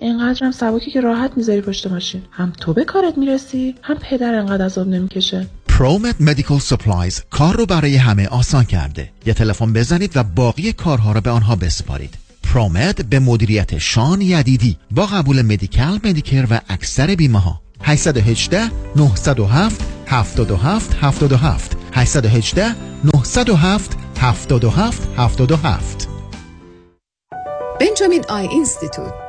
اینقدرم سبکی که راحت می‌ذاری پشت ماشین. هم تو به کارت می‌رسی هم پدر انقدر عذاب نمی‌کشه. ProMed Medical Supplies کار رو برای همه آسان کرده. یه تلفن بزنید و باقی کارها رو به آنها بسپارید. ProMed به مدیریت شان یدیدی با قبول Medi-Cal Medicare و اکثر بیمه ها 818 907 77 77 818 907 77 77 Benjamin Eye Institute.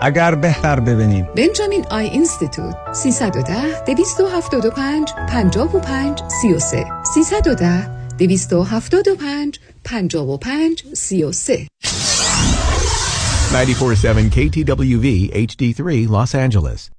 اگر بهتر ببینیم. بنجامین آی اینستیتوت. 310 275 55 33 310 275 55 33 947 KTWV HD3 Los Angeles.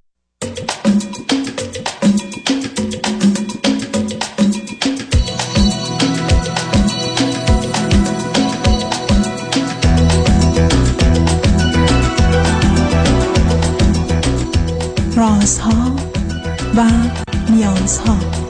رازها و نیازها.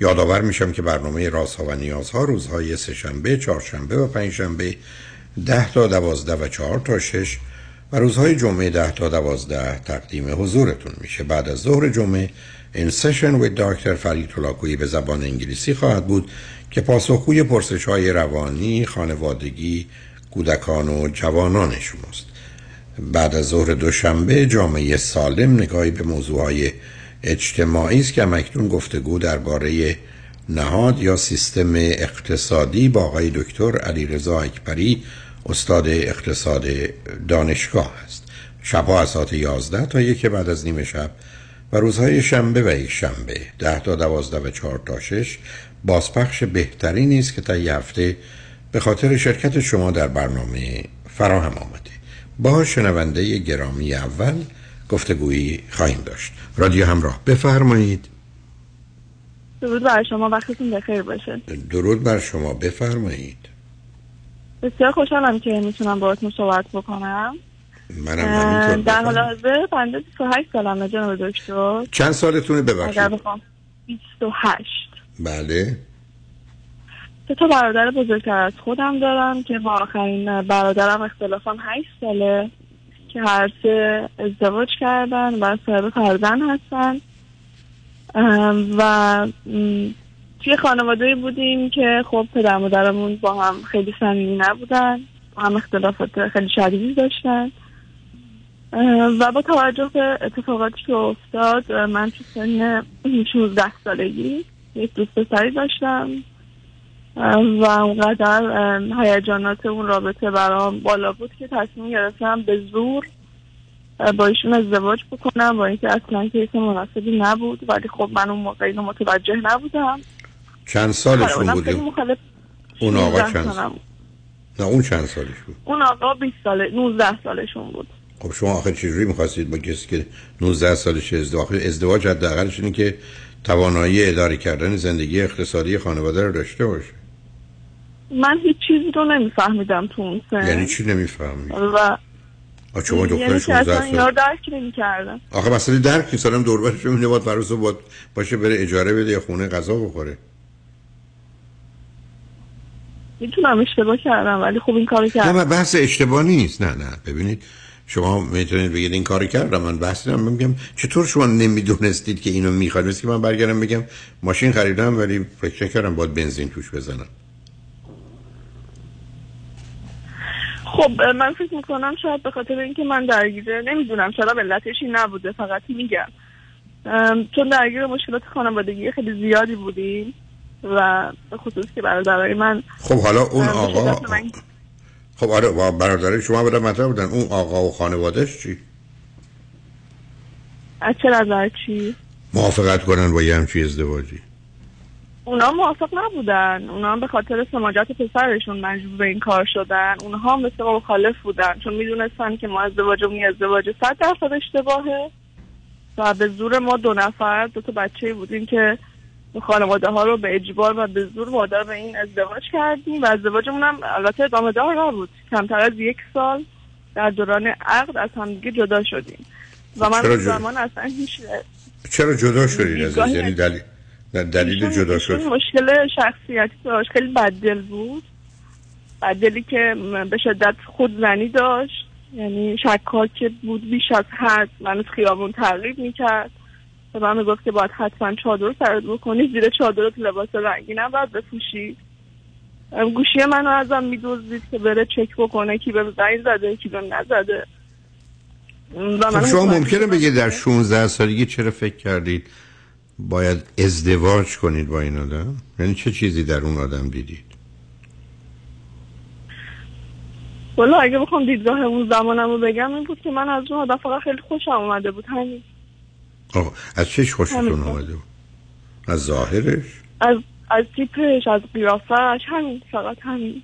یادآور میشم که برنامه رازها و نیازها روزهای سهشنبه، چهارشنبه و پنجشنبه ده تا دوازده و چهار تا شش و روزهای جمعه ده تا دوازده تقدیم حضورتون میشه. بعد از ظهر جمعه این سشن و دکتر فرید طلاقویی به زبان انگلیسی خواهد بود که پاسخگوی پرسش های روانی، خانوادگی، کودکان و جوانان شماست. بعد از ظهر دوشنبه جامعه سالم نگاهی به موضوع های اجتماعی است که مکنون گفتگو درباره نهاد یا سیستم اقتصادی با آقای دکتر علیرضا اکبری استاد اقتصاد دانشگاه است. شبها از ساعت 11 تا یک بعد از نیمه شب و روزهای شنبه و یک شنبه. 10 تا 12 و 4 تا 6 بازپخش بهتری نیست که تا یه هفته به خاطر شرکت شما در برنامه فراهم آمده. با شنونده گرامی اول گفتگویی خواهیم داشت. رادیو همراه. بفرمایید. درود بر شما. وقتتون بخیر باشه. درود بر شما. بفرمایید. بسیار خوشحالم که می‌تونم باهاتون صحبت بکنم. منم همینطور. در حال حاضر بنده 28 سالمه جناب دکتر. چند سالتونه اگر ببخشید؟ بخوام. 28 بله. سه تا برادر بزرگتر از خودم دارم که با آخرین برادرم اختلافم 8 ساله. که هر سه ازدواج کردن و صاحب فرزند هستن. و توی خانواده بودیم که خب پدر مادرمون با هم خیلی صمیمی نبودن با هم اختلافات خیلی شدیدی داشتن. و با توجه به اتفاقاتی که افتاد من تو سن 16 سالگی یک دوست پسری داشتم. و اونقدر هیجانات اون رابطه برام بالا بود که تصمیم گرفتم به زور با ایشون ازدواج بکنم با اینکه اصلا کیس مناسبی نبود ولی خب من اون موقع اینو متوجه نبودم. چند سالشون بوده مخالف اون آقا 19 چند بود. نه اون چند سالش بود؟ اون آقا 20 ساله 19 سالشون بود. خب شما آخر چجوری می‌خواستید با کسی که 19 سالش ازدواج ازدواج حداقلش اینه که توانایی اداره کردن زندگی اقتصادی خانواده رو داشته باشه. من هیچ چیزی رو نمیفهمیدم تو اون سن. یعنی چی نمی‌فهمی؟ و آ شما دختر یعنی که 16 اصلا اینا رو سال. درک نمی‌کردم. آخه مسئله درک نیست آدم دور برش می‌بینه باید فرض باید باشه بره اجاره بده یا خونه غذا بخوره. می‌تونم اشتباه کردم ولی خب این کارو نه کردم. من بحث اشتباه نیست. نه نه. ببینید شما می‌تونید بگید این کاری کردم من بحث نمی‌کنم. میگم چطور شما نمی‌دونستید که اینو می‌خواد مثل که من برگردم بگم ماشین خریدم ولی فکر کردم باید بنزین توش بزنم. خب من فکر می‌کنم شاید به خاطر اینکه من درگیره نمی‌دونم. چرا علتش این نبوده فقط میگم. چون درگیر مشکلات خانوادگی خیلی زیادی بودیم و به خصوص که برادرای من خب حالا اون آقا من خب آره و برادرای شما بودن مطرح بودن. اون آقا و خانوادهش چی؟ از چه نظر؟ چی؟ موافقت کنن با یه همچی ازدواجی. اونا موافق نبودن. اونا هم به خاطر سماجت پسرشون مجبور به این کار شدن. اونها هم مثل ما مخالف بودن. چون می‌دونستن که ما ازدواجمون یه ازدواج صد درصد اشتباهه. و به زور ما دو نفر دو تا بچه بودیم که خانواده ها رو به اجبار و به زور وادار به این ازدواج کردیم. و ازدواجمون هم البته ادامه دار نبود. کمتر از یک سال در دوران عقد از همدیگه جدا شدیم. و من؟ زمان اصلا هیچ چرا جدا شدید دیدگاهی یعنی دلیل در دلیل جدا شد. مشکل شخصیتی داشت. خیلی بددل بود. بددلی که به شدت خودزنی داشت. یعنی شکاک بود بیش از حد من از خیابون تغییر می‌کرد. به من می‌گفت که باید حتما چادر سرت بکنی. زیر چادر تو لباس رنگی نباید بپوشی. گوشی منو ازم میدوزید که بره چک بکنه کی به زنگ زده کی به نزده. و خب من شما ممکنه بگید در که- 16 سالگی چرا فکر کردید باید ازدواج کنید با این آدم؟ یعنی چه چیزی در اون آدم دیدید؟ والا اگه بخوام دیدگاه اون زمانم رو بگم این بود که من از اون آدم فقط خیلی خوشم اومده بود همین. آه، از چش خوشتون. آمده بود؟ از ظاهرش؟ از از تیپش از قیافش همین فقط همین.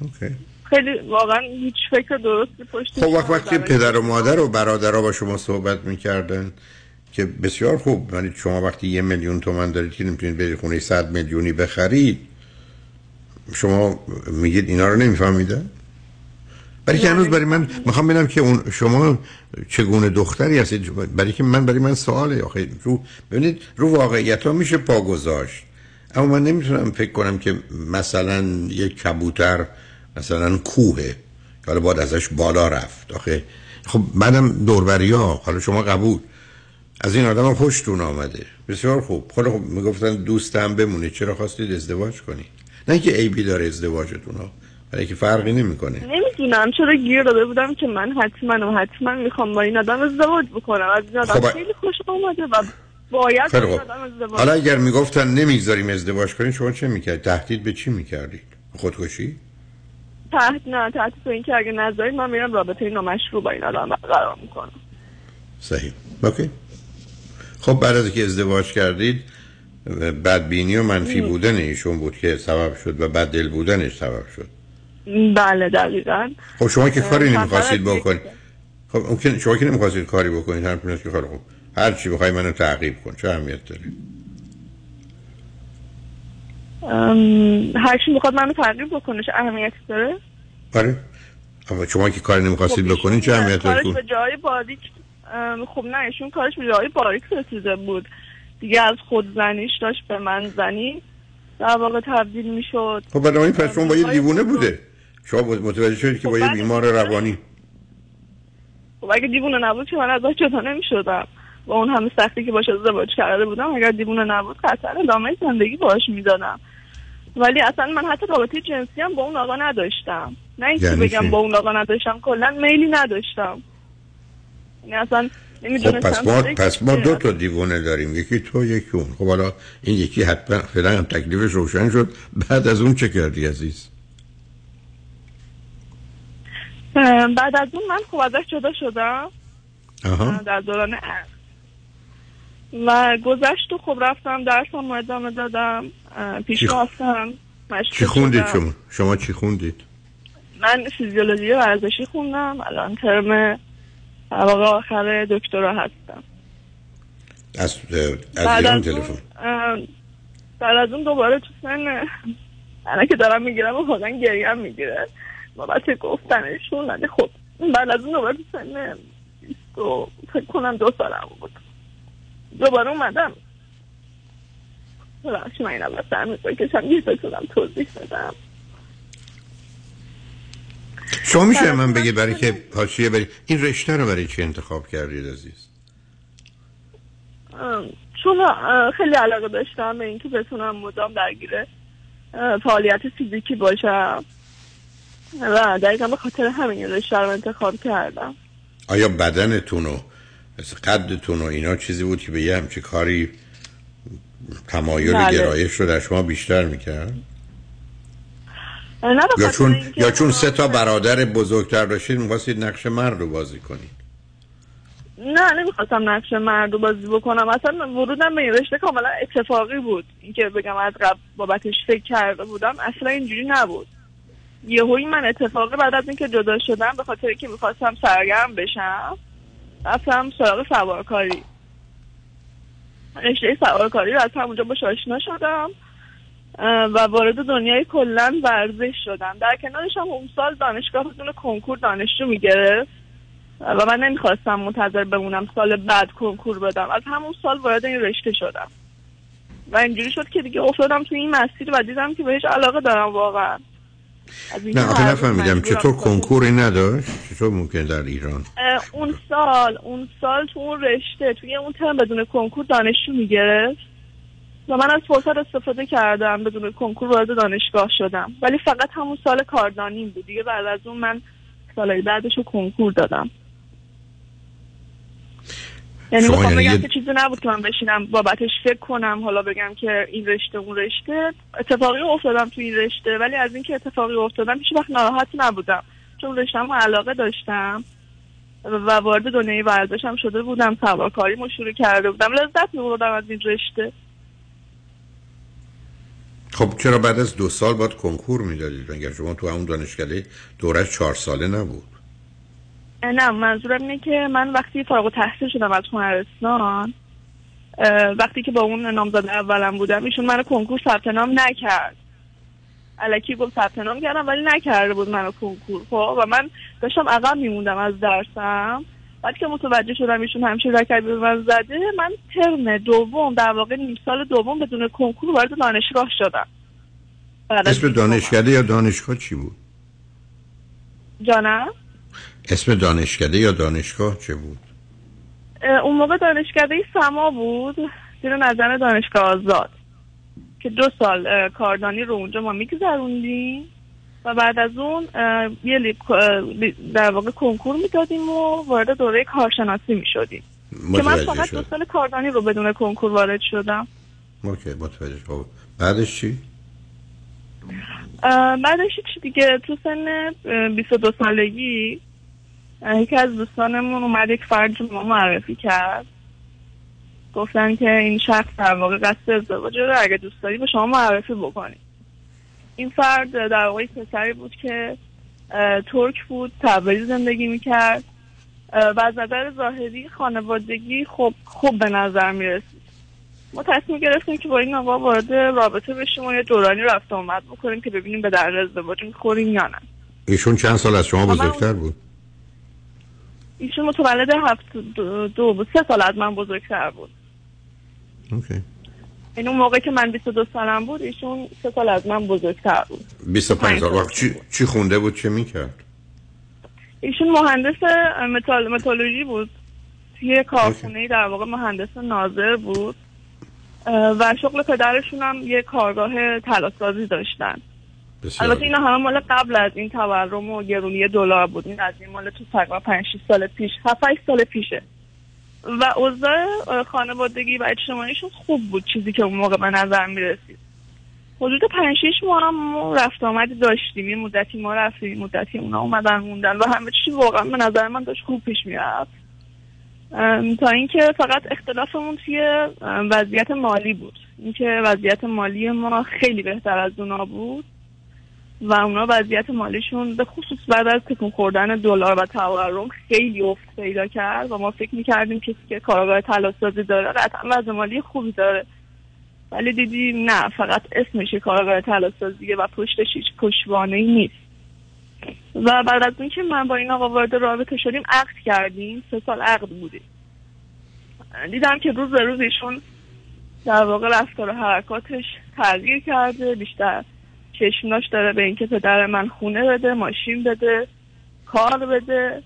اوکی. خیلی واقعا هیچ فکر درستی پشتش خب وقت وقتی. پدر و مادر و برادرها با شما صحبت می‌کردن که بسیار خوب یعنی شما وقتی یه میلیون تومن دارید که نمی‌تونید برید خونه 100 میلیونی بخرید شما میگید اینا رو نمیفهمیدن؟ برای که هنوز برای من می‌خوام ببینم که اون شما چگونه دختری هستید؟ برای که من برای من سواله. آخه رو ببینید رو واقعیت ها میشه پا گذاشت. اما من نمی‌تونم فکر کنم که مثلا یک کبوتر مثلا کوهه حالا باید ازش بالا رفت. آخه خب بعدم دوربری ها حالا شما قبول. از این آدم هم خوشتون آمده. بسیار خوب. خب خب می‌گفتن دوست هم بمونید. چرا خواستید ازدواج کنید؟ نه اینکه عیبی داره ازدواجتون ها. برای که فرقی نمی‌کنه. نمی‌دونم. چرا گیر داده بودم که من حتما و حتما می‌خوام با این آدم ازدواج بکنم. از این آدم خب، خیلی خوشم اومده و باید خوب. آدم ازدواج حالا اگر می‌گفتن نمی‌گذاریم ازدواج کنید شما چه می‌کرد تهدید به چی می‌کردید؟ خودکشی؟ تحت نه تحت تو این که اگه نذارید من میرم رابطه نامشروع با این آدم برقرار می‌کنم. صحیح. اوکی. خب بعد از اینکه ازدواج کردید بدبینی و منفی بودن ایشون بود که سبب شد و بد دل بودنش سبب شد. بله دقیقا. خب شما که کاری نمی‌خواستید بکنید. خب که شما که نمی‌خواستید کاری بکنید هم که خوب هر چی بخوای منو تعقیب کن چه اهمیت داره؟ هر کی می‌خواد منو تغییر بکنه چه اهمیتی داره؟ آره. اما شما که کاری نمی‌خواستید خب بکنید چه اهمیت داره؟ کارش به جای ام، خب نه ایشون کارش جای باریک رسیده بود دیگه از خود زنیش داشت به من زنی در واقع تبدیل می‌شد خب بنابراین پس شما با یه های دیوونه. بوده شما متوجه شدید که خب با یه بله. بیمار روانی خب اگه دیوونه نبود که من ازش جدا نمی‌شدم با اون همه سختی که باش ازدواج کرده بودم اگر دیوونه نبود قطعا ادامه زندگی باش می‌دادم ولی اصلا من حتی رابطه جنسی هم با اون آقا نداشتم نه اینکه یعنی بگم؟ با اون آقا نداشتم کلا میلی نداشتم یعنی اصلا خب پس ما پس ما دو تا دیوونه داریم. یکی تو یکی اون. خب حالا این یکی حتما فعلا هم تکلیفش روشن شد. بعد از اون چه کردی عزیز؟ بعد از اون من خب ازش جدا شدم. آها. در دوران و گذشت و خب رفتم درسم ادامه دادم. پیش رفتم چی خوندید. شما؟ شما چی خوندید؟ من فیزیولوژی ورزشی خوندم. الان ترم واقع آخر دکترا هستم. از از بعد ایران تلفن. بعد از اون دوباره تو سن الان که دارم می‌گیرم و واقعا گریم می‌گیره. بابت گفتنشون ولی خب بعد از اون دوباره تو سن و فکر کنم دو سالم بود. دوباره اومدم. ببخشی من این اول سر می‌کنی که یه بتونم توضیح بدم. شما میشه برای من بگید برای که حاشیه برید. این رشته رو برای چی انتخاب کردید عزیز؟ چون خیلی علاقه داشتم به اینکه بتونم مدام درگیر فعالیت فیزیکی باشم. و دقیقا به خاطر همین رشته رو انتخاب کردم. آیا بدنتون و قدتون و اینا چیزی بود که به یه همچی کاری تمایل بله. گرایش رو در شما بیشتر می‌کرد؟ یا خاطر چون یا چون سه تا برادر بزرگتر داشتید می‌خواستید نقش مرد رو بازی کنید. نه نمی‌خواستم نقش مرد رو بازی بکنم. اصلا ورودم به این رشته کاملا اتفاقی بود. اینکه بگم از قبل بابتش فکر کرده بودم اصلا اینجوری نبود. یهویی من اتفاقی بعد از اینکه جدا شدم به خاطر اینکه می‌خواستم سرگرم بشم رفتم سراغ سوارکاری رشته سوارکاری رو از همونجا باش آشنا شدم. و وارد دنیای کلا ورزش شدم در کنارش هم اون سال دانشگاه بدون کنکور دانشجو می‌گرفت. و من نمی‌خواستم منتظر بمونم سال بعد کنکور بدم. از همون سال وارد این رشته شدم. و اینجوری شد که دیگه افتادم توی این مسیر و دیدم که بهش علاقه دارم واقعا. نه آخه نفهمیدم چطور. کنکوری نداشت؟ چطور ممکن در ایران؟ اون سال اون سال تو اون رشته توی اون ترم بدون کنکور دانشجو می‌گرفت. و من از فرصت استفاده کردم بدون کنکور وارد دانشگاه شدم. ولی فقط همون سال کاردانیم بود. دیگه بعد از اون من سالهای بعدش رو کنکور دادم. یعنی می‌خوام یعنی بگم یه- که چیزی نبود که من بشینم بابتش فکر کنم حالا بگم که این رشته اون رشته. اتفاقی افتادم تو این رشته ولی از اینکه اتفاقی افتادم هیچ وقت ناراحت نبودم. چون رشتم علاقه داشتم و وارد دنیای ورزشم شده بودم سوارکاری شروع کرده بودم. لذت میبردم از این رشته. خب چرا بعد از دو سال باید کنکور می‌دادید؟ اگر شما تو همون دانشکده دورش چهار ساله نبود؟ نه منظورم اینه که من وقتی فارغ التحصیل شدم از هنرستان وقتی که با اون نامزد اولم بودم ایشون منو کنکور ثبت نام نکرد. الکی گفت ثبت نام کردم ولی نکرده بود منو کنکور. خب و من داشتم عقب میموندم از درسم. بعد که متوجه شدم ایشون همیشه رکبی به من زده من ترم دوم در واقع نیم سال دوم بدون کنکور وارد دانشگاه شدم. اسم دانشکده یا دانشگاه چی بود؟ جانم؟ اسم دانشکده یا دانشگاه چه بود؟ اون موقع دانشکده سما بود زیر نظر دانشگاه آزاد. که دو سال کاردانی رو اونجا ما میگذروندیم. و بعد از اون یه لی- اه، لی- در واقع کنکور می‌دادیم و وارد دوره کارشناسی می‌شدیم. که من فقط دو سال کاردانی رو بدون کنکور وارد شدم. اوکی متوجه شد خب، بعدش چی؟ بعدش چی دیگه؟ تو سن اه، 22 سالگی یکی از دوستانمون اومد یک فرد ما معرفی کرد. گفتن که این شخص در واقع قصد ازدواج رو اگه دوست داری به شما معرفی بکنی. این فرد در واقع پسری بود که ترک بود تبریز زندگی می‌کرد. و از نظر ظاهری خانوادگی خب خوب به نظر می‌رسید. ما تصمیم گرفتیم که با این آقا وارد رابطه بشیم و یه دورانی رفت آمد بکنیم که ببینیم به درد ازدواج می‌خوریم یا نه. ایشون چند سال از شما بزرگتر بود؟ ایشون متولد هفت دو, دو بود سه سال از من بزرگتر بود. OK. این اون موقع که من 22 سالم بود ایشون سه سال از من بزرگتر بود. 25 سال. وقت چی, چی خونده بود؟ چه می‌کرد؟ ایشون مهندس متال متالورژی بود. توی کارخونه در واقع مهندس ناظر بود. و شغل پدرشون هم یه کارگاه طلاسازی داشتن. البته اینا همه مال قبل از این تورم و گرونی دلار بود. این از این مال تو تقریبا 5 6 سال پیش 7 8 سال پیشه. و اوضاع خانوادگی و اجتماعیشون خوب بود چیزی که اون موقع به نظر می رسید حدود 5 6 ماه هم رفت آمدی داشتیم. یه مدتی ما رفتیم مدتی اونا اومدن موندن و همه چی واقعا به نظر من داشت خوب پیش می‌رفت. تا اینکه فقط اختلافمون توی وضعیت مالی بود. اینکه وضعیت مالی ما خیلی بهتر از اونا بود. و اونا وضعیت مالیشون به خصوص بعد از تکون خوردن دلار و تورم خیلی افت پیدا کرد و ما فکر می‌کردیم کسی که کارگاه طلاسازی داره قطعا وضع مالی خوبی داره. ولی دیدیم نه فقط اسمش کارگاه طلاسازیه و پشتش هیچ پشتوانه نیست. و بعد از اینکه من با این آقا وارد رابطه شدیم عقد کردیم. سه سال عقد بودیم. دیدم که روز به روز ایشون در واقع رفتار و حرکاتش تغییر کرده بیشتر چشمناش داره به اینکه پدر من خونه بده ماشین بده کار بده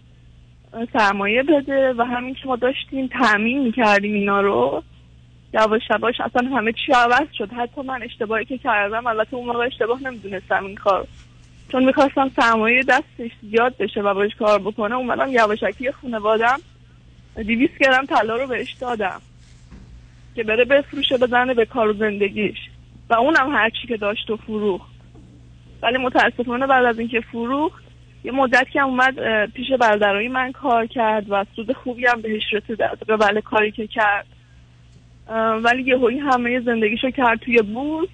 سرمایه بده و همین که ما داشتیم تأمین می‌کردیم اینا رو یواش یواش اصلا همه چی عوض شد. حتی من اشتباهی که کردم البته اون موقع اشتباه نمی‌دونستم این کار. چون می‌خواستم سرمایه دستش زیاد بشه و باش کار بکنه اومدم یواشکی خانوادم دیویس گرم طلا رو بهش دادم که بره بفروشه بزنه به کار و زندگیش. و اونم هرچی که داشت و فروخت. ولی متاسفانه بعد از اینکه فروخت یه مدت که اومد پیش برادرای من کار کرد و سود خوبی هم بهش رسید از قبل کاری که کرد. ولی یه هایی همه زندگیشو کرد توی بورس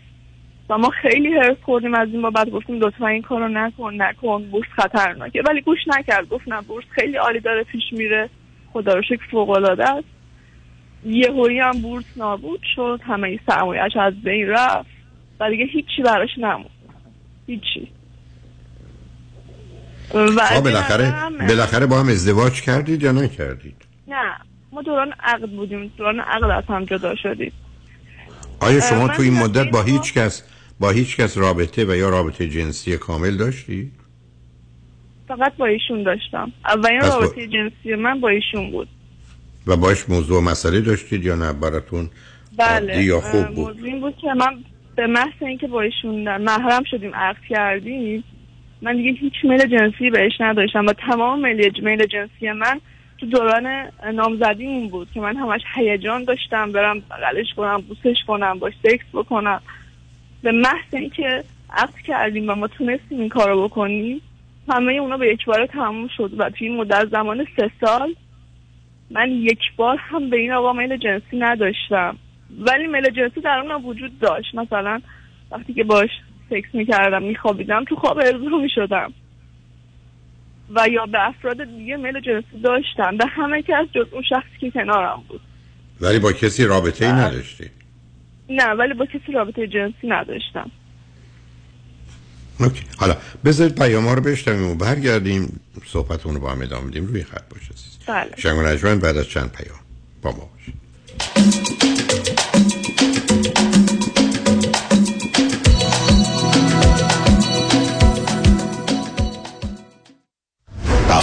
و ما خیلی هرس خوردیم از این بعد گفتیم لطفا این کارو نکن نکن بورس خطرناکه. ولی گوش نکرد. گفت نه بورس خیلی عالی داره پیش میره. خدا رو شکر فوق العاده است. یه هایی هم بورس نابود شد. همه سرمایه‌اش از بین رفت. و دیگه هیچی براش نموند. هیچی. و بالاخره بالاخره با هم ازدواج کردید یا نکردید؟ نه ما دوران عقد بودیم دوران عقد از هم جدا شدیم. آیا شما تو این مدت با هیچ کس با هیچ کس رابطه و یا رابطه جنسی کامل داشتی؟ فقط با ایشون داشتم. اولین رابطه با... جنسی من با ایشون بود. و باش موضوع مسئله داشتید یا نه؟ براتون بله یا خوب بود؟ موضوع این بود که من به محض اینکه با ایشون محرم شدیم عقد کردیم من دیگه هیچ میل جنسی بهش نداشتم و تمام میل, میل جنسی من تو دوران نامزدیمون بود که من همش هیجان داشتم برم بغلش کنم بوسش کنم باش سکس بکنم. به محض اینکه عقد کردیم و ما تونستیم این کارو بکنیم همه اونا به یک بار تموم شد و توی این مدت زمان سه سال من یک بار هم به این آقا میل جنسی نداشتم. ولی میل جنسی در اونم وجود داشت. مثلا وقتی که باش سکس می‌کردم میخوابیدم تو خواب ارزو می‌شدم. و یا به افراد دیگه میل جنسی داشتم به همه کس جز اون شخصی که کنارم بود. ولی با کسی رابطه ای نداشتی؟ نه ولی با کسی رابطه جنسی نداشتم. اوکی. حالا بذارید پیام ها رو بشتمیم و برگردیم. صحبتمون رو با هم ادامه بدیم. روی خط باشه بله. شنگ بعد از چند پیام با ما باشید.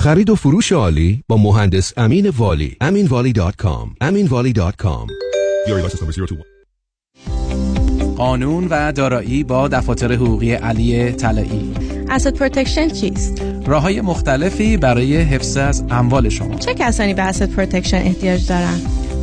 خرید و فروش عالی با مهندس امین والی. aminvali.com aminvali.com قانون و دارایی با دفاتر حقوقی علی طلایی. asset protection چیست؟ راه های مختلفی برای حفظ از اموال شما. چه کسانی به asset protection احتیاج دارند؟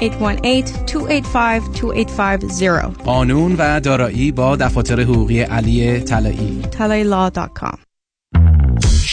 818-285-2850 قانون و دارایی با دفاتر حقوقی علی طلایی.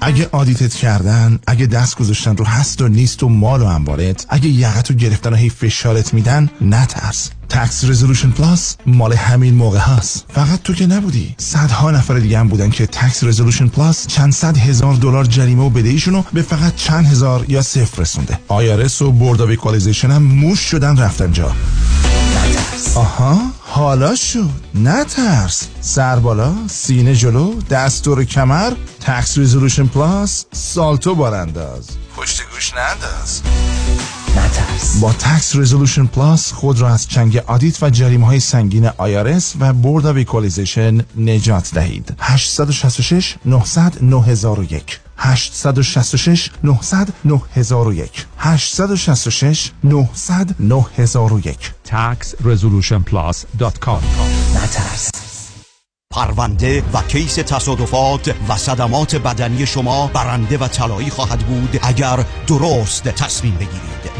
اگه audit ت کردن اگه دست گذاشتن رو هست و نیست و مال و انبارت اگه یقت رو گرفتن و هی فشارت میدن نترس. Tax Resolution Plus مال همین موقع هست فقط تو که نبودی. صدها نفر دیگه هم بودن که Tax Resolution Plus چند صد هزار دلار جریمه و بدهیشون رو به فقط چند هزار یا صفر رسونده. IRS و Board of هم موش شدن رفتن جا. نترس. آها حالا شد. نترس. سر بالا سینه جلو دست دور کمر Tax Resolution Plus سالتو بارانداز. پشت گوش ننداز. نترس. با Tax Resolution Plus خود را از چنگ audit و جریمه های سنگین IRS و Board of نجات دهید. 866 900 9001 866 900 9001 866 900 9001 taxresolutionplus.com نترس. پرونده و case تصادفات و صدمات بدنی شما برنده و طلایی خواهد بود اگر درست تصمیم بگیرید.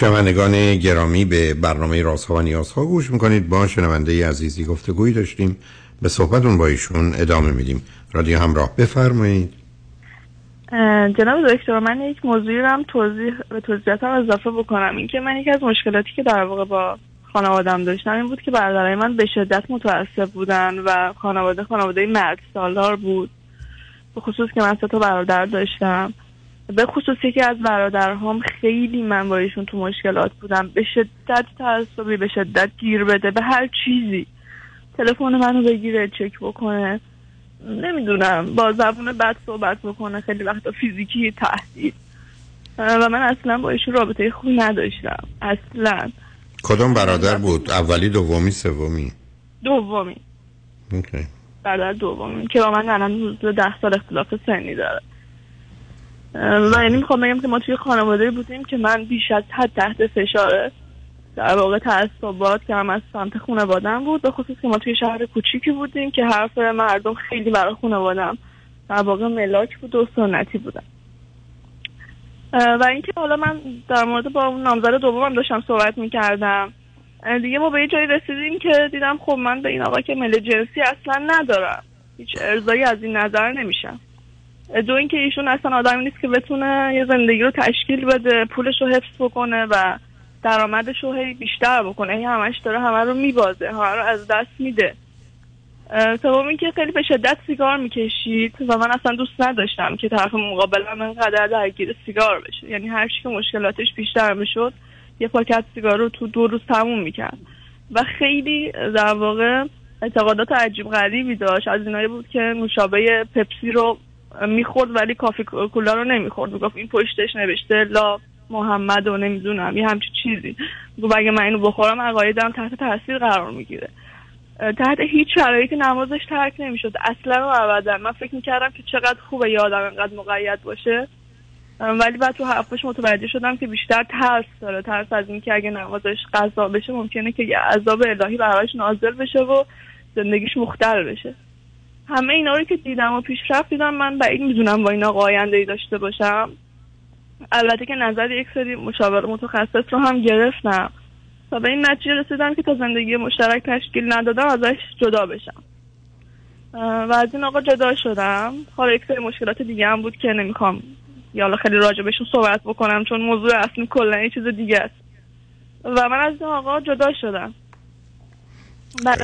شنوندگان گرامی به برنامه رازها و نیازها گوش می‌کنید. با شنونده عزیزی گفتگویی داشتیم. به صحبتون با ایشون ادامه میدیم. رادیو همراه بفرمایید. جناب دکتر من یک موضوعی رو هم توضیح به توضیحاتم اضافه بکنم. اینکه من یکی از مشکلاتی که در واقع با خانوادم داشتم این بود که برادرای من به شدت متعصب بودن و خانواده خانواده مرد سالار بود. به خصوص که من سه برادر داشتم. به خصوص یکی از برادرهام خیلی من با ایشون تو مشکلات بودم. به شدت تعصبی به شدت گیر بده به هر چیزی. تلفن منو بگیره چک بکنه. نمی‌دونم با زبون بد صحبت بکنه خیلی وقتا فیزیکی تهدید. و من اصلا با ایشون رابطه خوبی نداشتم. اصلا. کدام برادر بود؟ اولی دومی سومی؟ دومی. اوکی. برادر دومی که با من الان ده سال اختلاف سنی داره. و یعنی می‌خوام بگم که ما توی خانواده بودیم که من بیش از حد تحت فشاره. در واقع تعصبات که هم از سمت خانوادم بود به خصوص که ما توی شهر کوچیکی بودیم که حرف مردم خیلی برای خانوادم در واقع ملاک بود و سنتی بودم و اینکه حالا من در مورد با اون نامزد دومم داشتم صحبت می‌کردم. دیگه ما به یه جایی رسیدیم که دیدم خب من به این آقا که مل جنسی اصلا ندارم. هیچ ارزایی از این نظر نمیشم. دو اینکه ایشون اصلا آدمی نیست که بتونه یه زندگی رو تشکیل بده پولش رو حفظ بکنه و درآمدش رو هی بیشتر بکنه. هی همش داره همه رو میبازه همه رو از دست میده. سوم اینکه خیلی به شدت سیگار می‌کشید و من اصلا دوست نداشتم که طرف مقابلم انقدر درگیر سیگار بشه. یعنی هر که مشکلاتش بیشتر می‌شد یه پاکت سیگار رو تو دو روز تموم می‌کرد. و خیلی در واقع اعتقادات عجیب غریبی داشت. از اینایی بود که نوشابه پپسی رو می‌خورد ولی کافی کولا رو نمی‌خورد. می‌گفت این پشتش نوشته لا محمد و نمی‌دونم. یه همچی چیزی. می‌گفت اگه من اینو بخورم عقایدم تحت تاثیر قرار می‌گیره. تحت هیچ شرایطی نمازش ترک نمی‌شد. اصلا و ابدا. من فکر می‌کردم که چقدر خوبه یه آدم انقدر مقید باشه. ولی بعد تو حرفش متوجه شدم که بیشتر ترس داره. ترس از اینکه اگه نمازش قضا بشه ممکنه که یه عذاب الهی براش نازل بشه و زندگیش مختل بشه. همه اینا رو که دیدم و پیشرفت دیدم من بعید می‌دونم با اینا آینده ای داشته باشم. البته که نظر یک سری مشاور متخصص رو هم گرفتم. و به این نتیجه رسیدم که تا زندگی مشترک تشکیل ندادم ازش جدا بشم. و از این آقا جدا شدم. حالا یک سری مشکلات دیگه هم بود که نمی‌خوام. یا حالا خیلی راجع بهشون صحبت بکنم چون موضوع اصلی کلا یه چیز دیگه است. و من از این آقا جدا شدم.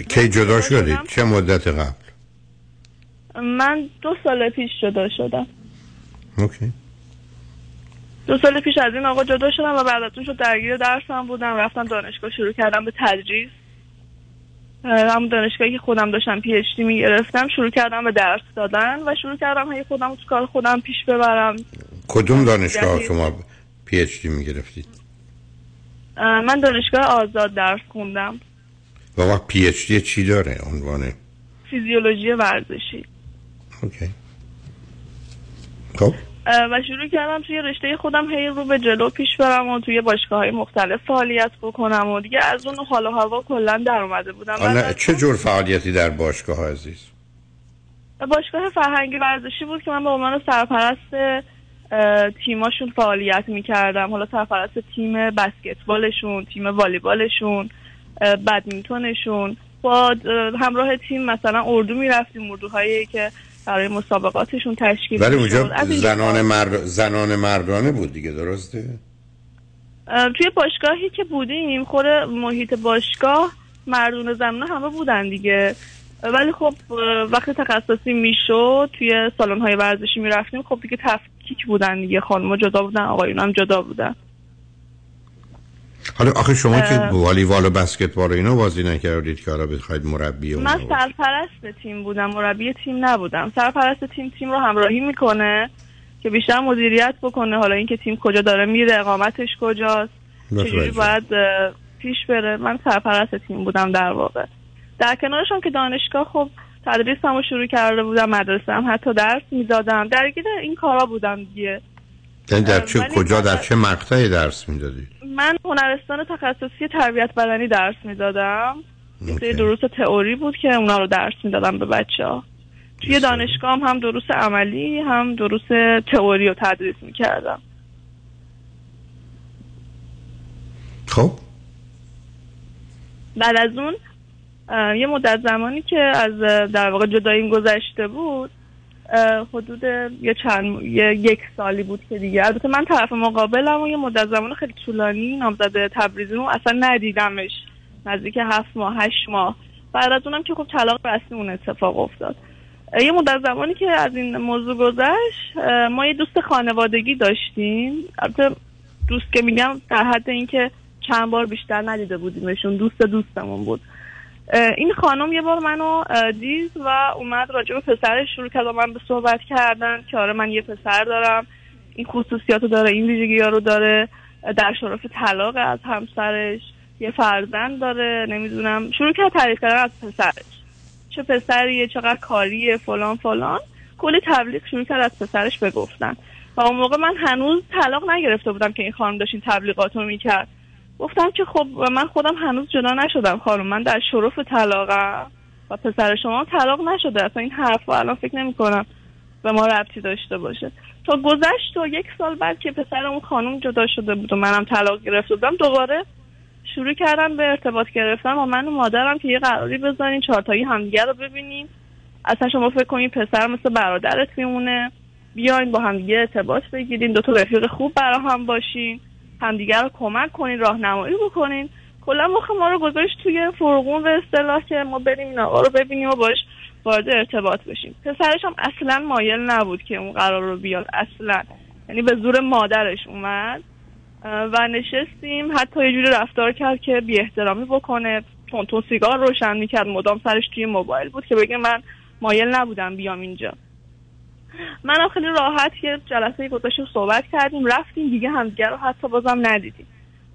کی جدا شدید چه مدت قبل؟ من دو سال پیش جدا شدم. اوکی. دو سال پیش از این آقا جدا شدم و بعد از اون شد درگیر درسم بودم. رفتم دانشگاه شروع کردم به تدریس. همون دانشگاهی که خودم داشتم پی اچ دی می‌گرفتم شروع کردم به درس دادن و شروع کردم هی خودم تو کار خودم پیش ببرم. کدوم دانشگاه شما PhD می‌گرفتید؟ من دانشگاه آزاد درس خوندم. و وقت PhD چی داره عنوان؟ فیزیولوژی ورزشی. OK. خب. و شروع کردم توی رشته خودم هی رو به جلو پیش برم و توی باشگاه های مختلف فعالیت بکنم و دیگه از اون حال و هوا کلا در اومده بودم. از چه جور فعالیتی در باشگاه عزیز؟ باشگاه فرهنگی ورزشی بود که من به عنوان سرپرست تیماشون فعالیت می‌کردم. حالا سرپرست تیم بسکتبالشون تیم والیبالشون بدمینتونشون. با اه، همراه تیم مثلا اردو می‌رفتیم اردوهایی که برای مسابقاتشون تشکیل ولی. اونجا زنان مرد زنان مردانه بود دیگه درسته؟ توی باشگاهی که بودیم خود محیط باشگاه مردون زنونه همه بودن دیگه. ولی خب وقتی تخصصی می‌شد توی سالن های ورزشی می‌رفتیم خب دیگه تفکیک بودن دیگه. خانم جدا بودن آقایون هم جدا بودن. حالا آخه شما که. والیبال و بسکتبال و اینا بازی نکردید که حالا بخواید مربی و من. سرپرست تیم بودم مربی تیم نبودم سرپرست تیم تیم رو همراهی می‌کنه که بیشتر مدیریت بکنه حالا اینکه تیم کجا داره میره اقامتش کجاست چجوری. باید پیش بره من سرپرست تیم بودم در واقع در کنارشم که دانشگاه خب تدریس هم شروع کرده بودم مدرسه هم حتی درس می‌دادم درگیر این کارا بودم دیگه یعنی در چه کجا در چه مقطعی درس می‌دادید من هنرستان تخصصی تربیت بدنی درس می‌دادم. یه سری دروس تئوری بود که اونا رو درس می‌دادم به بچه ها توی دانشگاه هم, هم دروس عملی هم دروس تئوری رو تدریس می‌کردم. خب. بعد از اون یه مدت زمانی که از در واقع جداییم گذشته بود حدود یه چند یه یک سالی بود که دیگه. البته من طرف مقابلم و یه مدت زمان خیلی طولانی نامزد تبریزی رو اصلا ندیدمش. نزدیک هفت ماه هشت ماه. بعد از اونم که خب طلاق رسمی اون اتفاق افتاد. یه مدت زمانی که از این موضوع گذشت ما یه دوست خانوادگی داشتیم. البته دوست که میگم در حد اینکه چند بار بیشتر ندیده بودیمشون دوست دوستمون بود. این خانم یه بار منو دید و اومد راجع به پسرش شروع کرد با من به صحبت کردن که آره من یه پسر دارم این خصوصیات رو داره این ویژگی رو داره در شرف طلاق از همسرش یه فرزند داره نمی‌دونم. شروع کرد تعریف کردن از پسرش. چه پسریه چقدر کاریه فلان فلان. کلی تبلیغ شروع کرد از پسرش بگفتن و اون موقع من هنوز طلاق نگرفته بودم که این خانم داشت این تبلیغات رو می‌کرد. گفتم که خب من خودم هنوز جدا نشدم خانم من در شرف طلاقم و پسر شما طلاق نشده اصلا این حرف الان فکر نمی کنم به ما ربطی داشته باشه. تا گذشت و یک سال بعد که پسر اون خانم جدا شده بود و منم طلاق گرفته بودم دوباره شروع کردم به ارتباط گرفتن با من و مادرم که یه قراری بذارین چهارتایی همدیگه رو ببینیم. اصلا شما فکر کنین پسر مثل برادرت میمونه. بیاین با همدیگه ارتباط بگیرین دو تا رفیق خوب برا هم باشین. همدیگه رو کمک کنین راهنمایی بکنین. کلا مخ ما رو گذاشت توی فرقون به اصطلاح که ما بریم این آقا رو ببینیم و باش وارد ارتباط بشیم. پسرش هم اصلا مایل نبود که اون قرار رو بیاد اصلا. یعنی به زور مادرش اومد و نشستیم. حتی یه جوری رفتار کرد که بی احترامی بکنه. تون سیگار روشن می‌کرد. مدام سرش توی موبایل بود که بگه من مایل نبودم بیام اینجا. منم خیلی راحت یه جلسه گذاشتیم صحبت کردیم رفتیم دیگه همدیگه رو حتی بازم ندیدیم.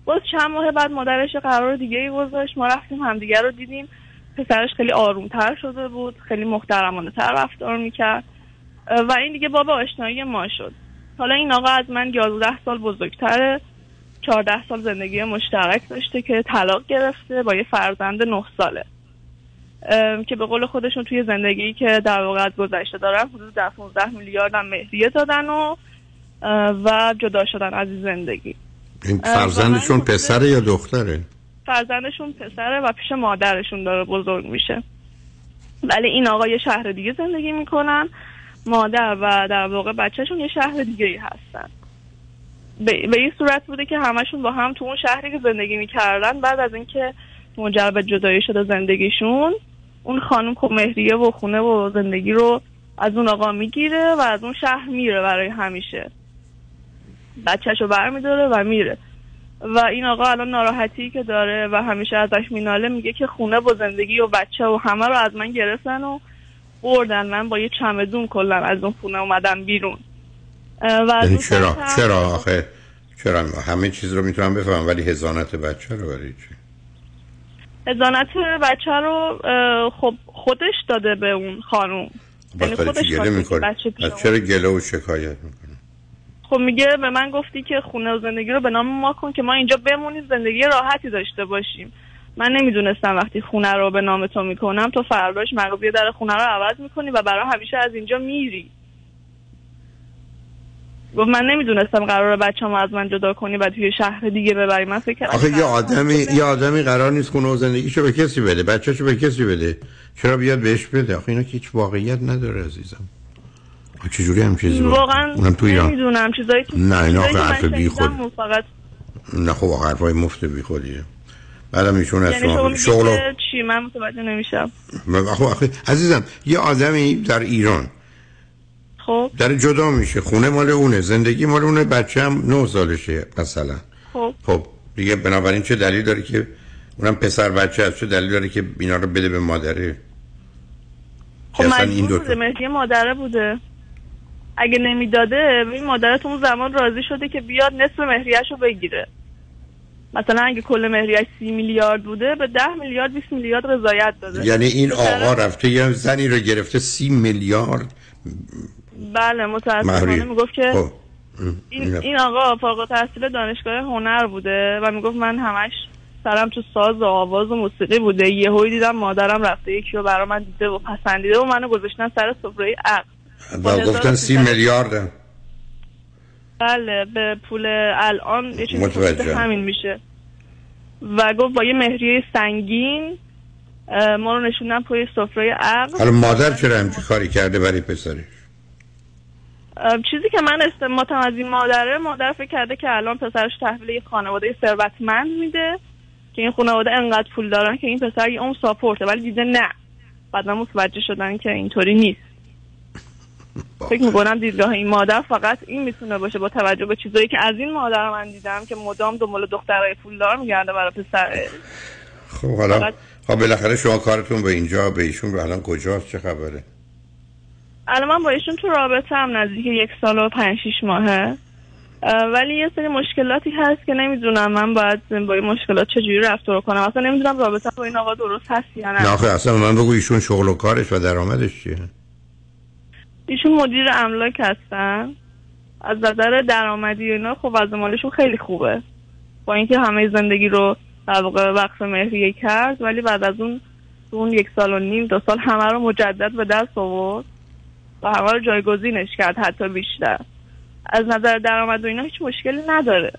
باز چند ماه بعد مادرش قرار دیگه ای گذاشت ما رفتیم همدیگه رو دیدیم. پسرش خیلی آرومتر شده بود خیلی محترمانه تر رفتار می‌کرد. و این دیگه باب آشنایی ما شد. حالا این آقا از من 11 سال بزرگتره 14 سال زندگی مشترک داشته که طلاق گرفته با یه فرزند 9 ساله. که به قول خودشون توی زندگی که در واقع از گذشته دارن حدود 10 15 میلیارد هم مهریه دادن و و جدا شدن از این زندگی. این فرزندشون پسره یا دختره؟ فرزندشون پسره و پیش مادرشون داره بزرگ میشه. ولی این آقا یه شهر دیگه زندگی می‌کنن. مادر و در واقع بچهشون یه شهر دیگه ای هستن. به, به این صورت بوده که همشون با هم تو اون شهری که زندگی می‌کردن بعد از اینکه منجر به جدایی شده زندگیشون اون خانم که مهریه و خونه و زندگی رو از اون آقا می‌گیره و از اون شهر میره برای همیشه. بچهش رو برمیداره و میره. و این آقا الان ناراحتی که داره و همیشه ازش میناله میگه که خونه و زندگی و بچه و همه رو از من گرفتن و بردن. من با یه چمدون کلا از اون خونه اومدم بیرون. و از یعنی اون چرا؟ چرا آخه؟ چرا؟ همه چیز رو می‌تونم بفهمم ولی هزانت بچه رو برای چی؟ ازانت بچه رو خب خودش داده به اون خانوم. یعنی خودش گله اون- چرا گله و شکایت می‌کنی خب میگه به من گفتی که خونه و زندگی رو به نام ما کن که ما اینجا بمونیم زندگی راحتی داشته باشیم. من نمی‌دونستم وقتی خونه رو به نام تو می‌کنم تو فرداش مغزی در خونه رو عوض می‌کنی و برای همیشه از اینجا میری. گفت من نمی‌دونستم قرار بچه از من جدا کنی و توی شهر دیگه ببری. من فکر کردم آخه یه آدمی یه آدمی قرار نیست خونه و زندگیشو به کسی بده بچهشو به کسی بده. چرا بیاد بهش بده؟ آخه اینا که هیچ واقعیت نداره عزیزم. آخه چجوری هم چیزی واقعا اونم تو ایران نمی‌دونم. چیزایی که نه، اینا آخه من حرف بیخود. شنیدم فقط نه خب آخه حرفای مفت بی خودیه. بعدم ایشون از یعنی شما شغل و- چی؟ من متوجه نمیشم. آخه آخه عزیزم یه آدمی در ایران خب. در جدا میشه. خونه مال اونه. زندگی مال اونه. بچه هم نه سالشه مثلا. خب. خب. دیگه بنابراین چه دلیل داره که اونم پسر بچه هست چه دلیل داره که اینا رو بده به مادره؟ خب این دو بوده. مهدی مادره بوده. اگه نمی‌داده این مادره تو اون زمان راضی شده که بیاد نصف مهریهش رو بگیره. مثلا اگه کل مهریهش سی میلیارد بوده به ده میلیارد 20 میلیارد رضایت داده. یعنی این آقا رفته یه زنی رو گرفته سی میلیارد. بله متاسفانه. می‌گفت که خب. این, این آقا فارغ التحصیل دانشگاه هنر بوده و می‌گفت من همش سرم تو ساز و آواز و موسیقی بوده. یهویی دیدم مادرم رفته یکی رو برا من دیده و پسندیده و منو گذاشتن سر سفره عقل. و گفتن سی 1300 میلیارد. بله به پول الان یه چیزی همین میشه. و گفت با یه مهریه سنگین ما رو نشوندن پای سفره عقل. حالا مادر چرا همچی کاری کرده برای پسرش؟ چیزی که من استماتم از این مادره مادر فکر کرده که الان پسرش تحویل یه خانواده ثروتمند میده که این خانواده انقدر پول دارن که این پسر یه اون ساپورته ولی دیده نه. بعدا متوجه شدن که اینطوری نیست. فکر می‌کنم دیدگاه این مادر فقط این می‌تونه باشه با توجه به چیزایی که از این مادر من دیدم که مدام دنبال دخترای پولدار میگرده برای پسر خب حالا خب بالاخره شما کارتون به اینجا به ایشون الان کجاست؟ چه خبره؟ الان من با ایشون تو رابطه هم نزدیک یک سال و پنج شیش ماهه. اه، ولی یه سری مشکلاتی هست که نمی‌دونم من باید با این مشکلات چجوری رفتار کنم. اصلا نمی‌دونم رابطه با این آقا درست هست یا نه. نه آخه اصلا من بگو ایشون شغل و کارش و درآمدش چیه؟ ایشون مدیر املاک هستن. از نظر درآمدی و اینا خب از مالشون خیلی خوبه. با اینکه همه زندگی رو در واقع وقف مهریه کرد ولی بعد از اون اون یک سال و نیم دو سال همه رو مجدد به دست آورد. و همه رو جایگزینش کرد حتی بیشتر. از نظر درآمد و اینا هیچ مشکلی نداره.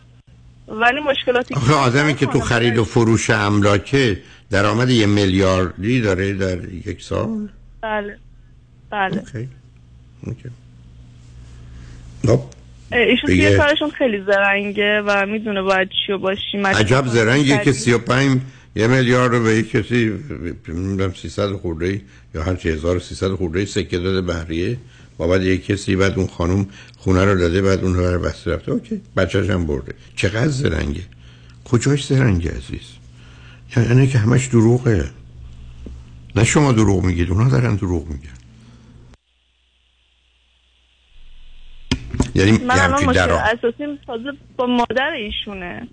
ولی مشکلاتی آخه آدمی که تو خرید و فروش املاکه درآمد یه میلیاردی داره در یک سال؟ بله. بله. اوکی. اوکی. خب. ایشون توی کارشون خیلی زرنگه و می‌دونه باید چی و باشی عجب زرنگیه که 35 یه میلیارد رو به یک کسی نمی‌دونم 300 خورده ای یا هر چی 1300 خورده ای سکه داده بهریه بابت یک کسی بعد اون خانم خونه رو داده بعد اون رو بسته رفته. اوکی بچه‌ش هم برده. چقدر زرنگه. کجاش زرنگه عزیز؟ یعنی که همش دروغه. نه شما دروغ میگید اونا دارن دروغ میگن. یعنی من الان مشکل اساسی تازه با مادر ایشونه.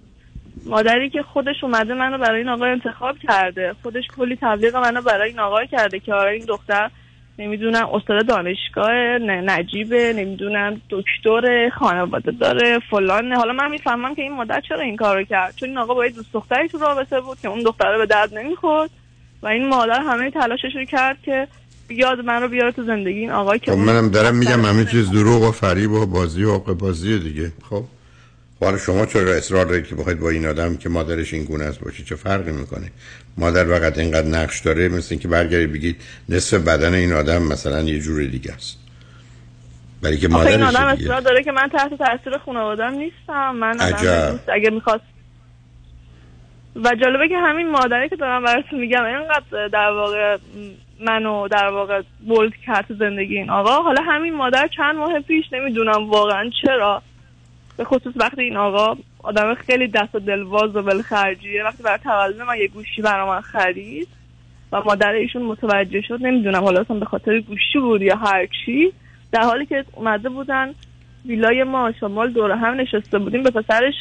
مادری که خودش اومده منو برای این آقا انتخاب کرده. خودش کلی تبلیغ منو برای این آقا کرده که آره این دختر نمی‌دونم استاد دانشگاه نجیبه نمی‌دونم دکتر خانواده داره فلان حالا من می‌فهمم که این مادر چرا این کارو کرد؟ چون این آقا با یه دوست دختری تو رابطه بود که اون دختره به درد نمی‌خورد. و این مادر همه تلاشش رو کرد که بیاد من رو بیاره تو زندگی این آقا که خب منم دارم میگم همه چیز دروغ و فریب و بازی و بازی دیگه. خب؟ حالا شما چرا اصرار دارید که بخواید با این آدم که مادرش این گونه است باشید؟ چه فرقی می‌کنه؟ مادر فقط اینقدر نقش داره مثل اینکه برگردید بگید نصف بدن این آدم مثلا یه جور دیگه است. برای که آخه این مادرش آدم اصرار داره که من تحت تاثیر خانوادم نیستم. من عجب. دوست. اگه می‌خواست و جالبه که همین مادری که دارم براتون میگم اینقدر در واقع منو در واقع بولد کرد زندگی این آقا. حالا همین مادر چند ماه پیش نمی‌دونم واقعا چرا به خصوص وقتی این آقا آدم خیلی دست و دلواز و ولخرجیه وقتی برای تولد من یه گوشی برای من خرید و مادر ایشون متوجه شد نمی‌دونم حالا اصلا به خاطر گوشی بود یا هر چی. در حالی که اومده بودن ویلای ما شمال دور هم نشسته بودیم به پسرش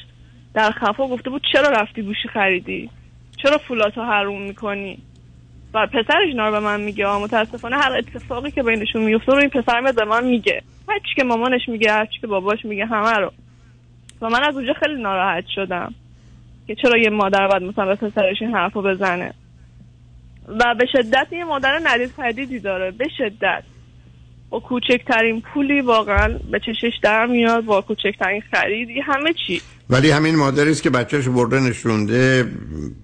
در خفا گفته بود چرا رفتی گوشی خریدی؟ چرا فولاتو حروم می‌کنی؟ و پسرش اینا رو به من میگه. متاسفانه هر اتفاقی که بینشون میفته رو این پسر به من میگه. هر چی که مامانش میگه هر چی که باباش میگه همه رو. و من از اونجا خیلی ناراحت شدم که چرا یه مادر باید مثلا به پسرش این حرفو بزنه. و به شدت یه مادر ندید پدیدی داره. به شدت. با کوچکترین پولی واقعا به چشش در میاد با کوچکترین خریدی همه چی. ولی همین مادری است که بچهش برده نشونده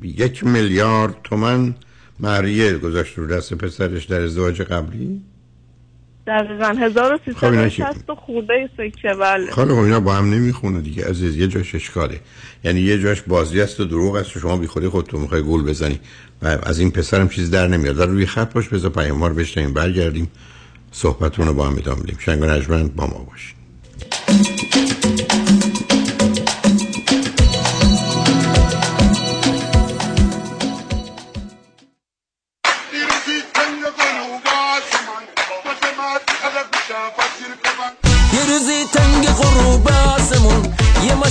یک میلیارد تومن مهریه گذاشت رو دست پسرش در ازدواج قبلی. دقیقا. خب اینا چی؟ 1360 و خورده سکه بله. خاله خب اینا با هم نمی‌خونه دیگه. عزیز یه جاش اشکاله. یعنی یه جاش بازی است و دروغ است و شما بی خودی خودتون می‌خوای گول بزنی. و از این پسرم چیز در نمیاد. در روی خط باش بذار پیام رو بشنیم برگردیم صحبتون رو با هم ادامه بدیم. شنگ و نجمند با ما باشین.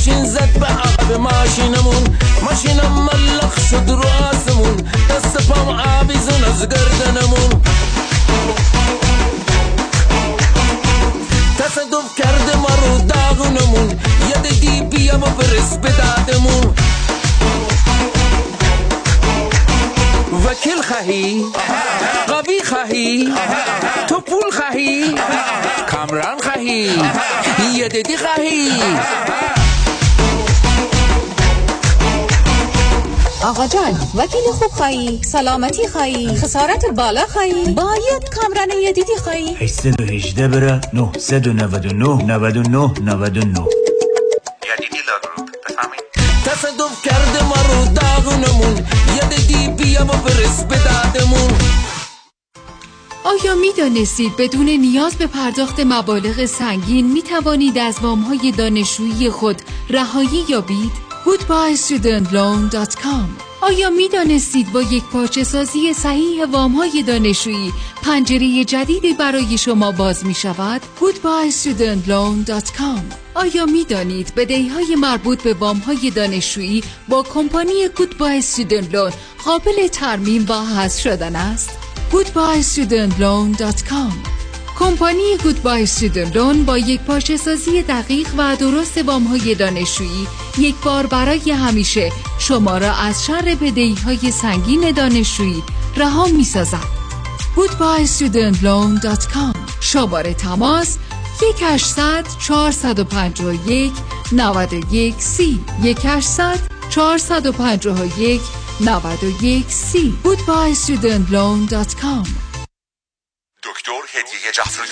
ماشین زد به عقب ماشینمون. ماشینم ملخ شد رو آسمون. دست پام آویزون از گردنمون. تصدف کرده ما رو داغونمون. یه دیگی بیا و برس به دادمون. وکیل خواهی؟ قوی خواهی؟ تو پول خواهی؟ کامران خواهی؟ یه دیدی خواهی؟ آقا جان وکیل خوب خواهی سلامتی خواهی خسارت بالا خواهی باید کامران یه دیدی خواهی. 818 بره 999 99 99 تصدف کرده ما رو داغونمون. یه دیگی بیا و برس به دادمون آیا می دانستید بدون نیاز به پرداخت مبالغ سنگین می توانید از وامهای دانشجویی خود رهایی یابید؟ goodbyestudentloan.com آیا می دانستید با یک پارچه سازی صحیح وامهای دانشجویی پنجره جدیدی برای شما باز می شود؟ goodbyestudentloan.com آیا می دانید بدهی های مربوط به وامهای دانشجویی با کمپانی گودبای استودنت لون قابل ترمیم و حذف شدن است؟ goodbyestudentloan.com کمپانی گودبای استودنت لون با یک پارچه سازی دقیق و درست وامهای دانشجویی یک بار برای همیشه شما را از شر بدهی های سنگین دانشجویی رها می سازد. goodbyestudentloan.com شماره تماس 1800 451 91 سی. 1800 451 91 سی. goodbyestudentloan.com دکتر هدیه جعفری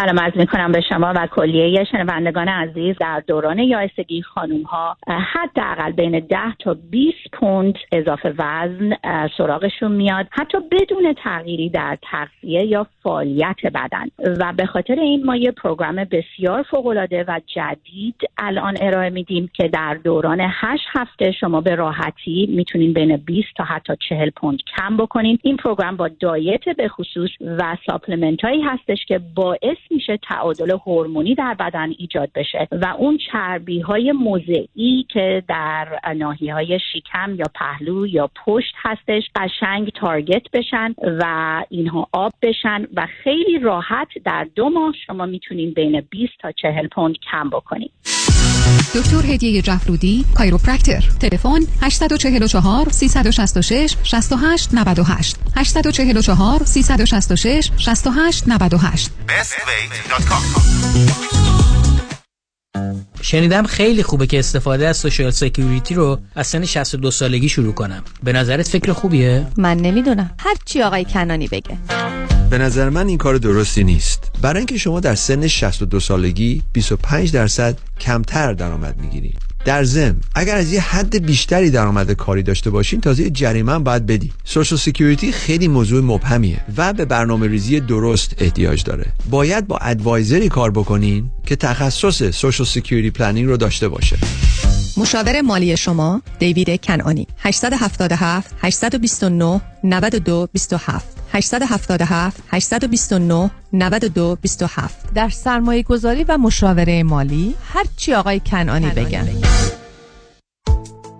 سلام عرض می کنم به شما و کلیه شنوندگان عزیز. در دوران یائسگی خانوم ها حداقل بین 10 تا 20 پوند اضافه وزن سراغشون میاد. حتی بدون تغییری در تغذیه یا فعالیت بدن. و به خاطر این ما یه program بسیار فوق العاده و جدید الان ارائه میدیم که در دوران 8 هفته شما به راحتی می‌تونین بین 20 تا حتی 40 پوند کم بکنین. این program با diet به خصوص و supplement هایی هستش که باعث میشه تعادل هورمونی در بدن ایجاد بشه و اون چربی های موضعی که در ناحیه های شکم یا پهلو یا پشت هستش قشنگ تارگت بشن و اینها آب بشن و خیلی راحت در دو ماه شما می‌تونین بین 20 تا 40 پوند کم بکنین. دکتر هدیه جفرودی کایروپرکتر. تلفن 844 366 68 98 844 366 68 98 bestweight.com شنیدم خیلی خوبه که استفاده از Social Security رو از سن 62 سالگی شروع کنم. به نظرت فکر خوبیه؟ من نمی‌دونم. هر چی آقای کنانی بگه. به نظر من این کار درستی نیست. برای اینکه شما در سن 62 سالگی 25 درصد کمتر درآمد می‌گیرید. در ضمن اگر از یه حد بیشتری درآمد کاری داشته باشین تازه یه جریمه باید بدی Social Security خیلی موضوع مبهمیه و به برنامه ریزی درست احتیاج داره. باید با advisor ی کار بکنین که تخصص Social Security planning رو داشته باشه. مشاور مالی شما دیوید کنانی 877 829 92 27 877 829 92 27 در سرمایه گذاری و مشاوره مالی هرچی آقای کنانی بگن.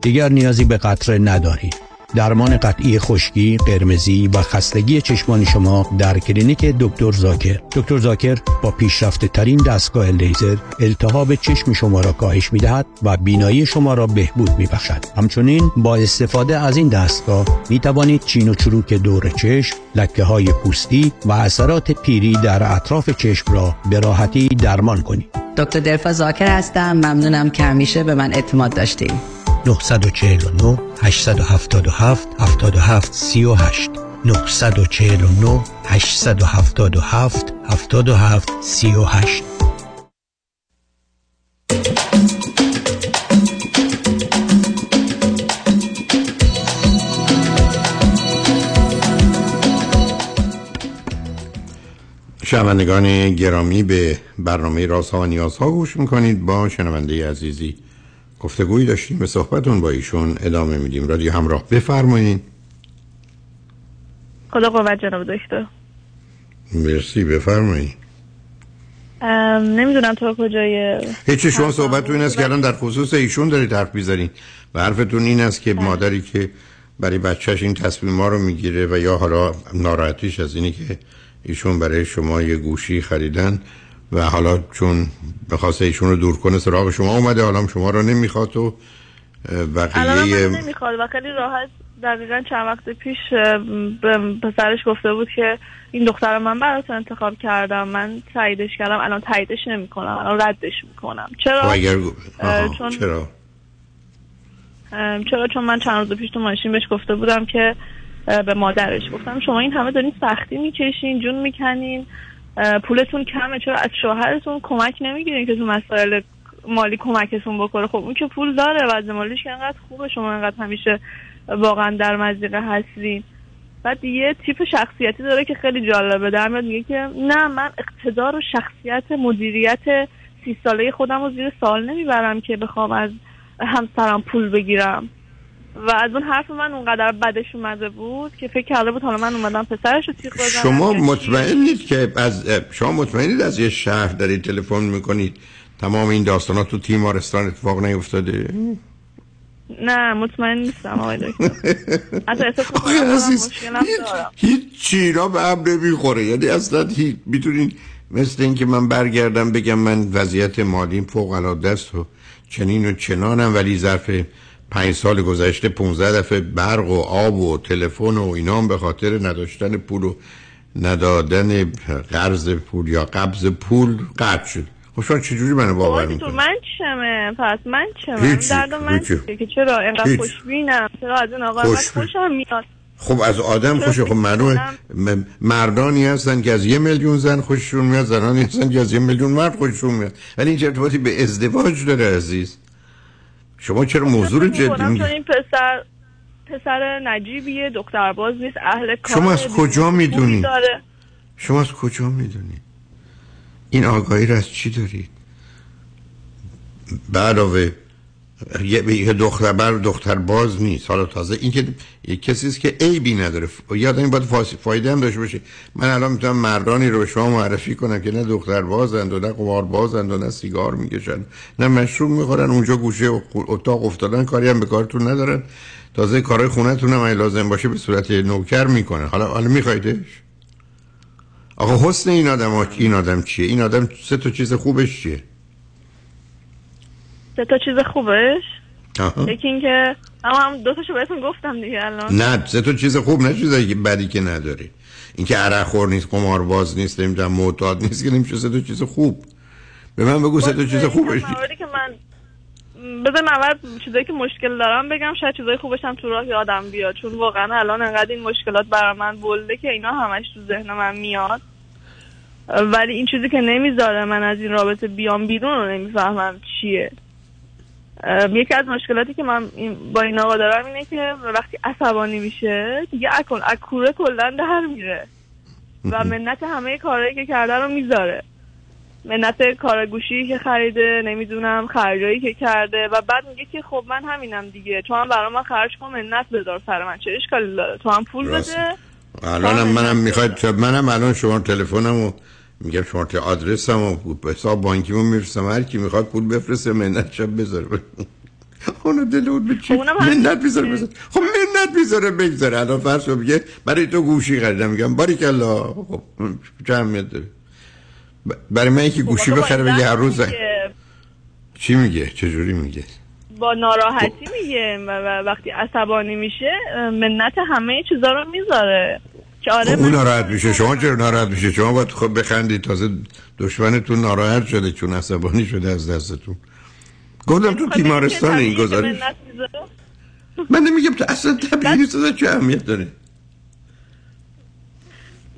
دیگر نیازی به قطره ندارید درمان قطعی خشکی، قرمزی و خستگی چشمان شما در کلینیک دکتر زاکر. دکتر زاکر با پیشرفته ترین دستگاه لیزر التهاب چشم شما را کاهش می دهد و بینایی شما را بهبود می بخشد. همچنین با استفاده از این دستگاه می توانید چین و چروک دور چشم، لکه های پوستی و اثرات پیری در اطراف چشم را به راحتی درمان کنید. دکتر دلفا زاکر هستم ممنونم که همیشه به من اعتماد داشتیم 949 877 77 38 949 877 77 38 شنوندگان گرامی به برنامه رازها و نیازها گوش می‌کنید. با شنونده عزیزی گفتگویی داشتیم به صحبتون با ایشون ادامه میدیم. رادیو همراه. بفرمایید خدا قوت جناب دکتر. مرسی بفرمایید نمی‌دونم تا کجای هیچ شما صحبتتون این است که الان در خصوص ایشون دارید حرف می‌زنید. و حرفتون این است که مادری که برای بچهش این تصمیم ما رو می‌گیره و یا حالا ناراحتیش از اینی که ایشون برای شما یه گوشی خریدن. و حالا چون بخواسته ایشون رو دور کنه سراغ شما اومده حالا شما رو نمی‌خواد و بقیه نمی‌خواد و خیلی راحت دقیقا چند وقت پیش به پسرش گفته بود که این دختر من برات انتخاب کردم من تاییدش کردم الان تاییدش نمی‌کنم الان ردش می‌کنم. چرا؟ خب اگر... چون... چرا؟ چرا؟ چون من چند روز پیش تو ماشین بهش گفته بودم که به مادرش گفتم شما این همه دارین سختی می‌کشین جون می‌کنین پولتون کمه. چرا از شوهرتون کمک نمی‌گیرین که تو مسائل مالی کمکتون بکنه؟ خب اون که پول داره وضع مالیش که انقدر خوبه شما انقدر همیشه واقعا در مزیقه هستین. بعد یه تیپ شخصیتی داره که خیلی جالبه. در میاد میگه که نه من اقتدار و شخصیت مدیریت سی ساله خودم رو زیر سال نمی‌برم که بخوام از همسرم پول بگیرم. و از اون حرف من اونقدر بدش اومده بود که فکر کرده بود حالا من اومدم پسرش رو تیغ بزنم. شما مطمئنید که از شما مطمئنید از یه شهر دارید تلفن می‌کنید؟ تمام این داستانات تو تیمارستان اتفاق نیفتاده؟ نه مطمئن نیستم آقای دکتر. هیچ چی را به هم نمی‌خوره یعنی اصلا هیچ می‌تونین مثل اینکه من برگردم بگم من وضعیت مالیم فوق العاده است و چنین و چنانم ولی ظرف پنج سال گذشته 15 دفعه برق و آب و تلفن و اینام به خاطر نداشتن پول و ندادن قرض پول یا قبض پول قطع شد. خب شما چجوری منو باور می‌کنی؟ من چمه؟ پس من چمه؟ درد من که چرا اینقدر خوشبینم؟ چرا از این آقا خوشم میاد؟ خب از آدم خوشه خب معلومه مردانی هستن که از یه میلیون زن خوششون میاد زنانی هستن که از یه میلیون مرد خوششون میاد. ولی این ارتباطی به ازدواج داره عزیز؟ شما چرا موضوع رو جدی چون این پسر پسر نجیبیه دکتر باز نیست اهل کار شما از کجا می‌دونید شما از کجا می‌دونید این آگاهی رو از چی دارید؟ بعد یه دختر دختر باز نیست. حالا تازه این که یک کسی است که عیبی نداره. یاد این باید فایده هم داشته باشه من الان می‌تونم مردانی رو به شما معرفی کنم که نه دختر بازند و نه قمار بازند و نه سیگار می‌کشن نه مشروب می‌خورن اونجا گوشه اتاق افتادن کاری هم به کارتون ندارن. تازه کارهای خونتون هم لازم باشه به صورت نوکر می‌کنه حالا حالا میخوایدش آقا حسن این آدم این آدم چیه؟ این آدم سه تا چیز خوبش چیه؟ سه تا چیز خوبش. یکی اینکه اما هم دو تاشو بهتون گفتم دیگه الان. نه سه تا چیز خوب نه چیزایی که بدی که نداری. اینکه عرق خور نیست قمارباز نیست نمی‌دونم معتاد نیست که نمیشه سه تا چیز خوب. به من بگو سه تا چیز خوبش. که من بذار اول چیزایی که مشکل دارم بگم شاید چیزای خوبش هم تو راه یادم بیاد. چون واقعا الان انقدر این مشکلات برای من بلده که اینا همش تو ذهن من میاد. ولی این چیزی که نمی‌ذاره من از این رابطه بیام بیرون رو نمی‌فهمم چیه. یکی از مشکلاتی که من با این آقا دارم اینه که وقتی عصبانی میشه دیگه اکن اکوره کلا در میره. و منت همه کارهایی که کرده رو می‌ذاره. منت کار گوشی که خریده نمی‌دونم خرجایی که کرده و بعد میگه که خب من همینم دیگه. تو هم برای من خرج کن منت بذار سر من. چه اشکالی داره؟ تو هم پول. بده. الانم منم می‌خواید منم الان شما تلفنمو میگم شما ته آدرسم و حساب بانکیمو می‌رسم هر کی می‌خواد پول بفرسته منت شب بذاره. اونو دل اون به چی؟ همین منت بذاره بذاره. خب منت بذاره بگذاره. الان فرض میگه برای تو گوشی خریدم. میگم باریک الله خب چه اهمیت داره. برای من یکی گوشی آقا با بخره بگه هر روز که چی میگه؟ چجوری میگه؟ با ناراحتی میگه و و وقتی عصبانی میشه منت همه چیزا رو می‌ذاره. که آره خب اون ناراحت میشه. شما چرا ناراحت میشه؟ شما باید خب بخندید. تازه دشمنتون ناراحت شده چون عصبانی شده از دستتون. گفتم تو تیمارستان این طبیعیه که گزارش. من نمیگم تو اصلا طبیعی نیست چه اهمیت داره؟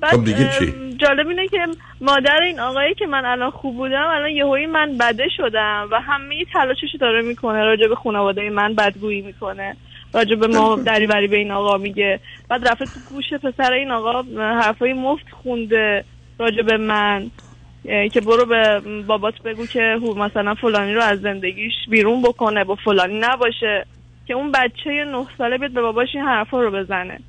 خب دیگه چی؟ جالب اینه که مادر این آقایی که من الان خوب بودم الان یهویی من بده شدم و همه تلاشش داره می‌کنه راجع به خانواده من بدگویی می‌کنه. راجع به ما دریوری به این آقا میگه. بعد رفته تو گوش پسر این آقا حرفای مفت خونده راجع به من. که برو به بابات بگو که مثلا فلانی رو از زندگیش بیرون بکنه با فلانی نباشه. که اون بچه نه ساله بیاد به باباش این حرفا رو بزنه.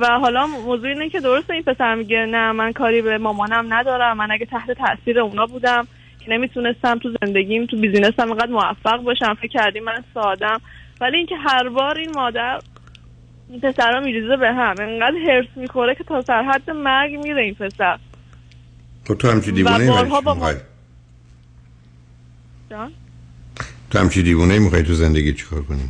و حالا موضوع اینه که درسته این پسر میگه نه من کاری به مامانم ندارم من اگه تحت تاثیر اونا بودم که نمی‌تونستم تو زندگیم تو بیزینسم اینقدر موفق باشم. فکر کردی من سادم. ولی اینکه هر بار این مادر این پسرا میریزه به هم. انقدر هرس می‌خوره که تا سرحد مرگ میره این پسر. تو تو همچی و با ما- جان؟ تو همچی دیوونه می‌خوای تو زندگی چیکار کنی؟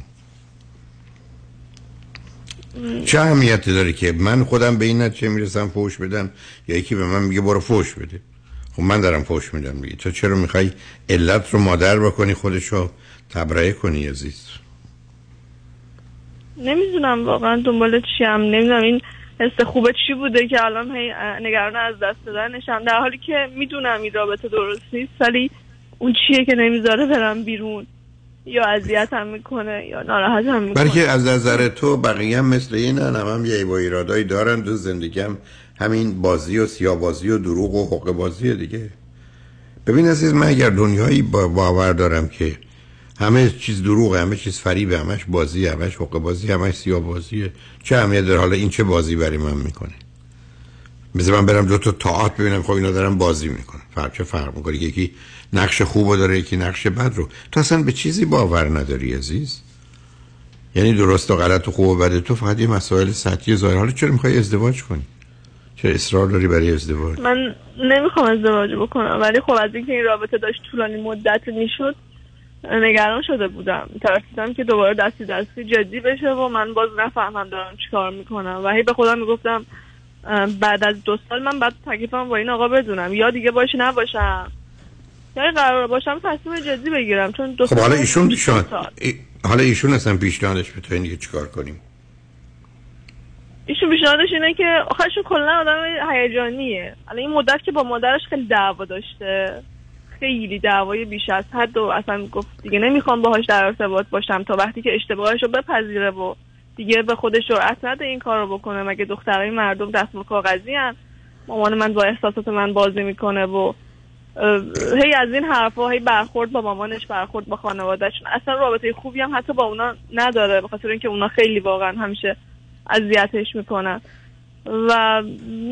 چه اهمیتی داره که من خودم به این نتیجه می‌رسم فوش بدم یا یکی به من میگه برو فوش بده؟ خب من دارم فوش میدم دیگه. تو چرا می‌خوای علت رو مادر بکنی خودشو تبرئه کنی عزیز؟ نمی‌دونم واقعا دنبال چیم نمی‌دونم این حس خوبه چی بوده که الان نگران از دست دادنشم. در حالی که می‌دونم این رابطه درست نیست ولی اون چیه که نمی‌ذاره برم بیرون؟ یا اذیتم می‌کنه یا ناراحتم می‌کنه. بلکه از نظر تو بقیه هم مثل این هم, هم یه با دارن تو زندگیم همین بازی و سیابازی و دروغ و حق بازی دیگه. ببین عزیز من اگر دنیایی با باور دارم که همه چیز دروغه همه چیز فریبه همش بازی همش حق بازی همش سیابازیه چه اهمیت داره؟ حالا این چه بازی برای من می‌کنه؟ مثل من برم دو تا تاعت ببینم. خب اینا دارن بازی می‌کنن. فرق چه فرق می‌کنه؟ یکی نقش خوب داره یکی نقش بد رو. تو اصلا به چیزی باور نداری عزیز؟ یعنی درست و غلط و خوب و بد تو فقط یه مسائل سطحی ظاهر. حالا چرا می‌خوای ازدواج کنی؟ چرا اصرار داری برای ازدواج؟ من نمی‌خوام ازدواج بکنم ولی خب از اینکه این رابطه داشت طولانی مدت می‌شد نگران شده بودم. ترسیدم که دوباره دستی دستی جدی بشه و من باز نفهمم دارم چیکار می‌کنم. و هی به خودم می‌گفتم بعد از دو سال من بعد تکلیفم با این آقا بدونم. یا دیگه باشه نباشم. یا قرار باشم تصمیم جدی بگیرم. چون دو خب حالا ایشون. ای- حالا ایشون اصلا پیشنهادش به تو اینه که چیکار کنیم؟ ایشون پیشنهادش اینه که آخرشون کلا آدم هیجانیه. الان این مدت که با مادرش خیلی دعوا داشته. خیلی دعوای بیش از حد و اصلا گفت دیگه نمی‌خوام باهاش در ارتباط باشم تا وقتی که اشتباهش رو بپذیره و دیگه به خودش جرأت نده این کار رو بکنه. مگه دخترای مردم دستمال کاغذی هن؟ مامان من با احساسات من بازی می‌کنه و هی از این حرفا هی برخورد با مامانش برخورد با خانوادهش اصلا رابطه خوبی هم حتی با اونا نداره به خاطر اینکه اونا خیلی واقعا همیشه اذیتش می‌کنن. و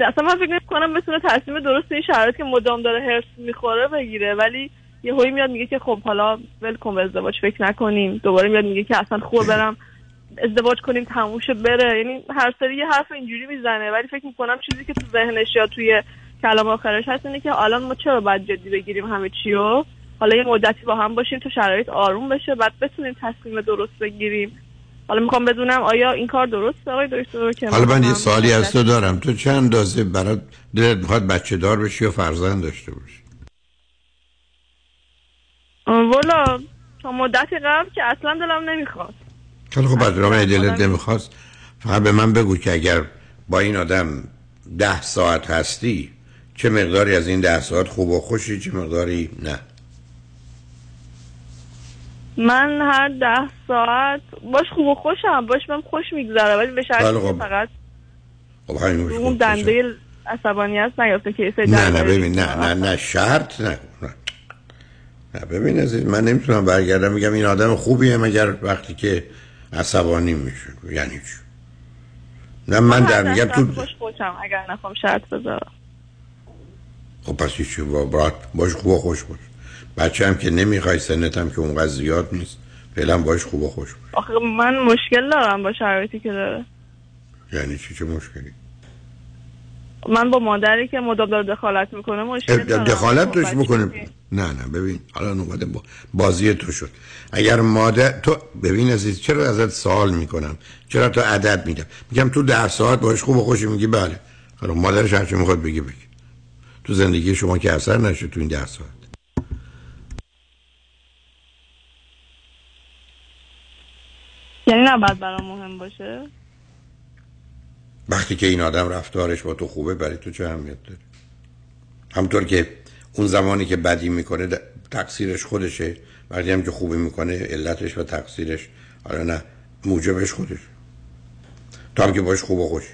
اصلا من فکر کنم بتونه تصمیم درست این شرایط که مدام داره هرس می‌خوره بگیره. ولی یه هایی میاد میگه که خب حالا ول کن به ازدواج فکر نکنیم. دوباره میاد میگه که اصلا خوب برم ازدواج کنیم تموشه بره. یعنی هر سری یه حرف اینجوری می‌زنه. ولی فکر می‌کنم چیزی که تو ذهنش یا توی کلام آخرش هست اینه که الان ما چرا باید جدی بگیریم همه چیو؟ حالا یه مدتی با هم باشیم تو شرایط آروم بشه بعد بتونیم تصمیم درست بگیریم. حالا می‌خوام بدونم آیا این کار درسته آقای دکتر که حالا من یه سوالی از تو مدت- دارم. تو چند اندازه برات دلت می‌خواد بچه دار بشی یا فرزند داشته باشی؟ والا تا مدتی قبل که اصلا دلم نمی‌خواد. خیلی خب از راه دلت نمی‌خواست. فقط به من بگو که اگر با این آدم ده ساعت هستی چه مقداری از این ده ساعت خوب و خوشی چه مقداری نه. من هر ده ساعت باش خوب و خوشم باش من خوش میگذره ولی به شرطی بله خب. فقط خب همین. اون دنده عصبانیت نیافته که نه نه ببین نه نه نه شرط نه. نه ببین عزیز من نمی‌تونم برگردم میگم این آدم خوبیه مگر وقتی که عصبانی میشه. یعنی چی؟ نه من در میگم تو باش خوشم اگر نخوام شرط بذارم. خب پس چی با برات باش خوب و خوش باش. بچه هم که نمی‌خوای سنت هم که اونقدر زیاد نیست. فعلا باش خوب و خوش باش. آخه من مشکل دارم با شرایطی که داره. یعنی چی؟ چه مشکلی؟ من با مادری که مدام داره دخالت می‌کنه مشکل دارم. دخالت توش می‌کنه. نه نه ببین حالا با بازی تو شد. اگر مادر تو ببین عزیز چرا ازت سوال می‌کنم؟ چرا تو عدد میدم؟ میگم تو ده ساعت باش خوب و خوشی میگی بله. حالا مادرش هرچی می‌خواد بگی بگی تو زندگی شما که اثر نشد تو این ده ساعت. یعنی نباید برام مهم باشه؟ وقتی که این آدم رفتارش با تو خوبه برای تو چه اهمیت داره؟ همطور که اون زمانی که بدی می‌کنه تقصیرش خودشه. وقتی هم که خوبی می‌کنه علتش و تقصیرش حالا نه موجبش خودش. تو هم که باش خوب و خوش.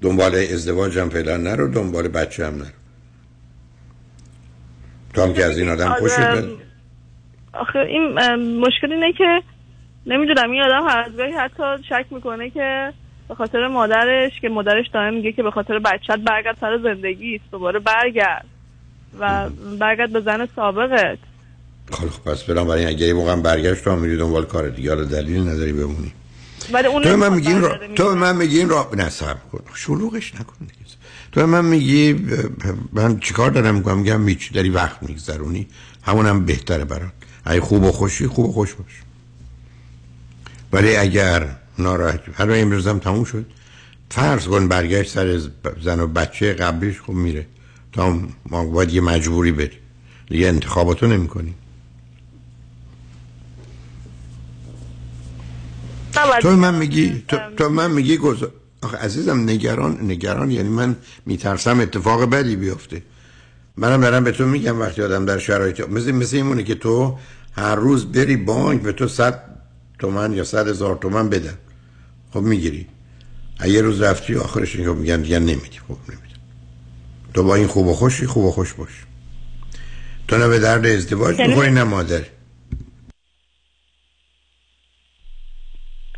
دنبال ازدواج هم فعلا نرو دنبال بچه هم نرو. تو هم که از این آدم خوشت آره، بیاد. آخه این ام، مشکل اینه که نمی‌دونم این آدم هر گاهی حتی شک می‌کنه که به خاطر مادرش که مادرش داره میگه که به خاطر بچت برگرد سر زندگی دوباره برگرد و برگرد به زن سابقت. خب پس برام برای اگه هم برگشت تو هم میری دنبال کار دیگه. حالا دلیل نداری بمونی. ولی اون تو من میگی را... تو من میگی این را نه صبر کن. شلوغش نکن دیگه. تو من میگی من چیکار دارم می‌کنم؟ میگم هیچ داری وقت میگذرونی. همونم بهتره برات. اگه خوب و خوشی خوب و خوش باش. ولی اگر ناراحت هر امروز هم تموم شد. فرض کن برگشت سر زن و بچه قبلیش خب میره. تا ما باید یه مجبوری بری. دیگه انتخاباتو نمی کنی تو من میگی تو, تو من میگی گذار آخه عزیزم نگران نگران یعنی من میترسم اتفاق بدی بیفته. منم دارم به تو میگم وقتی آدم در شرایط مثل مثل این مونه که تو هر روز بری بانک به تو صد تومن یا صد هزار تومن بدن. خب می‌گیری. یه روز رفتی آخرش اینکه میگن دیگه نمیدی. خب نمیدی تو با این خوب و خوشی خوب و خوش باش. تو نه به درد ازدواج می‌خوری نه مادر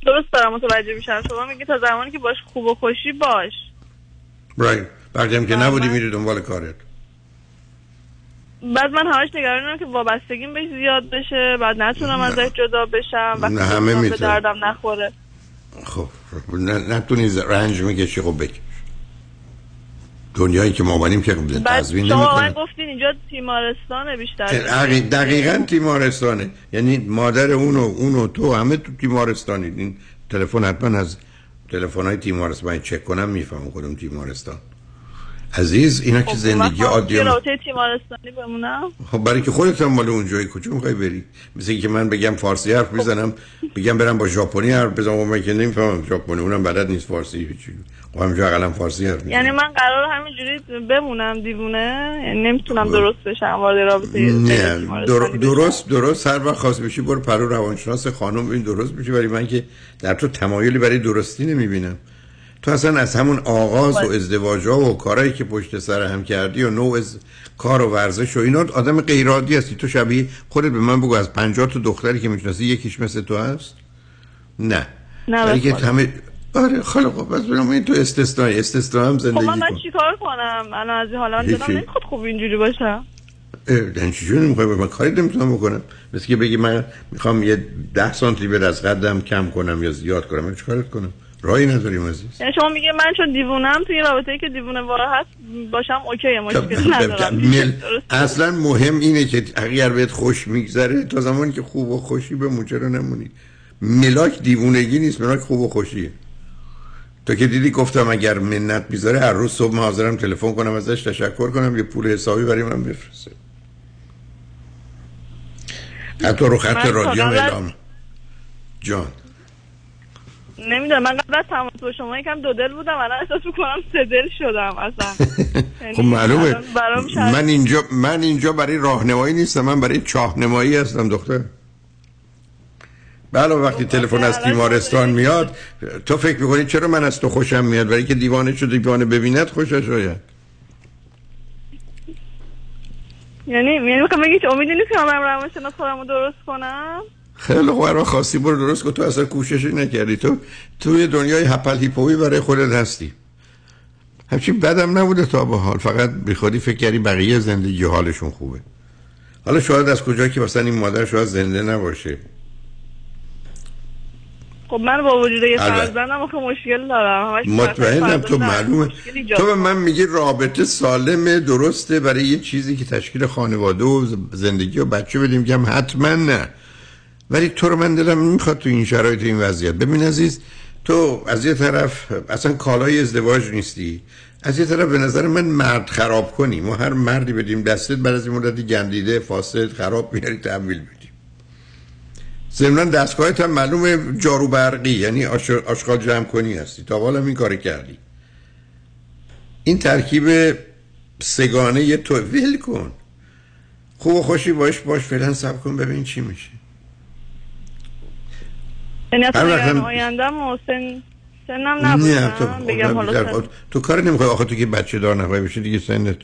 درست دارم متوجه میشم. شما میگی تا زمانی که باش خوب و خوشی باش. وقتی هم که بله. نبودی میری دنبال کارت. بعد من همش نگرانم که وابستگیم بهش زیاد بشه بعد نتونم ازش جدا بشم نه، همه که به. دردم نخوره. خب نه نتونی رنج می‌کشی خب بکش دنیایی که ما اومدیم که بعد تضمین شما نمی‌کنه. گفتین اینجا تیمارستانه بیشتر. دقیقا تیمارستانه. یعنی مادر اون و اون و تو همه تو تیمارستانی. این تلفن حتما از تلفن های تیمارستان. من چک کنم می‌فهمم کدوم تیمارستان. عزیز اینا که زندگی عادی رابطه تیمارستانی بمونم. خب برای که خودت هم مال اونجایی کجا می‌خوای بری؟ مثل اینکه من بگم فارسی حرف بزنم بگم برم با ژاپنی حرف بزنم و من که نمی‌فهمم ژاپنی اونم بلد نیست فارسی هیچی. خب همینجا اقلا فارسی حرف یعنی من قرار همینجوری بمونم دیوونه؟ یعنی نمی‌تونم درست بشم وارد رابطه نه در-. درست درست هر وقت خواست بشی برو پرو روانشناس خانم ببین درست میشه ولی من که در تو تمایلی برای درستی نمی‌بینم. تو اصلا از همون آغاز و ازدواج ها و کارهایی که پشت سر هم کردی و نوع از کار و ورزش و اینا آدم غیرعادی هستی. تو شبیه خودت به من بگو از 50 تا دختری که می‌شناسی یکیش مثل تو هست؟ نه. نه که بخدا. همه آره خیلی خوب. پس برام این تو استثنایی. استثنا هم خب زندگی من, من کن. چیکار کنم؟ الان از این حالا من. دلم نمی‌خواد خوب اینجوری باشم. یعنی چجوری نمی‌خوای من کاری نمی‌تونم بکنم. مثل که بگی من می‌خوام یه ده سانتی بر از قدم کم کنم یا زیاد کنم. من چیکارت کنم؟ راهی نداریم عزیز. یعنی شما میگه من چون دیوونم توی رابطه که دیوونه واره هست باشم اوکی مشکل ندارم. مل... اصلا مهم اینه که اگر بهت خوش میگذره تا زمانی که خوب و خوشی به چرا نمونی؟ ملاک دیوونگی نیست ملاک خوب و خوشیه. تو که دیدی گفتم اگر منت می‌ذاره هر روز صبح حاضرم تلفن کنم ازش تشکر کنم یه پول حسابی برای من بفرسته. حتی رو خط تا رادیو اعلام. جان. نمی‌دونم من قبل از تماس با شما یکم دو دل بودم الان احساس می‌کنم سه دل شدم اصلا. یعنی خب معلومه. من اینجا من اینجا برای راهنمایی نیستم من برای چاهنمایی هستم دختر. بله وقتی تلفن از تیمارستان میاد تو فکر می‌کنی چرا من از تو خوشم میاد؟ برای که دیوانه شده دیوانه ببیند خوشش آید. یعنی یعنی که امیدی نیست که من روانشناس خودم رو درست کنم؟ خیلی خوب وقت خواستی برو درست کن تو اصلا کوششی نکردی. تو توی دنیای هپل هیپوی برای خودت هستی. همچی بدم نبوده تا به حال فقط بی خودی فکر کردی بقیه زندگی حالشون خوبه. حالا شاید از کجا که مثلا این مادر شاید زنده نباشه. خب من با وجود یه. فرزندم آخه مشکل دارم. مطمئنم تو. معلومه. تو به من میگی رابطه سالمه درسته برای یه چیزی که تشکیل خانواده و زندگی و بچه بدیم میگم حتما نه. ولی تو رو من دلم می‌خواد تو این شرایط این وضعیت. ببین عزیز تو از یه طرف اصلا کالای ازدواج نیستی. از یه طرف به نظر من مرد خراب کنی. ما هر مردی بدیم دستت بعد از این مدتی گندیده فاسد خراب میاری تحویل بدیم ضمن دستگاهت هم معلومه جارو برقی یعنی آش- آشغال جمع کنی هستی. تا حالا این کار کردی. این ترکیب سگانه تو ول کن. خوب و خوشی باش باش فعلا سب کن ببین چی میشه. یعنی اصلا هر وقت نگران هم- آیندم و سن سنم نبودم تو بگم حالا بیشتر- سن تو کار نمی‌خوای آخه تو که بچه دار نخواهی بشی دیگه سنت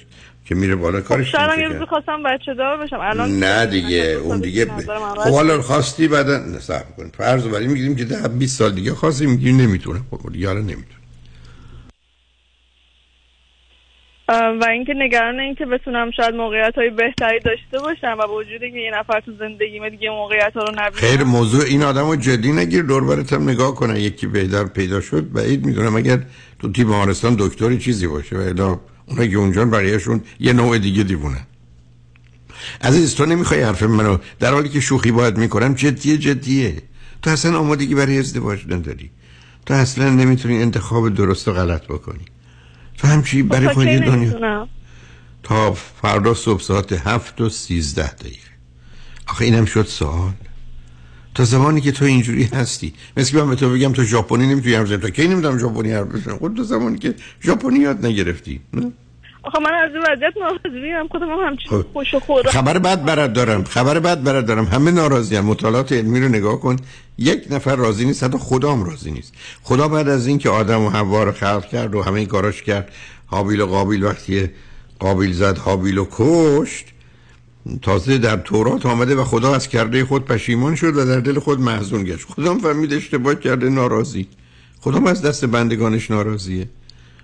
که میره بالا کارش شاید هم نمیشه یه خواستم بچه دار بشم. الان نه دیگه اون دیگه ب... خب حالا خواستی بعدا صبر کن. فرض رو برای می‌گیریم که ده 20 سال دیگه خواستی میگی نمی‌تونم. خب دیگه حالا نمی‌تونم. و اینکه نگران این که بتونم شاید موقعیت های بهتری داشته باشم و با وجودی که یه نفر تو زندگیمه دیگه موقعیت ها رو نبینم خیر موضوع این آدم رو جدی نگیر دور برت هم نگاه کنن یکی بهتر پیدا شد بعید می‌دونم اگر تو تیم بیمارستان دکتری چیزی باشه و الا اونایی که اونجا بقیهشون یه نوع دیگه دیوونه. عزیز تو نمی‌خوای حرف منو در حالی که شوخی باید می‌کنم؟ جدیه جدیه. تو اصلا آمادگی برای ازدواج نداری. تو اصلا نمی‌تونی انتخاب درست و غلط بکنی. تو همچی برای خب، یه دنیا؟ تا فردا صبح ساعت هفت و سیزده دقیقه. آخه اینم شد سوال. تا زمانی که تو اینجوری هستی. مثل که من به تو بگم تو ژاپنی نمی‌تونی حرف بزنی. تا کی نمی‌دونم ژاپنی حرف بزنم؟ خود تا زمانی که ژاپنی یاد نگرفتی نه؟ آخه من از این وضعیت ناراضیم خودم هم همچین خب. خوش و خورم خبر بد برات دارم خبر بد برات دارم. همه ناراضی هم. مطالعات علمی رو نگاه کن. یک نفر راضی نیست حتی خدام راضی نیست. خدا بعد از اینکه آدم و حوا رو خلق کرد و همه این کاراش کرد حابیل و قابیل وقتی قابیل زد حابیل و کشت. تازه در تورات آمده و خدا از کرده خود پشیمان شد و در دل خود محزون گشت. خدا هم فهمید اشتباه کرده ناراضی. خدا هم از دست بندگانش ناراضیه.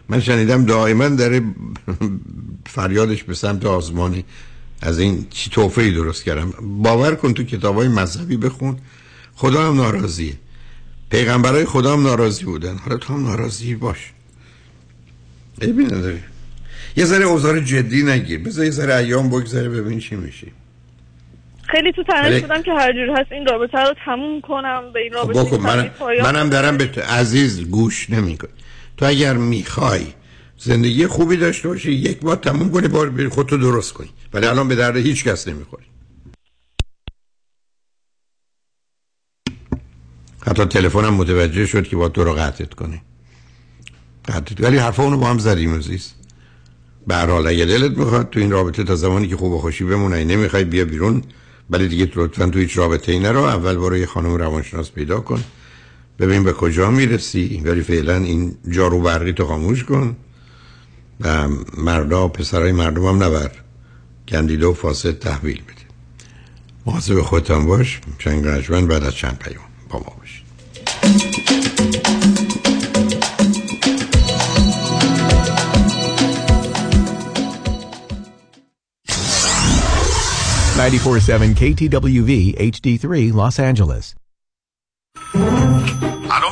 من شنیدم دائما داره فریادش به سمت آسمانی از این چی توفه ای درست کردم. باور کن تو کتاب های مذهبی بخون. خدا هم ناراضیه. پیغمبرای خدا هم ناراضی بودن. حالا تو هم ناراضی باش. عیبی نداره یه ذره اوزار جدی نگیر بذار یه ذره ایام بگذره ببین چی میشه. خیلی تو تنش شدم که هر جور هست این رابطه رو تموم کنم به این خب رابطه بکن. من تبدیل پایان منم دارم به تو- عزیز گوش نمیکن تو اگر می‌خوای زندگی خوبی داشته باشی یک بار تموم کنی بار بری خودتو درست کنی. ولی الان به درد هیچ کس نمی‌خوری. حتی تلفنم متوجه شد که با تو رو قطعت کنی. قطعت ولی حرفا اونو با هم زدیم عزیز. به هر حال اگه دلت می‌خواد تو این رابطه تا زمانی که خوب و خوشی بمونه نمی‌خوای بیا بیرون. ولی دیگه لطفا تو هیچ رابطه ای نرو. اول برو یه خانم روانشناس پیدا کن. ببین به کجا می‌رسی. ولی فعلا این جارو برقی تو خاموش کن. و مردا پسرای مردم هم نبر. گندیده و فاسد تحویل بده. مواظب خودتان باش. چنگ رجمن بعد از چند پیام با ما باش Ninety-four seven KTWV HD3 Los Angeles.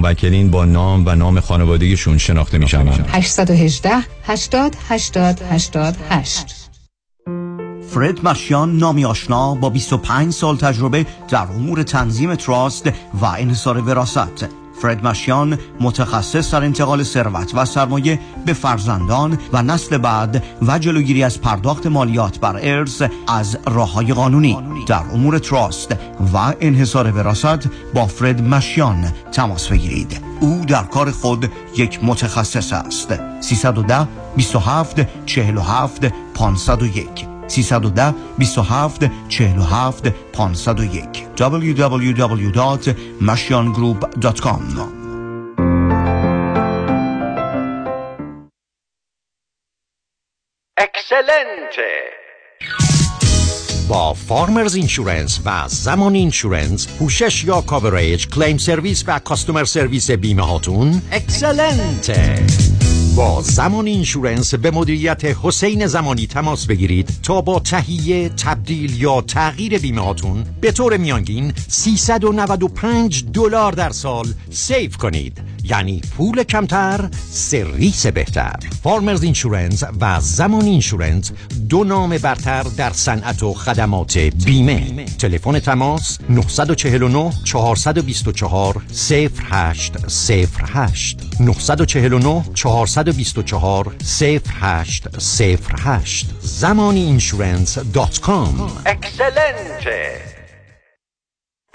موکلین با نام و نام خانوادگیشون شناخته می شوند 818 80 80 88 فرد مشیان نامی آشنا با 25 سال تجربه در امور تنظیم تراست و انحصار وراست فرد مشیان متخصص در انتقال ثروت و سرمایه به فرزندان و نسل بعد و جلوگیری از پرداخت مالیات بر ارث از راه های قانونی در امور تراست و انحصار وراست با فرد مشیان تماس بگیرید. او در کار خود یک متخصص است. 310 27 47 501 310 27 47 501 www.mashiangroup.com excellent ه با Farmers Insurance و زمانی Insurance پوشش یا coverage claim service و customer service بیمه هاتون excellent ه با زمانی Insurance به مدیریت حسین زمانی تماس بگیرید تا با تهیه تبدیل یا تغییر بیمه هاتون به طور میانگین 395 دلار در سال save کنید. یعنی پول کمتر سرویس بهتر. Farmers Insurance و زمانی Insurance دو نام برتر در صنعت و خدمات بیمه. تلفن تماس 949 424 0808 949 424 0808 زمانی Insurance dot com. excellent ه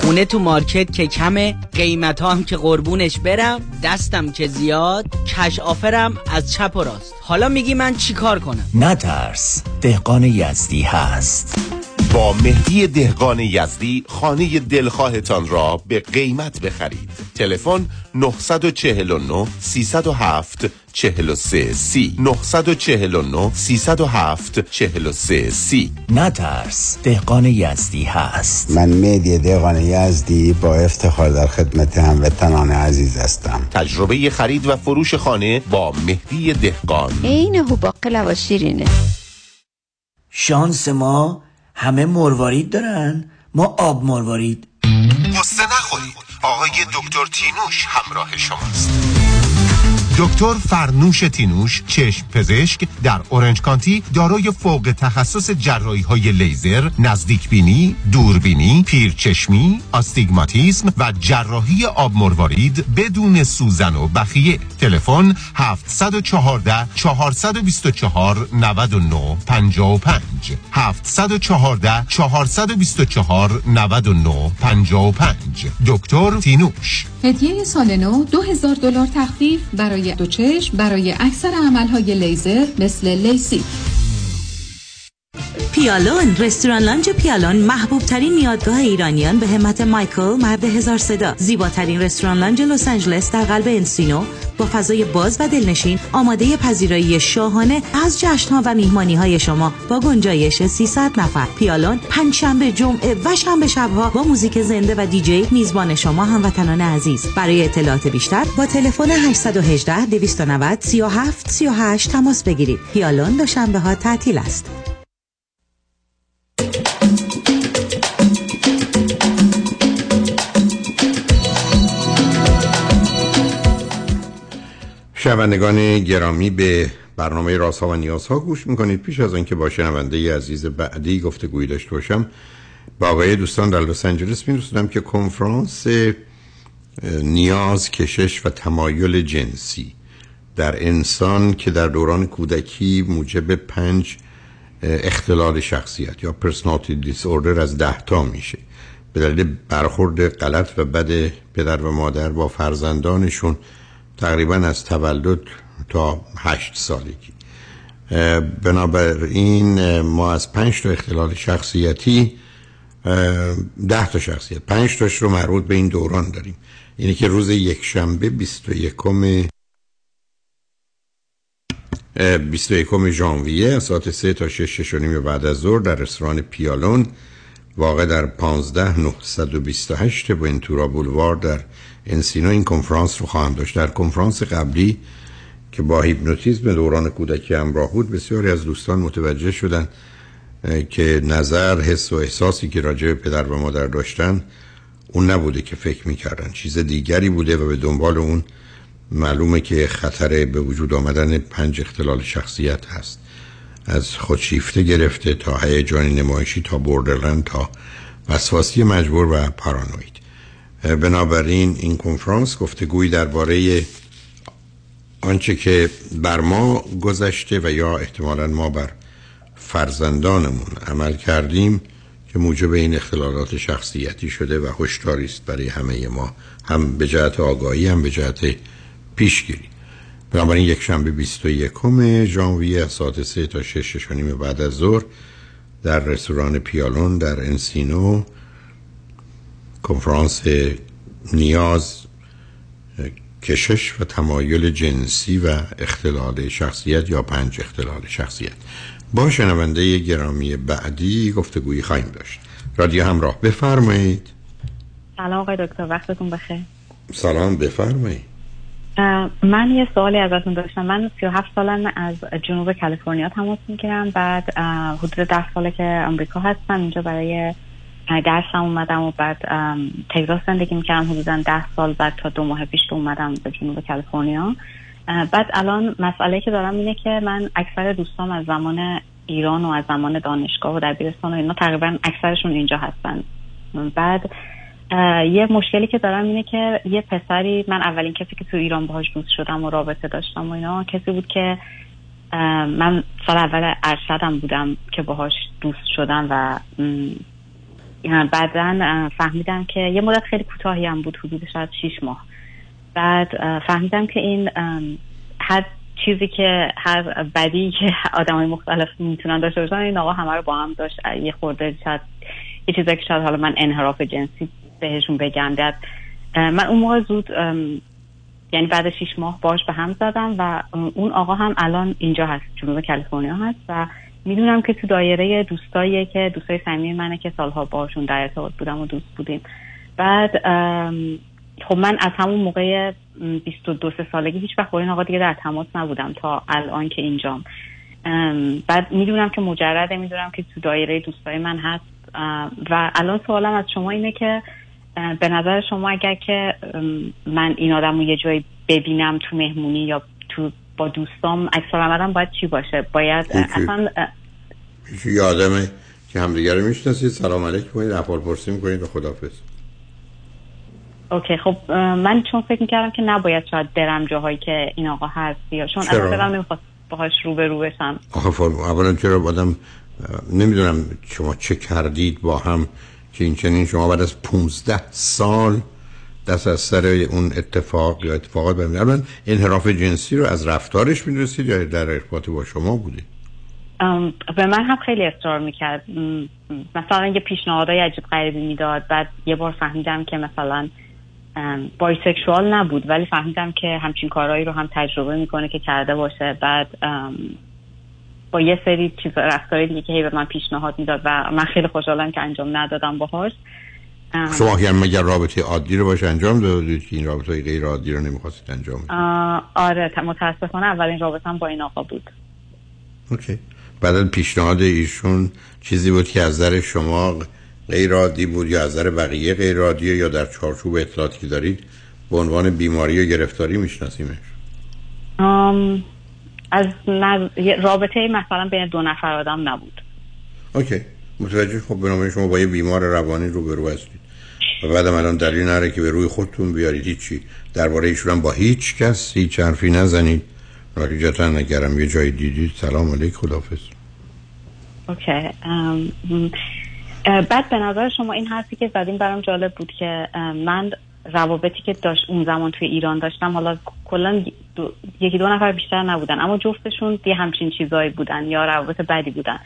خونه تو مارکت که کمه قیمت هم که قربونش برم دستم که زیاد کش آفرم از چپ و راست. حالا میگی من چی کار کنم؟ نترس دهقان یزدی هست. با مهدی دهقان یزدی خانه دلخواهتان را به قیمت بخرید. تلفن 949 307 43 سی. 949 307 43 سی. نترس دهقان یزدی هست. من مهدی دهقان یزدی با افتخار در خدمت هموطنان عزیز هستم. تجربه خرید و فروش خانه با مهدی دهقان. عین هوباقل و شیرینه. شانس ما همه مروارید دارن. ما آب مروارید. قصه نخورید. آقای دکتر تینوش همراه شماست. دکتر فرنوش تینوش چشم پزشک در اورنج کانتی دارای فوق تخصص جراحی های لیزر، نزدیک بینی، دوربینی، پیرچشمی، آستیگماتیسم و جراحی آب مروارید بدون سوزن و بخیه. تلفن 714 424 99 55 714 424 99 55 دکتر تینوش. هدیه سال نو 2000 دلار تخفیف برای دو برای اکثر عملهای لیزر مثل لیسی پیالون رستوران لانج پیالون محبوب ترین میادگاه ایرانیان به همت مایکل مرد هزار صدا. زیباترین رستوران لانج لس آنجلس در قلب انسینو با فضای باز و دلنشین آماده پذیرایی شاهانه از جشنها و میهمانی های شما با گنجایش 300 نفر. پیالون پنجشنبه جمعه و شنبه شبها با موزیک زنده و دیجی میزبان شما هموطنان عزیز. برای اطلاعات بیشتر با تلفن 818 290 37 38 تماس بگیرید. پیالون دوشنبه ها تعطیل است. شنوندگان گرامی به برنامه راست ها و نیاز ها گوش می‌کنید. پیش از اینکه با شنونده عزیز بعدی گفتگویی داشته باشم با آقای دوستان در لس آنجلس میرسونم که کنفرانس نیاز کشش و تمایل جنسی در انسان که در دوران کودکی موجب پنج اختلال شخصیت یا پرسنالتی دیس از ده تا میشه. به دلیل برخورد غلط و بد پدر و مادر با فرزندانشون تقریبا از تولد تا هشت سالگی. بنابراین ما از پنج تا اختلال شخصیتی ده تا شخصیت پنج تاش رو مربوط به این دوران داریم. اینه که روز یک شنبه 21 21 ژانویه از ساعت 3 تا 6 6 نیم بعد از ظهر در رستوران پیالون واقع در 15 928 ونتورا بولوار در انسینو این کنفرانس رو خواهم داشت. در کنفرانس قبلی که با هیپنوتیزم دوران کودکی همراه بود بسیاری از دوستان متوجه شدن که نظر حس و احساسی که راجع به پدر و مادر داشتن اون نبوده که فکر می‌کردن. چیز دیگری بوده و به دنبال اون معلومه که خطر به وجود آمدن پنج اختلال شخصیت هست. از خودشیفته گرفته تا هیجانی نمایشی تا بوردرلند تا وسواسی مجبور و پارانوید. بنابراین این کنفرانس گفتگویی درباره آنچه که بر ما گذشته و یا احتمالا ما بر فرزندانمون عمل کردیم که موجب این اختلالات شخصیتی شده و هشداری است برای همه ما هم به جهت آگاهی هم به جهت پیشگیری. بنابراین یک شنبه 21 ژانویه از ساعت 3 تا 6 نیم بعد از ظهر در رستوران پیالون در انسینو کنفرانس نیاز کشش و تمایل جنسی و اختلال شخصیت یا پنج اختلال شخصیت. با شنونده گرامی بعدی گفتگویی خواهیم داشت. رادیو همراه بفرمایید. سلام آقای دکتر وقتتون بخیر. سلام بفرمایید. من یه سوالی ازتون داشتم. من 37 سالم از جنوب کالیفرنیا تماس می‌گیرم. بعد حدود 10 ساله که آمریکا هستم. اینجا برای درسم اومدم و بعد تگزاس زندگی می‌کردم حدودا 10 سال بعد تا دو ماه پیش اومدم به جنوب کالیفرنیا. بعد الان مسئله که دارم اینه که من اکثر دوستام از زمان ایران و از زمان دانشگاه و دبیرستان و اینا تقریبا اکثرشون اینجا هستن. بعد یه مشکلی که دارم اینه که یه پسری من اولین کسی که تو ایران باهاش دوست شدم و رابطه داشتم و اینا کسی بود که من سال اول ارشدم بودم که باهاش دوست شدم و بعدا فهمیدم که یه مدت خیلی کوتاهی هم بود حدود شاید 6 ماه. بعد فهمیدم که این هر چیزی که هر بدی که آدمای مختلف می‌تونن داشته باشن این آقا همه رو با هم داشت. یه خورده شاید یه چیزی که شاید حالا من انحراف جنسی بهشون بگم. داد من اون موقع زود یعنی بعد شیش ماه باش به هم زدم و اون آقا هم الان اینجا هست جنوب کالیفرنیا هست و می‌دونم که تو دایره دوستایی که دوستای صمیمی منه که سالها باشون در ارتباط بودم و دوست بودیم. بعد خب من از همون موقع 22 سالگی هیچ وقت با این آقا دیگه در تماس نبودم تا الان که اینجام. بعد می‌دونم که مجرده می‌دونم که تو دایره دوستای من هست. و الان سوالم از شما اینه که به نظر شما اگر که من این آدم رو یه جایی ببینم تو مهمونی یا تو با دوستام عکس باید چی باشه؟ باید اصلا یه آدمه که همدیگه رو می‌شناسید. سلام علیک کنید احوال پرسی می‌کنید. و خدافظ اوکی. خب من چون فکر می‌کردم که نباید شاید برم جاهایی که این آقا هست یا چون اصلا دلم نمی‌خواست باهاش رو به رو بشم. آخه اولا چرا آدم نمی‌دونم شما چه کردید با هم که این چنین شما بعد از 15 سال دست از سر اون اتفاق یا اتفاقات ببینید من انحراف جنسی رو از رفتارش می‌دونستید یا در ارتباط با شما بودید؟ به من هم خیلی اصرار می‌کرد. مثلا یه پیشنهادهای عجیب غریبی می‌داد. بعد یه بار فهمیدم که مثلا بایسکشوال نبود. ولی فهمیدم که همچین کارهایی رو هم تجربه می‌کنه که کرده باشه. بعد با یه سری چیز رفتاری دیگه که هی به من پیشنهاد می‌داد و من خیلی خوشحالم که انجام ندادم باهاش. شما هم مگر رابطه عادی رو باشه انجام دادید که این رابطه های غیر عادی رو نمی‌خواستید انجام بدید؟ آره متاسفانه اولین رابطه با این آقا بود. اوکی. بعد پیشنهاد ایشون چیزی بود که از نظر شما غیر عادی بود یا از نظر بقیه غیر عادی یا در چارچوب اطلاعاتی که دارید به عنوان بیماری و گرفتاری میشناسیمش؟ از رابطه مثلا بین دو نفر آدم نبود. اوکی. متوجه خب به شما با یه بیمار روانی رو برو هستید. و بعدم الان دلیل نره که به روی خودتون بیارید. هیچی. درباره ایشون با هیچ کس هیچ حرفی نزنید. نتیجتا نگرم یه جای دیدید سلام علیک خدافز اوکی بعد به نظر شما این حرفی که زدیم برام جالب بود که من روابطی که داشت اون زمان توی ایران داشتم حالا کلا دو- یکی دو نفر بیشتر نبودن اما جفتشون یه همچین چیزایی بودن یا روابط بدی بودن.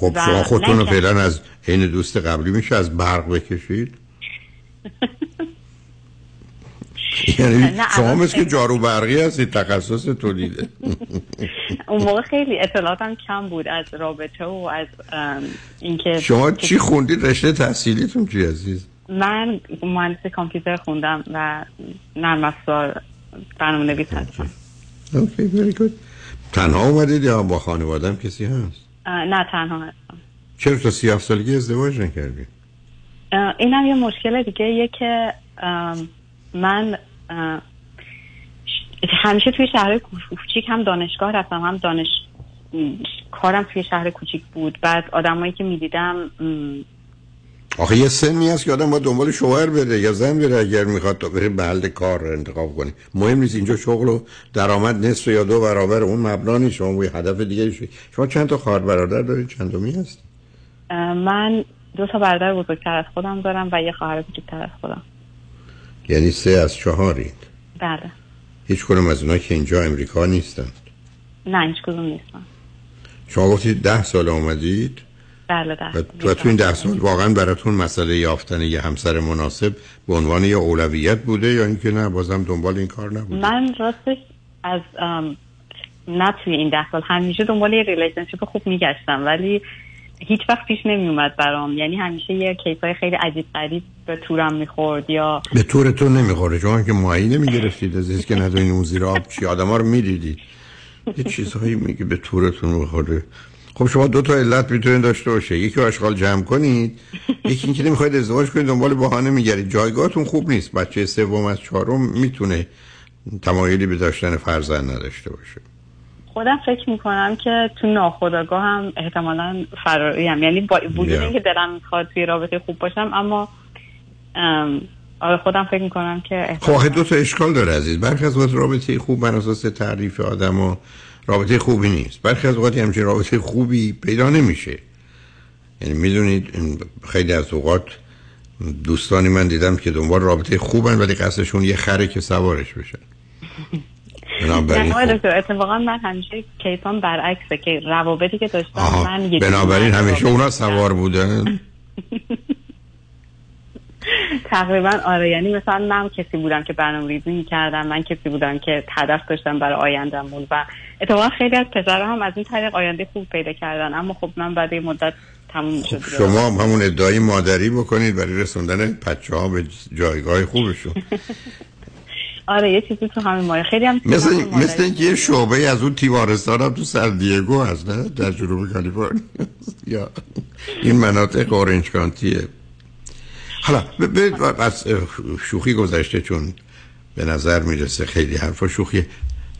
خب و شما خودتون رو فعلا از عین دوست قبلی میشه از برق بکشید. یعنی شما مثل که جارو برقی هستید تخصص تولیده اون موقع خیلی اطلاعاتم کم بود از رابطه و از اینکه شما چی خوندید؟ رشته تحصیلیتون چی عزیز؟ من مهندسی کامپیوتر خوندم و نرم افزار برنامه نویس هستم. اوکی very good. تنها اومدید یا با خانوادم کسی هست؟ نه تنها هستم. چرا تا سی هفت سالگی ازدواج نکردید؟ اینم یه مشکل دیگه یه که من همیشه توی شهر کوچیک هم دانشگاه رفتم هم دانش کارم توی شهر کوچیک بود. بعد آدمایی که می‌دیدم آخه یه سنی هست که آدم باید دنبال شوهر بره یا زن بره اگر می‌خواد تا بره محل کار رو انتخاب کنه. مهم نیست اینجا شغل و درآمد نصف یا دو برابر اون مبنا نیست شما با یه هدف دیگه شید شما چند تا خواهر برادر دارید؟ چندمی هست من دو تا برادر بزرگتر از خودم دارم و یه خواهر کوچکتر از خودم. یعنی سه از چهارید. بله. هیچ کنم از اونا که اینجا امریکا نیستن. نه هیچ کدوم نیستم شما گفتید ده سال آمدید بله ده. و تو این ده سال واقعا براتون مسئله یافتن یه همسر مناسب به عنوان یه اولویت بوده یا اینکه نه بازم دنبال این کار نبود من راستش از نه توی این ده سال همیشه دنبال یه relationship خوب میگشتم ولی هیچ وقت پیش نمی اومد برام. یعنی همیشه یه case ای خیلی عجیب غریب به تورم می‌خورد یا به تورتون نمی‌خوره. شما که ماهی نمی‌گرفتید از که ندونین اون زیر آب چی؟ آدم ها رو می‌دیدید یه چیزهایی میگه به تورتون می‌خوره. خب شما دو تا علت می‌تونید داشته باشه. یکی رو آشغال جمع کنید یکی اینکه نمی‌خواید ازدواج کنید دنبال بهانه میگردید. جایگاهتون خوب نیست. بچه سوم از چهارم می‌تونه تمایلی به داشتن فرزند نداشته باشه. خودم فکر می‌کنم که تو ناخودآگاه هم احتمالا فراریم. یعنی با وجود Yeah. اینکه دلم می‌خواد توی رابطه خوب باشم اما ام، آره خودم فکر می‌کنم که خب دو تا اشکال داره عزیز. برخی از رابطه خوب بر اساس تعریف آدم و رابطه خوبی نیست. برخی از اوقات همچین رابطه خوبی پیدا نمیشه. یعنی می‌دونید خیلی از اوقات دوستانی من دیدم که دنبال رابطه خوبن ولی قصدشون یه خره که سوارش بشن. بنابراین خب. اتفاقا من همیشه کیسان برعکسه که روابطی که داشتم آها من یه بنابراین همیشه اونا سوار بودن تقریبا آره یعنی مثلا من کسی بودم که برنامه ریزی می‌کردم من کسی بودم که هدف داشتم برای آیندهمون و اتفاقا خیلی از پسرها هم از این طریق آینده خوب پیدا کردن اما خب من بعد مدت تموم شد دیگه. شما هم همون ادعای مادری بکنید برای رسوندن بچه ها به جایگاه خوبشون آره یه چیزی تو همین مایه. خیلی هم مثل مثل اینکه یه شعبه از اون تیمارستان هم تو سر دیگو هست نه؟ در جنوب کالیفرنیا. یا این مناطق اورنج کانتیه. حالا از شوخی گذشته چون به نظر می‌رسه خیلی حرفا شوخیه.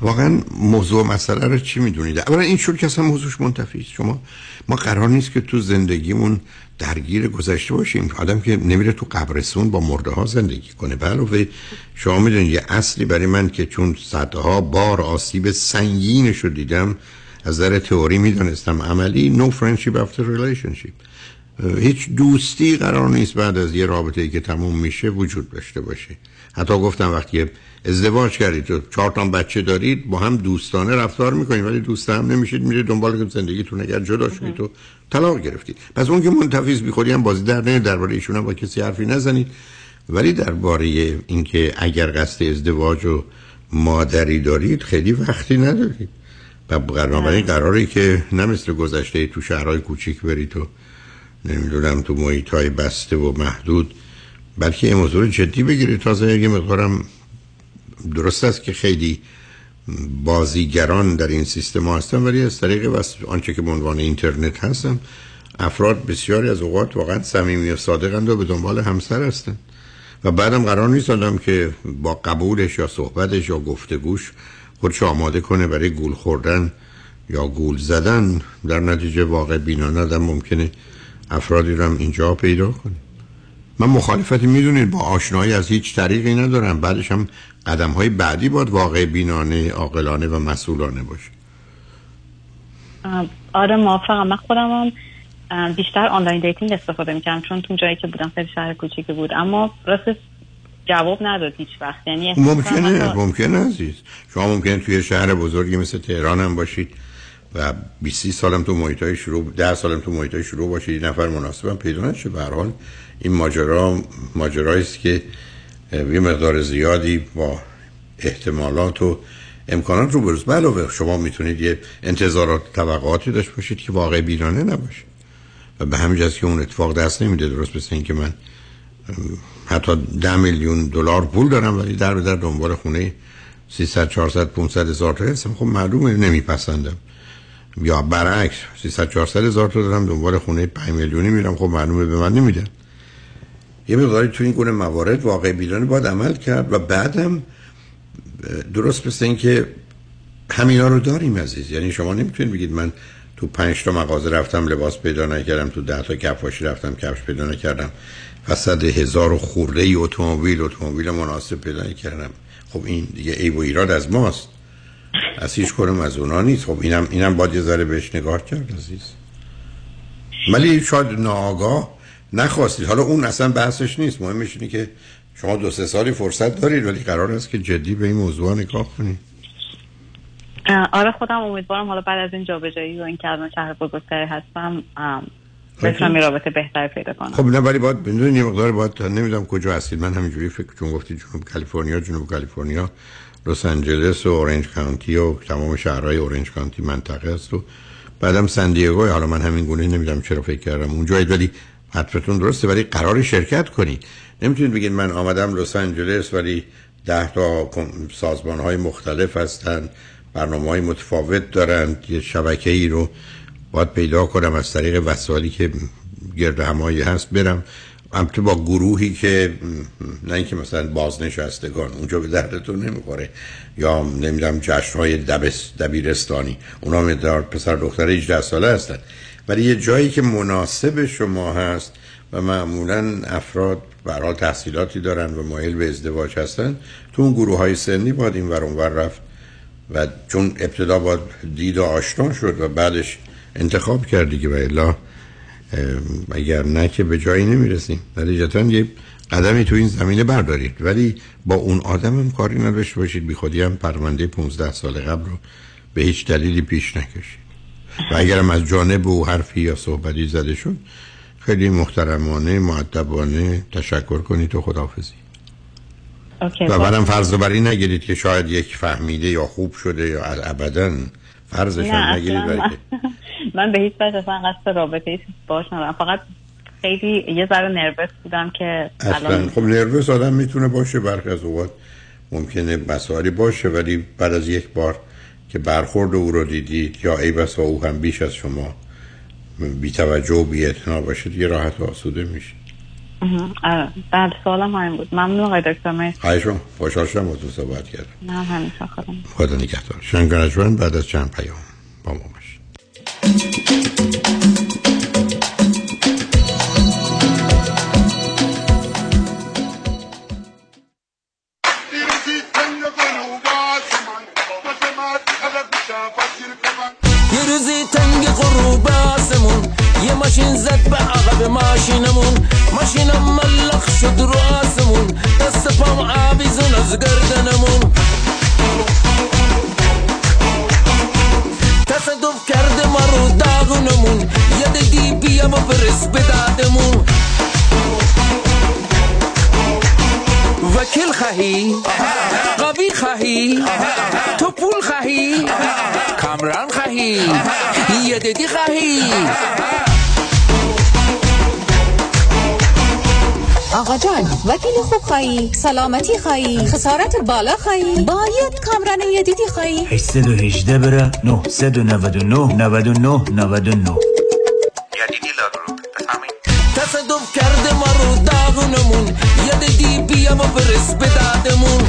واقعا موضوع مسئله رو چی می‌دونید؟ اولا این شد که اصلا موضوعش منتفی شما ما قرار نیست که تو زندگیمون درگیر گذشته باشیم. آدم که نمیره تو قبرستون با مرده ها زندگی کنه. علاوه شما می‌دونید یه اصلی برای من که چون صدها بار آسیب سنگینش رو دیدم از نظر تئوری می‌دونستم عملی no friendship after relationship. هیچ دوستی قرار نیست بعد از یه رابطه ای که تموم میشه وجود داشته باشه. حتی گفتم وقتی ازدواج کردید. و چهار تا بچه دارید با هم دوستانه رفتار می‌کنید ولی دوست هم نمیشید میرید دنبال زندگیتون اگر جدا شدید و طلاق گرفتید. پس اون که منتفیز بیخودی هم بازی در نمیاد درباره ایشون هم با کسی حرفی نزنید. ولی درباره اینکه اگر قصد ازدواج و مادری دارید خیلی وقتی ندارید. و بنابراین قراری که نه مثل گذشته تو شهرهای کوچیک برید و نمی‌دونم تو محیط های بسته و محدود بلکه یه موضوع جدی بگیرید. تازه یه مقدارم درست است که خیلی بازیگران در این سیستم هستن ولی از طریق. آنچه که به عنوان اینترنت هستن افراد بسیاری از اوقات واقعا صمیمی و صادقند و به دنبال همسر هستن. و بعدم قرار نیست آدم که با قبولش یا صحبتش یا گفتگوش خودش آماده کنه برای گول خوردن یا گول زدن. در نتیجه واقع بینانه آدم ممکنه افرادی رو هم اینجا پیدا کنه. من مخالفتی می‌دونید با آشنایی از هیچ طریقی ندارم. بعدش هم قدم های بعدی باید واقع بینانه عاقلانه و مسئولانه باشه. آره موافقم. من خودم هم بیشتر online dating استفاده می‌کردم چون تو جایی که بودم خیلی شهر کوچیکی بود. اما راستش جواب نداد هیچ وقت. یعنی ممکنه می‌کنم حتی- ممکنه عزیز. شما ممکنه توی شهر بزرگی مثل تهران هم باشید و 20 سالم تو محیطای شروع 10 سالم تو محیطای شروع باشید یه نفر مناسبم پیدا نشه. به هر حال این ماجرا ماجرایی است که یه مقدار زیادی با احتمالات و امکانات رو بروز علاوه شما می‌تونید یه انتظارات توقعاتی داشته باشید که واقع بینانه نباشه و به همین که اون اتفاق دست نمیده درست مثل اینکه من حتی ده میلیون دلار پول دارم ولی در به در دنبال خونه 300 400 500 هزار تا هستم. خب معلومه نمیپسندم. یا برعکس 300 400 هزار تا دارم دنبال خونه 5 میلیونی میرم. خب معلومه به من نمیدن. یه مقداری تو این گونه موارد واقع بیرانه باید عمل کرد و بعدم درست مثل اینکه همینا رو داریم عزیز. یعنی شما نمی‌تونید بگید من تو پنج تا مغازه رفتم لباس پیدا نکردم تو ده تا کفاشی رفتم کفش پیدا نکردم وسط هزار و خورده ای اتومبیل اتومبیل مناسب پیدا نکردم. خب این دیگه عیب و ایراد از ماست. از هیچ کنم از اونا نیست. خب اینم اینم باید یه ذره بهش نگاه کرد عزیز. ولی شاید ناآگاه نخواستید حالا اون اصلا بحثش نیست. مهمش اینه که شما دو سه سالی فرصت دارید ولی قرار است که جدی به این موضوع نگاه کنید. آره خودم امیدوارم حالا بعد از این جابجایی و این که الان شهر بزرگتری هستم ام، بتونم رابطه بهتری پیدا کنم. خب نه ولی باید بدون یه مقدار باید نمی‌دونم کجا هستید. من همینجوری فکر چون گفتی جنوب کالیفرنیا جنوب کالیفرنیا لس آنجلس و اورنج کانتی و تمام شهرهای اورنج کانتی منطقه است و بعدم سن دیگو حالا من همین گونه نمی‌دونم چرا فکر کردم اونجایید ولی حتفتون درسته ولی قرار شرکت کنید نمی‌تونید بگید من آمدم لس آنجلس ولی ده تا سازمان های مختلف هستن برنامه های متفاوت دارند یه شبکه ای رو باید پیدا کنم از طریق وسایلی که گرد همایی هست برم. البته با گروهی که نه اینکه مثلا بازنشستگان اونجا به دردتون نمی‌خوره یا نمی‌دونم جشنهای دبیرستانی. اونا مقدار پسر دختر 18 ساله هستن. ولی یه جایی که مناسب شما هست و معمولا افراد برای تحصیلاتی دارن و مایل به ازدواج هستن تو اون گروه های سنی باید این ور اونور رفت و چون ابتدا باید دید و آشنا شد و بعدش انتخاب کرد دیگه و الا اگر نه که به جایی نمی‌رسیم. نتیجتا یه قدمی تو این زمینه بردارید. ولی با اون آدم هم کاری نداشته باشید. بی خودی هم پرونده 15 سال قبل رو به هیچ دلیلی پیش نکشید. و اگرم از جانب او حرفی یا صحبتی زده شد خیلی محترمانه معدبانه تشکر کنید و خداحافظی. و بعدم فرض رو بر این نگیرید که شاید یک فهمیده یا خوب شده یا ابدا فرضش نگیرید برای که من, من به هیچ وجه اصلا قصد رابطه باش ندارم. فقط خیلی یه ذره نروس بودم که اصلا. الان خب نروس آدم می‌تونه باشه برخی از اوقات ممکنه مسائلی باشه ولی بعد از یک بار که برخورد او رو دیدید یا ای بسا او هم بیش از شما بی توجه و بی باشه دیگه راحت و آسوده میشه آره. بعد سوالم همین بود. ممنون آقای دکتر. مرسی. خواهشم خوشحال شدم با تو صحبت کردم. نه همیشه خودم. خدا نگهدار. شنگرجمن بعد از چند پیام با ما باشید. ماشینمون ماشینم ملق شد رو آسمون. دست پام آویزون از گردنمون. تصادف کرده ما رو داغونمون. یه دیگی بیا و برس به دادمون. وکیل خواهی؟ قوی خواهی؟ تو پول خواهی؟ کامران خواهی؟ یه دیدی خواهی؟ آقا جان وکیل خوب خواهی؟ سلامتی خواهی؟ خسارت بالا خواهی؟ باید کامران یدیدی خواهی؟ 818 بره 999 99 99 تصادف کرده ما رو داغونمون. یه دیگی بیا و برس به دادمون.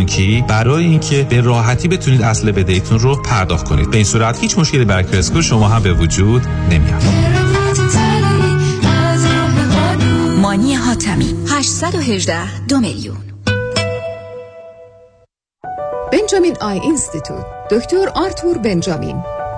بانکی برای اینکه به راحتی بتونید اصل بدهیتون رو پرداخت کنید. به این صورت هیچ مشکلی برای کرسکو شما هم به وجود نمیاد. مانی حاتمی 818 دو میلیون. Benjamin Eye Institute دکتر آرتور بنجامین.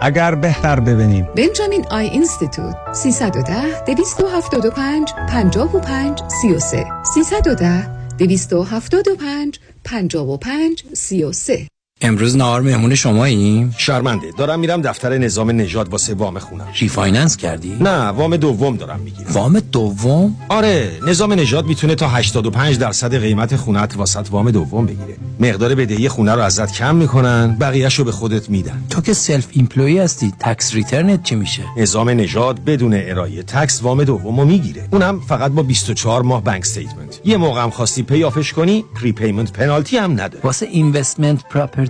اگر بهتر ببینیم. Benjamin Eye Institute. 310 275 55 33 310 275 55 33 امروز نهار مهمون شماییم؟ شرمنده دارم میرم دفتر نظام نژاد واسه وام خونم refinance کردی؟ نه وام دوم دارم می‌گیرم وام دوم؟ آره نظام نژاد می‌تونه تا 85 درصد قیمت خونت واست وام دوم بگیره مقدار بدهی خونه رو ازت کم می‌کنن بقیهش رو به خودت میدن تو که self-employed هستی tax return ت چی میشه؟ نظام نژاد بدون ارائه tax وام دوم رو می‌گیره اونم فقط با 24 ماه bank statement یه موقع هم خواستی pay off ش کنی prepayment penalty هم نداره واسه investment property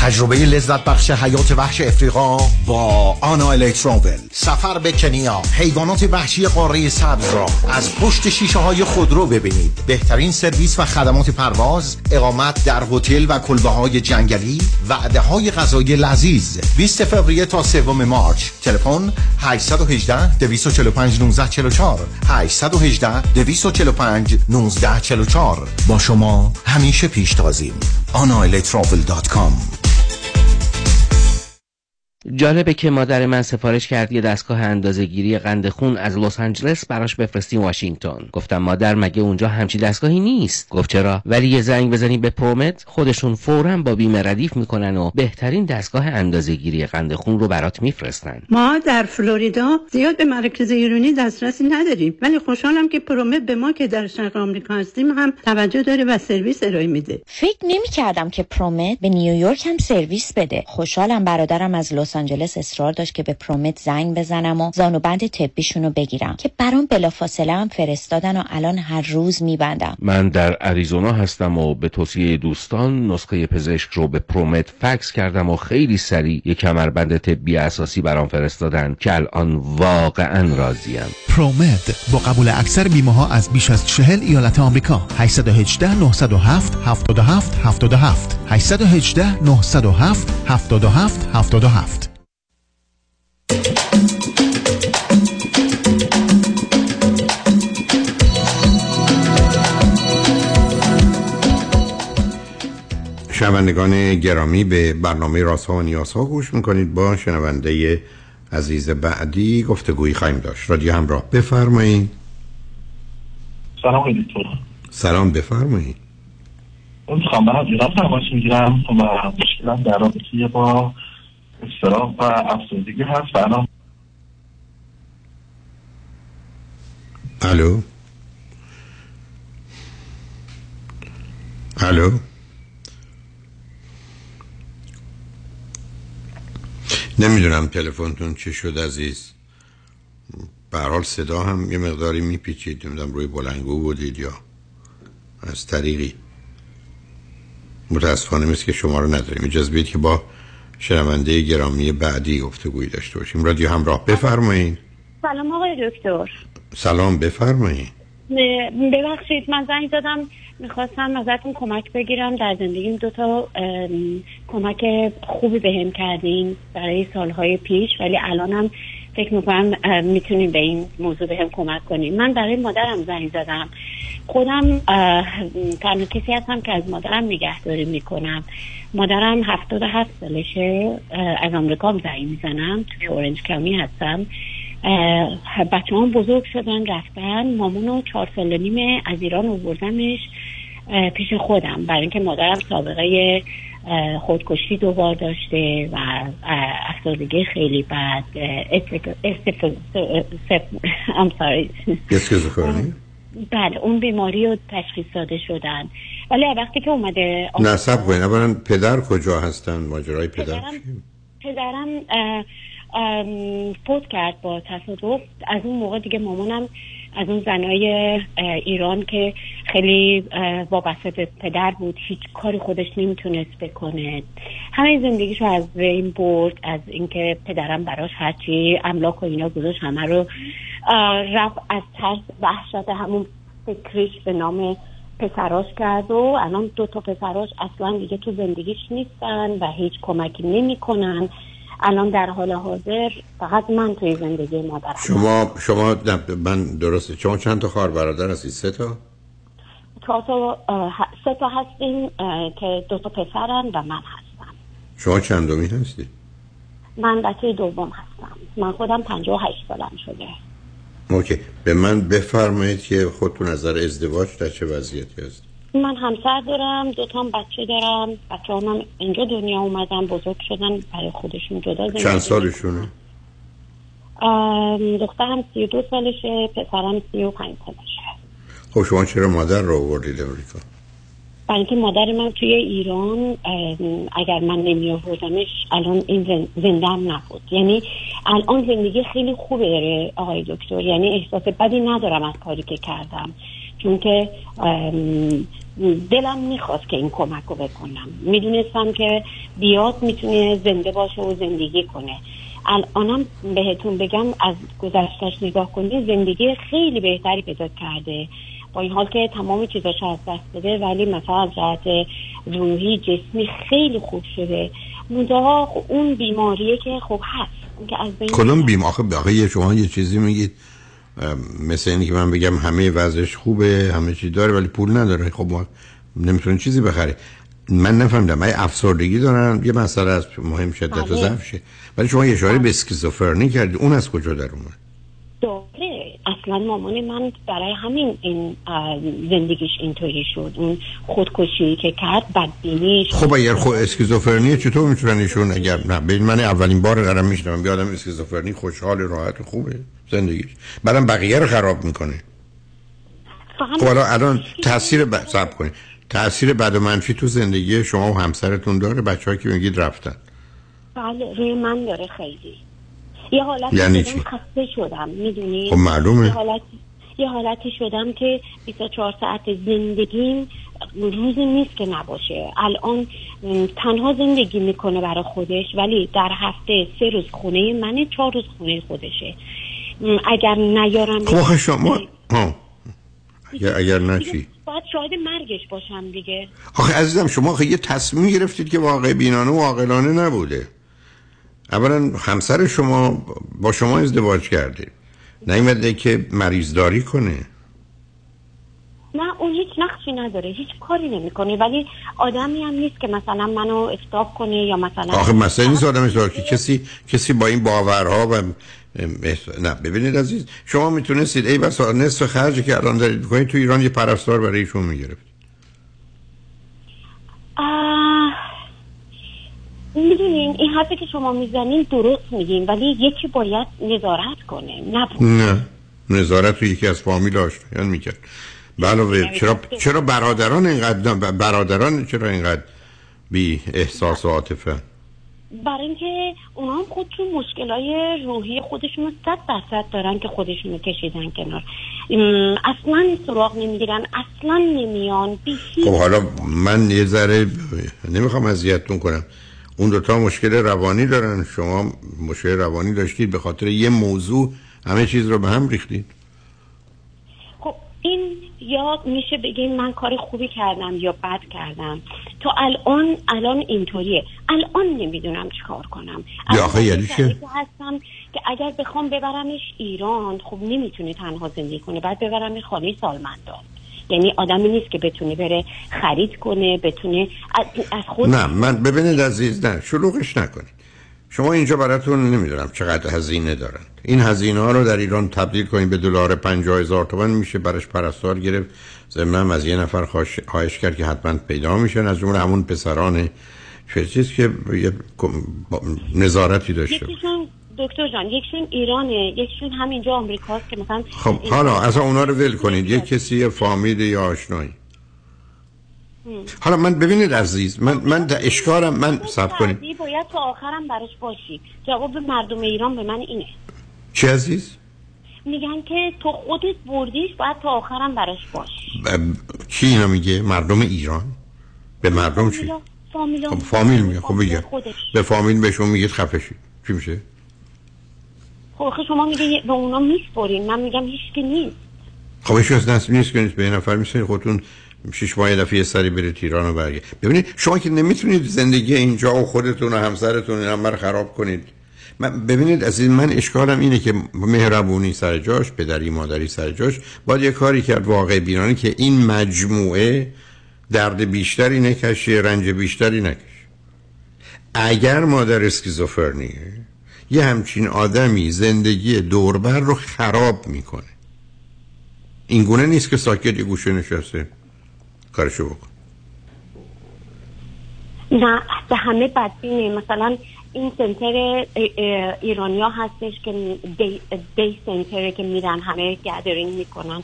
تجربه لذت بخش حیات وحش افریقا با آنا الکترونول سفر به کنیا حیوانات وحشی قاره سبز را از پشت شیشه های خودرو ببینید. بهترین سرویس و خدمات پرواز اقامت در هتل و کلبه های جنگلی وعده های غذایی لذیذ. 20 فوریه تا 3 مارچ. تلفن 818 245 1944 818 245 1944 با شما همیشه پیشتازیم. anaelectravel.com جالبه که مادر من سفارش کرد یه دستگاه اندازه گیری قند خون از لس آنجلس براش بفرستیم واشنگتن گفتم مادر مگه اونجا همچی دستگاهی نیست؟ گفت چرا؟ ولی یه زنگ بزنی به پرومت خودشون فورا با بیمه ردیف می‌کنن و بهترین دستگاه اندازه گیری قند خون رو برات میفرستن. ما در فلوریدا زیاد به مراکز ایرانی دسترسی نداریم. ولی خوشحالم که پرومت به ما که در شرق آمریکا هستیم هم توجه داره و سرویس ارائه میده. فکر نمی‌کردم که پرومت به نیویورک هم سرویس بده. خوشحالم برادرم از لس آنجلس اصرار داشت که به پرومت زنگ بزنم و زانوبند طبیشون رو بگیرم. که برام بلافاصله هم فرستادن و الان هر روز میبندم. من در اریزونا هستم و به توصیه دوستان نسخه پزشک رو به پرومت فکس کردم و خیلی سریع یک کمربند طبی اساسی برام فرستادن که الان واقعا راضیم. پرومت با قبول اکثر بیمه ها از بیش از چهل ایالت آمریکا. 818 907 77 77 818 907 77 77 شنوندگان گرامی به برنامه راست ها و نیاز ها گوش می‌کنید. با شنونده عزیز بعدی گفتگویی خواهیم داشت. رادیو همراه. بفرمایید. سلام دکتر سلام بفرمایید. می‌خوام من از ایران تماس می‌گیرم و مشکلم در رابطه با استرام و افسردگی هست. و الان الو. الو. نمی‌دونم تلفنتون چه شد عزیز. به حال صدا هم یه مقداری میپیچید. نمی‌دونم روی بلنگو بودید یا از طریقی. متاسفانه مثل که شما رو نداریم. اجازه بدید که با شنونده گرامی بعدی گفتگویی داشته باشیم. رادیو همراه بفرمایید سلام آقای دکتر. سلام بفرمایید ببخشید من زنگ زدم. می‌خواستم ازتون کمک بگیرم. در زندگیم دو تا ام، کمک خوبی بهم کردین برای سالهای پیش ولی الانم فکر می‌کنم می‌تونیم به این موضوع بهم کمک کنیم. من برای مادرم زنگ زدم. خودم تنها کسی هستم که از مادرم نگهداری می‌کنم. مادرم هفتاد هفت سالشه. از آمریکا زنگ می‌زنم. توی اورنج کامی هستم. بچه هم بزرگ شدن رفتن. مامون رو چهار سال و نیم از ایران آوردمش. پیش خودم. برای اینکه مادرم سابقه خودکشی دوبار داشته و افسردگی خیلی بد. اسکیزوفرنی بله اون بیماری رو تشخیص داده شدن. ولی وقتی که اومده نه سب کنید اولا پدر کجا هستن؟ ماجرای پدر پدرم پدرم فوت کرد با تصادف. از اون موقع دیگه مامانم از اون زنای ایران که خیلی وابسته به پدر بود هیچ کاری خودش نمی‌تونست بکنه. همه زندگیشو از بین برد از اینکه پدرم براش هرچی املاک و اینا گذاشت همه رو رفت از ترس وحشت همون فکریش به نام پسراش کرد و الان دو تا پسراش اصلا دیگه تو زندگیش نیستن و هیچ کمکی نمی‌کنن. الان در حال حاضر فقط من توی زندگی مادرم. شما شما من درسته. شما چند تا خواهر برادر هستید؟ سه تا؟ چهار تا سه تا هستیم که دو تا پسرن و من هستم. شما چندمی هستید؟ من بچه دوم هستم. من خودم 58 سالم شده. اوکی. به من بفرمایید که خودتون از نظر ازدواج در چه وضعیتی هست من همسر دارم دو تا بچه دارم. بچه هم اینجا دنیا اومدن بزرگ شدن برای خودشون جدا زندگی چند سالشونه؟ دخترم سی و دو سالشه پسرم سی و پنج سالشه. خب شما چرا مادر رو آوردید امریکا برای اینکه مادر من توی ایران اگر من نمی آوردمش الان این زن- زنده هم نبود. یعنی الان زندگی خیلی خوبه آقای دکتر. یعنی احساس بدی ندارم از کاری که کردم. چون که دلم می‌خواست که این کمک رو بکنم. می‌دونستم که بیاد می‌تونه زنده باشه و زندگی کنه. الانم بهتون بگم از گذشتش نگاه کنید زندگی خیلی بهتری پیدا کرده. با این حال که تمام چیزاش از دست بده ولی مثلا از جهت روحی جسمی خیلی خوب شده. منتها خب اون بیماریه که خب هست. که از بین کدوم بیم؟ آخه شما یه چیزی میگید. مثل اینی که من بگم همه وضعش خوبه همه چی داره ولی پول نداره. خب ما نمی‌تونه چیزی بخره من نفهمیدم. من افسردگی دارن یه مسئله از مهم شدت و بله. ضعفشه. ولی شما یه اشاره به اسکیزوفرنی کردید اون از کجا در اومد؟ اصلا مامان من برای همین این زندگیش اینطوری شد. اون خودکشی که کرد بدبینیش. خب اگر خود اسکیزوفرنی چطور می‌تونن ایشون اگر نه؟ ببین من اولین بار دارم میشنم بیادم اسکیزوفرنی خوشحال راحت خوبه زندگیش. بعدم بقیه رو خراب می‌کنه. خب حالا الان تاثیر ب... صبر کنید. تاثیر بد و منفی تو زندگی شما و همسرتون داره. بچه‌ها که میگید رفتن. بله روی من داره خیلی. یه حالتی یعنی شدم چی؟ خسته شدم می‌دونی؟ خب معلومه. یه حالتی یه حالتی شدم که 24 ساعت زندگیم روزی نیست که نباشه. الان تنها زندگی می‌کنه برای خودش ولی در هفته سه روز خونه منه چهار روز خونه خودشه. اگر نیارم خب شما ها. اگر, اگر نه چی؟ باید شاهد مرگش باشم دیگه. آخه عزیزم شما آخه یه تصمیم گرفتید که واقع بینانه و عاقلانه نبوده. اولا همسر شما با شما ازدواج کرده. نیومده که مریضداری کنه. نه اون هیچ نقشی نداره هیچ کاری نمی‌کنه. ولی آدمی هم نیست که مثلا منو استاپ کنه یا مثلا آخه مسئله نیست آدم ازدواج که کسی کسی با این باورها و نه ببینید عزیز شما می‌تونستید ای بس نصف خرجی که الان دارید کنید تو ایران یه پرستار برای ایشون می‌گرفت آه، می‌دونین این حرفی که شما می‌زنین درست میگین ولی یکی باید نظارت کنه نه نه نظارت رو یکی از فامیل آشنایان می‌کرد. علاوه چرا چرا برادران اینقدر برادران چرا اینقدر بی احساس و عاطفه؟ برای اینکه اونا هم خودشون مشکلای روحی خودشون رو صد درصد دارن که خودشون رو کشیدن کنار. اصلا سراغ نمی‌گیرن اصلا نمیان خب حالا من یه ذره نمی‌خوام اذیتتون کنم. اون دوتا مشکل روانی دارن. شما مشکل روانی داشتید به خاطر یه موضوع همه چیز رو به هم ریختید. خب این یا میشه بگیم من کار خوبی کردم یا بد کردم. تا الان الان اینطوریه. الان نمی‌دونم چیکار کنم. یا آخه یعنی چه؟ هستم که اگر بخوام ببرمش ایران خب نمی‌تونه تنها زندگی کنه بعد ببرم خانه سالمندان. یعنی آدمی نیست که بتونه بره خرید کنه بتونه از خود نه من ببینید عزیز نه شلوغش نکنید. شما اینجا براتون نمی‌دونم چقدر هزینه دارن. این هزینه ها رو در ایران تبدیل کنید به دلار 50 هزار تومن میشه برش پرستار گرفت. ضمن از یه نفر خواهش کرد که حتما پیدا میشن. از جمله همون پسران چیز که یه نظارتی داشته دکتر جان یکشون ایرانه یکشون همینجا آمریکاست که مثلا خب حالا از اونا رو ول کنید. یک کسی فامیل یا آشنایی. حالا من ببینید عزیز من من در اشکارم من سب کنید. باید تا آخرم براش باشی. جواب مردم ایران به من اینه. چی عزیز؟ میگن که تو خودت بردیش باید تا آخرم براش باشی. ب... کی اینو میگه؟ مردم ایران؟ به مردم چی؟ فامیل خب فامیل میگه. خب بگه به فامیل بهشون میگید خفشی چی میشه؟ خب شما میگه به اونا میسپرین. من میگم هیچ که نیست. خب هیچ نیست نیست که به نفر میسین خودتون شش ماه دفعه سری برید ایران و برگه. ببینید شما که نمی‌تونید زندگی اینجا و خودتون و همسرتون این رو خراب کنید. من ببینید از این من اشکالم اینه که مهربونی سر جاش پدری مادری سر جاش باید یه کاری کرد واقع بینانه که این مجموعه درد بیشتری نکشه رنج بیشتری نکشه. اگر مادر اسکیزوفرنیه یه همچین آدمی زندگی دوربر رو خراب می‌کنه. این گونه نیست که ساکت یه گوشه نشسته. کارشو بکن. نه به همه بدبینه. مثلا این سنتر ایرانیا هستش که دی, دی سنتره که میرن همه گدرینگ می‌کنن.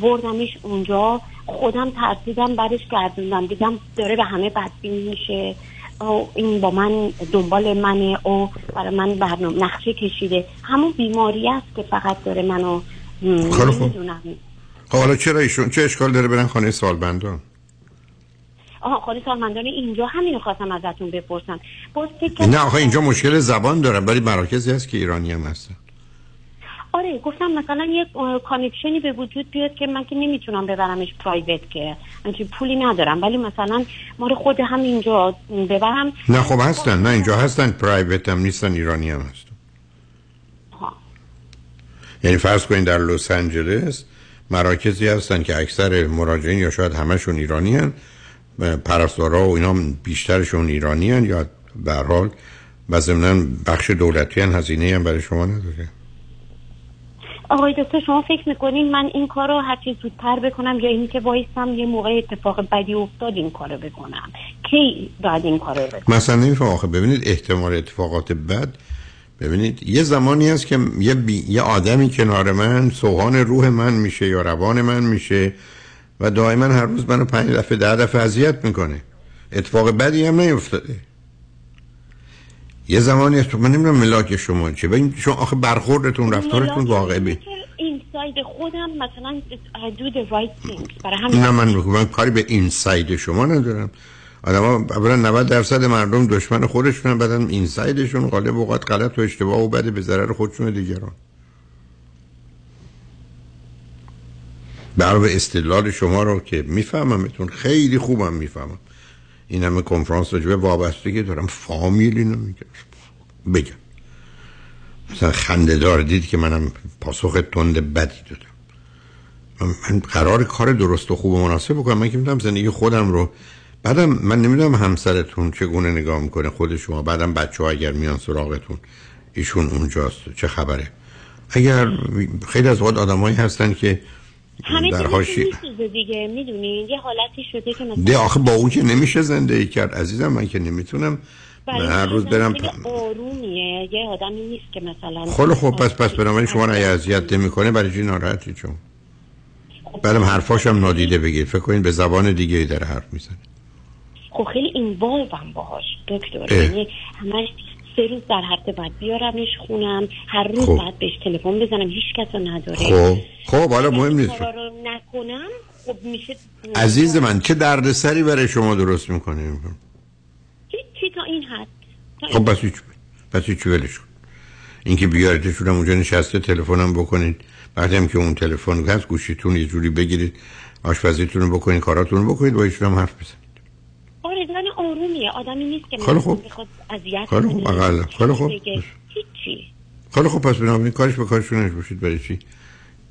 بردمش اونجا. خودم ترسیدم برش گردوندم. دیدم داره به همه بدبین میشه. او این با من دنبال منه او برای من برنامه نقشه کشیده. همون بیماری است که فقط داره منو نمی‌دونم. خب حالا چرا ایشون؟ چه اشکال داره برن خانه سالمندان؟ آها خانه سالمندان اینجا همینو خواستم ازتون بپرسم. نه آخه اینجا مشکل زبان دارم ولی مراکزی هست که ایرانی هم هستن. آره گفتم مثلا یه connection ی به وجود بیاد که من که نمی‌تونم ببرمش private که. آنچنان پولی ندارم ولی مثلا مادر خودم اینجا ببرم. نه خب هستن نه اینجا هستن private هم نیستن ایرانی هم هستن. یعنی فرض کنید در لس آنجلس مراکزی هستن که اکثر مراجعین یا شاید همشون ایرانی هن پرستارا و اینا بیشترشون ایرانی هن یا به حال و ضمنا بخش دولتی هن هزینه هم برای شما نداره. آقای دکتر شما فکر می‌کنین من این کار رو هرچی زودتر بکنم یا اینکه وایستم یه موقع اتفاق بدی افتاد این کار بکنم؟ کی بعد این کار بکنم؟ مثلا نمیفهم. آخه ببینید احتمال اتفاقات بد. ببینید یه زمانی هست که یه, بی... یه آدمی کنار من سوهان روح من میشه یا روان من میشه و دائما هر روز منو پنج دفعه ده دفعه اذیت می‌کنه. اتفاق بدی هم نیفتاده. یه زمانی هست من نمی‌دونم ملاک شما چه و این شما آخه برخوردتون رفتارتون واقعی بی inside خودم مثلا right things برای همین نه من من کاری به inside شما ندارم. آدم ها اولا 90 درصد مردم دشمن خودشون بدن inside شون غالب اوقات غلط و اشتباه و بده به ضرر خودشون و دیگران. برای استدلال شما رو که میفهممتون خیلی خوبم می‌فهمم. این همه کنفرانس راجبه وابستگی دارم. فامیلی نمیگم بگم. مثلا خنده دار دید که منم پاسخ تند بدی دادم. من قرار کار درست و خوب و مناسب بکنم. من که می‌تونم زندگی خودم رو بعدم من نمی‌دونم همسرتون چگونه نگاه می‌کنه خود شما. بعدم بچه ها اگر میان سراغتون ایشون اونجاست. چه خبره؟ اگر خیلی از وقت آدمایی هستن که همه در هاشی دیگه می‌دونین یه حالتی شده که مثلا ده آخه با اون که نمیشه زندگی کرد. عزیزم من که نمی‌تونم من هر روز برم پ... آرومیه. یه آدمی نیست که مثلا خب خب پس پس برام شما رو اذیت نمی‌کنه برای چی ناراحتی چون؟ بعدم حرفاشم نادیده بگیر. فکر کنین به زبان دیگه ای داره حرف می‌زنه. خب خیلی اینوالوم باهاش دکتر. یعنی همش سه روز در هفته باید بیارمش خونم. هر روز خب. باید بهش تلفن بزنم هیچ کس رو نداره. خب. خب حالا مهم نیست. رو نکنم خب میشه عزیز من چه دردسری برای شما درست می‌کنه چی, تا این حد؟ خب بس هیچ بس هیچ ولش کن. اینکه بیاریدشون هم اونجا نشسته تلفنم بکنید. بعد هم که اون تلفن هست گوشیتون یه جوری بگیرید آشپزیتون رو بکنید کاراتون رو بکنید با ایشون هم حرف بزنید. زن آرومیه آدمی نیست که خیلی خوب. اذیت خیلی خوب. اقل خیلی خوب. هیچی خیلی خوب. پس بنابراین کارش به کارشون باشید برای چی؟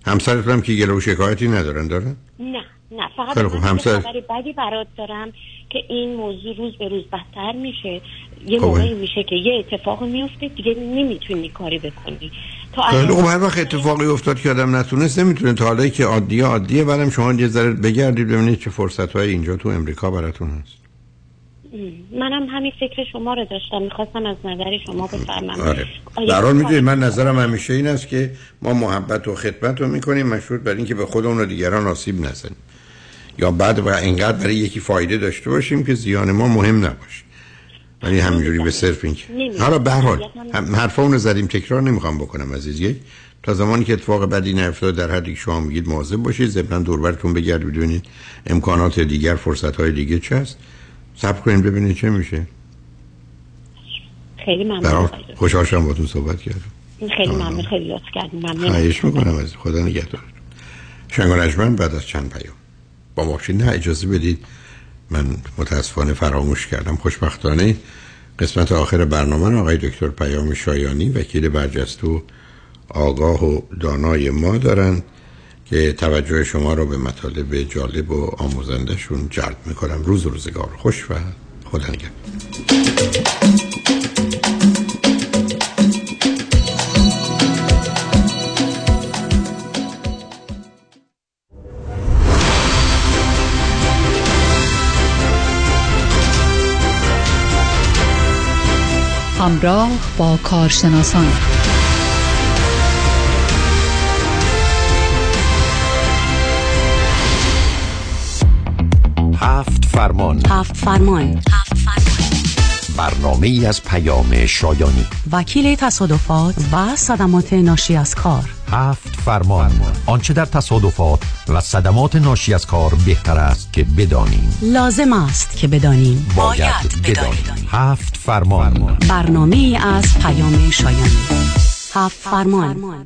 همسرتون هم که گله و شکایتی ندارن. دارن نه نه. فقط خیلی خوب، همسر- بدی برات دارم که این موضوع روز به روز بدتر میشه. یه خب. موقعی میشه که یه اتفاق میفته دیگه نمی‌تونی کاری بکنی. تا خوب. هر وقت اتفاقی افتاد که آدم نتونست نمی‌تونه. تا حالا که عادیه عادیه. بعدم شما یه ذره بگردید ببینید چه فرصت های اینجا تو امریکا براتون هست. منم همین فکر شما رو داشتم. می‌خواستم از نظر شما بفهمم. آره. در حال می‌دونید من نظرم همیشه این است که ما محبت و خدمت رو می‌کنیم مشروط بر اینکه به خودمون و دیگران آسیب نزنیم. یا بعد و انقدر برای یکی فایده داشته باشیم که زیان ما مهم نباشه. ولی همینجوری به صرف این. حالا به حال حرفا رو زدیم تکرار نمی‌خوام بکنم عزیز یک. تا زمانی که اتفاق بدی نیفتاد در حدی که شما میگید مواظب باشید ضمن دوربرتون بگردید ببینید امکانات دیگر فرصت های دیگه چه هست صبر کنید ببینید چه میشه. خیلی ممنون. خوشحال شدم باهاتون صحبت کردم. خیلی ممنون. خیلی لطف کردین. ممنون. خواهش می‌کنم از خدا نگهدارتون. شنگ نجمن بعد از چند پیام. با ماشین نه اجازه بدید. من متاسفانه فراموش کردم. خوشبختانه قسمت آخر برنامه آقای دکتر پیام شایانی وکیل برجستو آگاه و دانای ما دارند توجه شما رو به مطالب جالب و آموزندهشون جلب می‌کنم. روز روزگار خوش و خدا نگهدار همراه با کارشناسان. هفت فرمان. هفت فرمان. برنامه ای از پیام شایانی. وکیل تصادفات و صدمات ناشی از کار. هفت فرمان. آنچه در تصادفات و صدمات ناشی از کار بهتر است که بدانیم. لازم است که بدانیم. باید بدانیم. هفت فرمان. برنامه ای از پیام شایانی. هفت فرمان.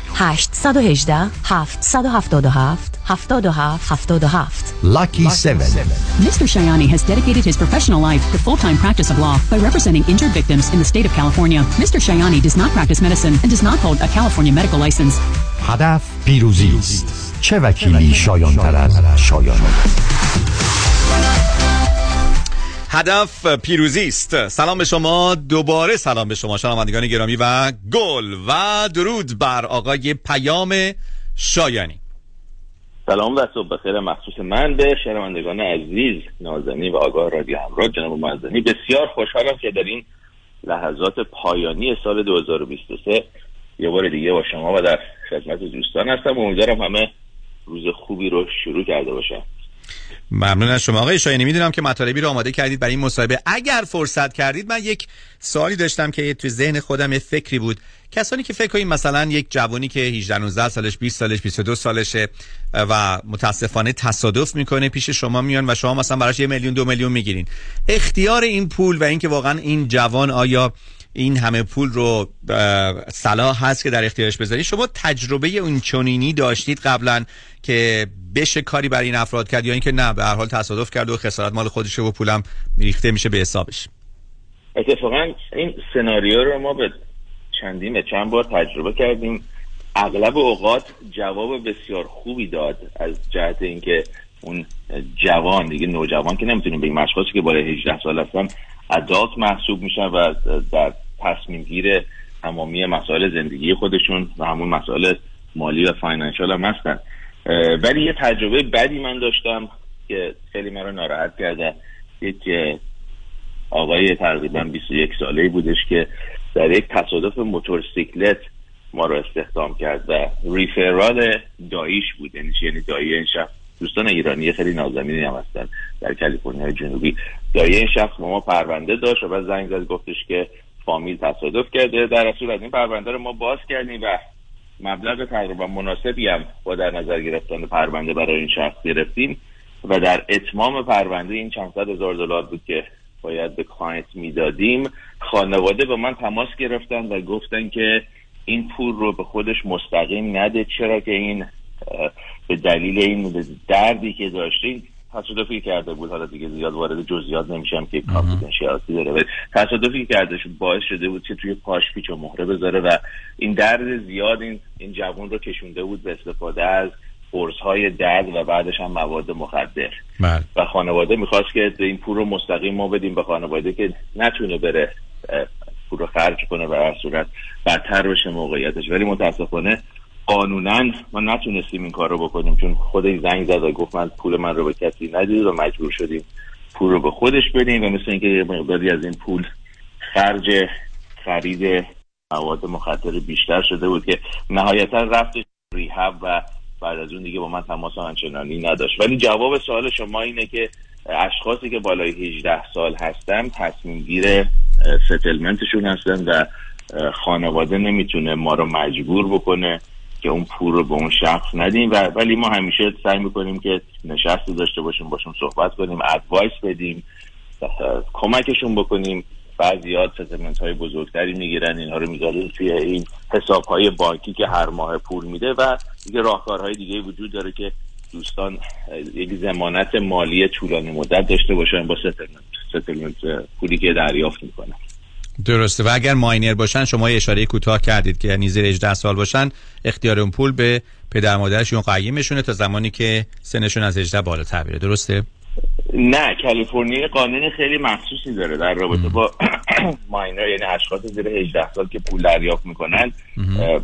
818 777 77 77 Lucky 7 Mr. Shayani has dedicated his professional life to full-time practice of law by representing injured victims in the state of California. Mr. Shayani does not practice medicine and does not hold a California medical license. هدف پیروزی است چه وکیلی شایان تر از شایانی هدف پیروزی است. سلام به شما. دوباره سلام به شما شنوندگان گرامی و گل و درود بر آقای پیام شایانی. سلام و صبح بخیر. مخصوص من به شنوندگان عزیز نازنین و آگاه رادیو همراه جناب معزنی. بسیار خوشحالم که در این لحظات پایانی سال 2023 یه بار دیگه با شما و در خدمت دوستان هستم. و امیدوارم همه روز خوبی رو شروع کرده باشم. ممنون از شما. آقای شایانی می‌دونم که مطالبی رو آماده کردید برای این مصاحبه. اگر فرصت کردید من یک سوالی داشتم که توی ذهن خودم یه فکری بود. کسانی که فکر کنید مثلا یک جوانی که 18 19 سالش 20 سالش 22 سالشه و متاسفانه تصادف می‌کنه پیش شما میان و شما مثلا براش یه میلیون دو میلیون می‌گیرین. اختیار این پول و اینکه واقعا این جوان آیا این همه پول رو صلاح هست که در اختیارش بذارید. شما تجربه اون چنینی داشتید قبلا که بشه کاری برای این افراد کرد یا اینکه نه؟ به هر حال تصادف کرد و خسارت مال خودشه و پولم ریخته میشه به حسابش. اتفاقا این سناریو رو ما به چندین چند بار تجربه کردیم. اغلب اوقات جواب بسیار خوبی داد از جهت اینکه اون جوان دیگه نوجوان که نمی‌تونیم بگیم اشخاصی که بالای 18 سال هستن ادالت محسوب میشن و در تصمیم گیر تمامی مسائل زندگی خودشون و همون مسائل مالی و فاینانشال هم هستن. ولی یه تجربه بدی من داشتم که خیلی مرا ناراحت کرده. یک آقای تقریبا 21 ساله بودش که در یک تصادف موتورسیکلت ما رو استخدام کرد و ریفرال داییش بود. یعنی یعنی دایی این شخص. دوستان ایرانی خیلی نازنینی هم هستن در کالیفرنیا جنوبی. دایی این شخص ما پرونده داشت و بعد زنگ زد گفتش که فامیل تصادف کرده. در اصول از این پرونده رو ما باز کردیم و مبلغ تقریبا مناسبی هم با در نظر گرفتن پرونده برای این شخص گرفتیم و در اتمام پرونده این چند صد هزار دلار بود که باید به client می‌دادیم. خانواده به من تماس گرفتن و گفتن که این پول رو به خودش مستقیم نده. چرا که این به دلیل این دردی که داشته تصادفی کرده بود. حالا دیگه زیاد وارد جزئیات نمیشم که confidentiality داره. ولی تصادفی کرده شد باعث شده بود که توی پاش پیچ و مهره بذاره و این درد زیاد این این جوان رو کشونده بود به استفاده از قرص های درد و بعدش هم مواد مخدر. بله. و خانواده می‌خواست که این پول رو مستقیم ما بدیم به خانواده که نتونه بره پول رو خرج کنه و هر صورت. بدتر بشه موقعیتش. ولی متاسفانه قانونا ما نتونستیم این کار رو بکنیم چون خودش زنگ زد و گفت من پول من رو به کسی ندید و مجبور شدیم پول رو به خودش بدیم و مثل اینکه مقداری از این پول خرج خرید مواد مخدر بیشتر شده بود که نهایتا رفت ریحب و بعد از اون دیگه با من تماس آنچنانی نداشت. ولی جواب سوال شما اینه که اشخاصی که بالای 18 سال هستن تصمیم گیر ستلمنتشون هستن و خانواده نمی‌تونه ما رو مجبور بکنه. که اون پول رو به اون شخص ندیم و ولی ما همیشه سعی می‌کنیم که نشستی داشته باشیم باشون صحبت کنیم ادوایس بدیم کمکشون بکنیم. بعضیات settlement های بزرگتری می‌گیرن اینها رو می‌ذارن توی این حساب های بانکی که هر ماه پول میده و دیگه راهکارهای دیگه وجود داره که دوستان یک ضمانت مالی طولانی مدت داشته باشن با settlement پولی که دریافت می‌کنن. درسته. و اگر minor باشن شما اشاره کوتاه کردید که یعنی زیر 18 سال باشن اختیار اون پول به پدر مادرشون قیمشونه تا زمانی که سنشون از 18 بالاتر بره. درسته؟ نه کالیفرنیا قانون خیلی مخصوصی داره در رابطه با ماینر یعنی اشخاص زیر 18 سال که پول دریافت می‌کنن.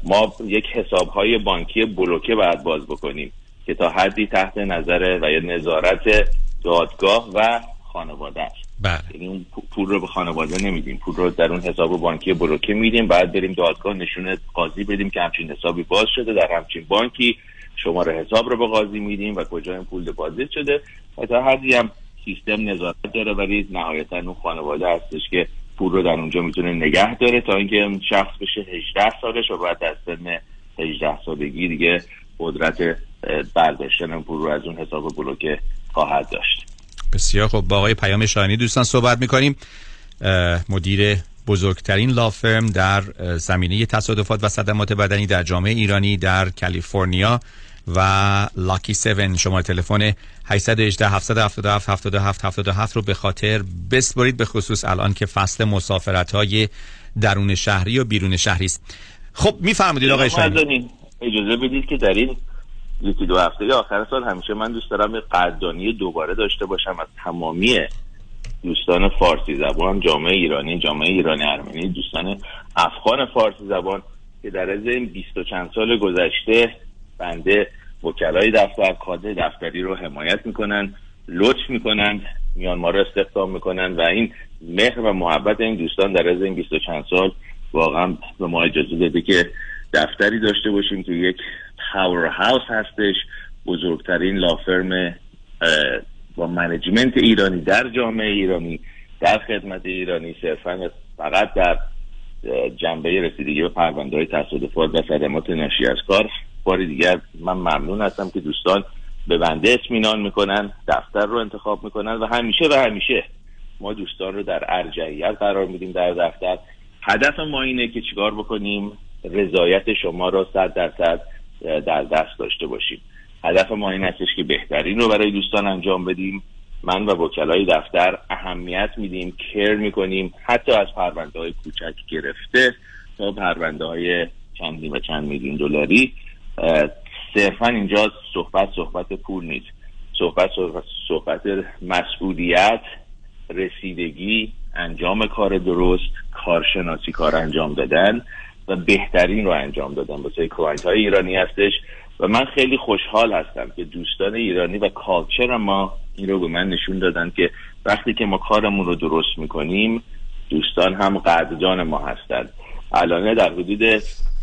ما یک حساب های بانکی بلوکه باید باز بکنیم که تا حدی تحت نظر و یا نظارت دادگاه و خانواده است بله. یعنی اون پول رو به خانواده نمیدیم. پول رو در اون حساب بانکی بلوکه میدیم. بعد بریم دادگاه نشون قاضی بدیم که همچین حسابی باز شده. در همچین بانکی شماره حساب رو به قاضی میدیم و کجا این پول دپازیت شده. و تا حدی هم سیستم نظارت داره ولی نهایتا اون خانواده هستش که پول رو در اونجا می‌تونه نگه داره تا اینکه شخص بشه 18 سالش و بعد از سن 18 سالگی دیگه قدرت برداشتن پول رو از اون حساب بلوکه خواهد داشت. بسیار خب با آقای پیام شاهینی دوستان صحبت می‌کنیم. مدیر بزرگترین لافرم در زمینه تصادفات و صدمات بدنی در جامعه ایرانی در کالیفرنیا و لاکی 7 شماره تلفن 818 777 77 77 رو به خاطر بسپرید به خصوص الان که فصل مسافرت های درون شهری و بیرون شهری است. خب میفرمایید آقای شاهینی اجازه بدید که در این یکی دو هفته آخر سال همیشه من دوست دارم یه قدردانی دوباره داشته باشم از تمامی دوستان فارسی زبان جامعه ایرانی جامعه ایرانی ارمنی دوستان افغان فارسی زبان که در از این بیست و چند سال گذشته بنده وکلای دفتر کادر دفتری رو حمایت می‌کنن لطف می‌کنن میان ما رو استخدام می‌کنن و این مهر و محبت این دوستان در از این بیست و چند سال واقعا به ما اجازه داده که دفتری داشته باشیم که یک پاور هاوس هستش. بزرگترین لافرم با منیجمنت ایرانی در جامعه ایرانی در خدمت ایرانی صرفا فقط در جنبه رسیدگی به پرونده های تصادفات و صدمات ناشی از کار. بار دیگر من ممنون هستم که دوستان به بنده اطمینان می‌کنن دفتر رو انتخاب می‌کنن و همیشه و همیشه ما دوستان رو در ارجعیت قرار میدیم در دفتر. هدف ما اینه که چیکار بکنیم؟ رضایت شما رو صد درصد در دست داشته باشیم. هدف ما این هستش که بهترین رو برای دوستان انجام بدیم. من و وکلای دفتر اهمیت میدیم کر می‌کنیم حتی از پرونده های کوچک گرفته تا پرونده های چندی و چند میلیون دلاری. صرفا اینجا صحبت صحبت پول نیست. صحبت صحبت, صحبت مسئولیت رسیدگی انجام کار درست کارشناسی کار انجام دادن. و بهترین رو انجام دادن. واسه client های ایرانی هستش و من خیلی خوشحال هستم که دوستان ایرانی و culture ما این رو به من نشون دادن که وقتی که ما کارمون رو درست می‌کنیم دوستان هم قدردان ما هستند. الان در حدود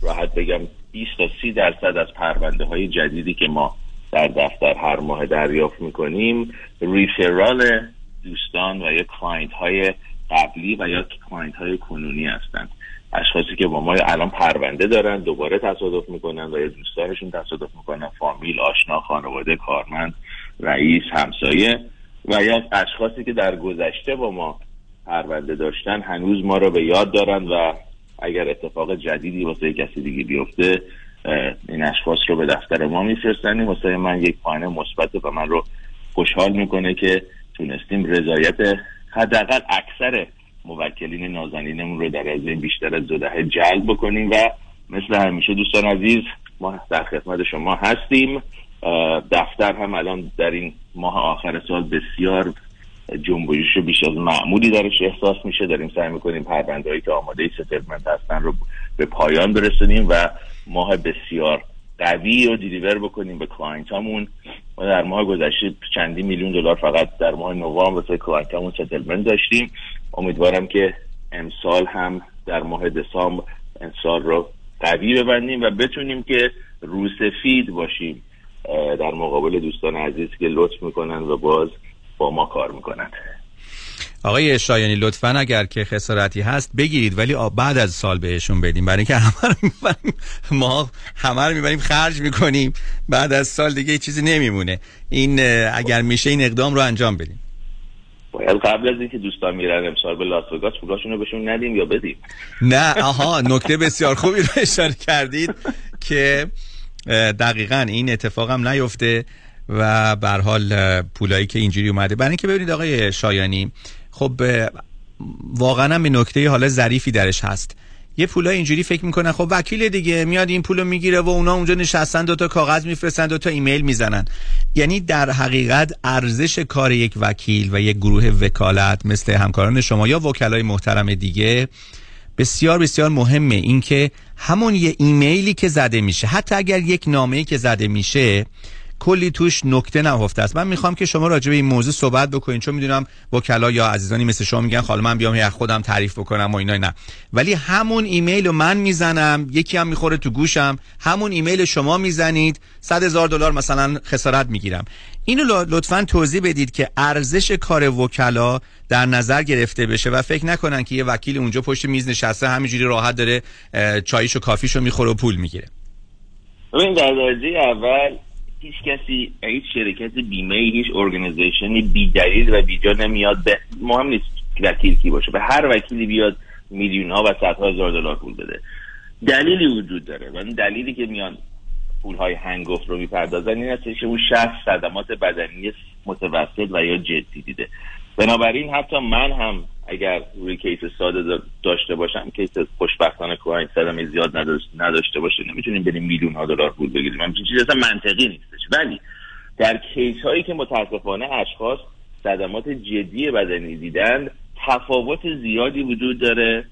راحت بگم 20 تا 30 درصد از پرونده های جدیدی که ما در دفتر هر ماه دریافت می‌کنیم referral دوستان و یا client های قبلی و یا client های کنونی هستند. اشخاصی که با ما الان پرونده دارن دوباره تصادف می‌کنن و یا دوستانشون تصادف می‌کنن. فامیل آشنا خانواده کارمند رئیس همسایه و یا اشخاصی که در گذشته با ما پرونده داشتن هنوز ما رو به یاد دارن و اگر اتفاق جدیدی واسه کسی دیگه بیفته این اشخاص رو به دفتر ما میفرستن. واسه من یک point مثبت و من رو خوشحال می‌کنه که تونستیم رضایت حداقل اکثر موکلین نازنینمون رو در از بیشتر از دو دهه جلب بکنیم و مثل همیشه دوستان عزیز ما در خدمت شما هستیم. دفتر هم الان در این ماه آخر سال بسیار جنبشش بیش از معمولی درش احساس میشه. داریم سعی می‌کنیم پرونده هایی که آماده ستلمنت هستن رو به پایان برسونیم و ماه بسیار قوی رو deliver بکنیم به client هامون ما در ماه گذشته چندین میلیون دلار فقط در ماه نوامبر واسه client هامون settlement داشتیم. امیدوارم که امسال هم در ماه دسامبر امسال رو قوی ببندیم و بتونیم که روسفید باشیم در مقابل دوستان عزیز که لطف می‌کنن و باز با ما کار می‌کنن. آقای شایانی لطفا اگر که خسارتی هست بگیرید ولی بعد از سال بهشون بدیم. برای اینکه همه رو ما همه رو می‌بریم خرج می‌کنیم. بعد از سال دیگه چیزی نمیمونه. این اگر میشه این اقدام رو انجام بدیم. باید قبل از اینکه دوستان میرن امسال به لاس وگاس پولاشون رو بهشون ندیم یا بدیم؟ نه آها نکته بسیار خوبی رو اشاره کردید که دقیقا این اتفاق هم نیفته و بر حال پولایی که اینجوری اومده. برای اینکه ببینید آقای شایانی خب واقعا هم نکته حالا ظریفی درش هست. یه پولا اینجوری فکر می‌کنن. خب وکیل دیگه میاد این پولو می‌گیره و اونا اونجا نشستن دو تا کاغذ میفرستن دو تا ایمیل می‌زنن. یعنی در حقیقت ارزش کار یک وکیل و یک گروه وکالت مثل همکاران شما یا وکلای محترم دیگه بسیار بسیار مهمه. اینکه همون یه ایمیلی که زده میشه حتی اگر یک نامه‌ای که زده میشه کلی توش نکته نهفته است. من می‌خوام که شما راجع به این موضوع صحبت بکنین چون می‌دونم وکلا یا عزیزانی مثل شما میگن حالا من بیام خودم تعریف بکنم و اینا نه. ولی همون ایمیل رو من می‌زنم یکی هم می‌خوره تو گوشم همون ایمیل شما می‌زنید صد هزار دلار مثلا خسارت می‌گیرم. اینو لطفا توضیح بدید که ارزش کار وکلا در نظر گرفته بشه و فکر نکنن که یه وکیل اونجا پشت میز نشسته همینجوری راحت داره چایشو کافیشو می‌خوره و پول می‌گیره. ببین در درجه اول هیچ کسی هیچ شرکت بیمه هیچ organization ی بی دلیل و بیجا نمیاد به مهم نیست وکیل کی باشه. به هر وکیلی بیاد میلیون ها و صدها هزار دلار پول بده. دلیلی وجود داره. و دلیلی که میان پول های هنگفت رو می‌پردازن این است که اون شخص صدمات بدنی متوسط و یا جدی دیده. بنابراین حتی من هم اگر روی case ساده داشته باشم case خوشبختانه client سرم زیاد نداشته باشه. نمی‌تونیم بریم میلیون ها دلار پول بگیریم. همچین چیز اصلا منطقی نیستش. ولی در کیس هایی که متاسفانه اشخاص صدمات جدی بدنی دیدن تفاوت زیادی وجود داره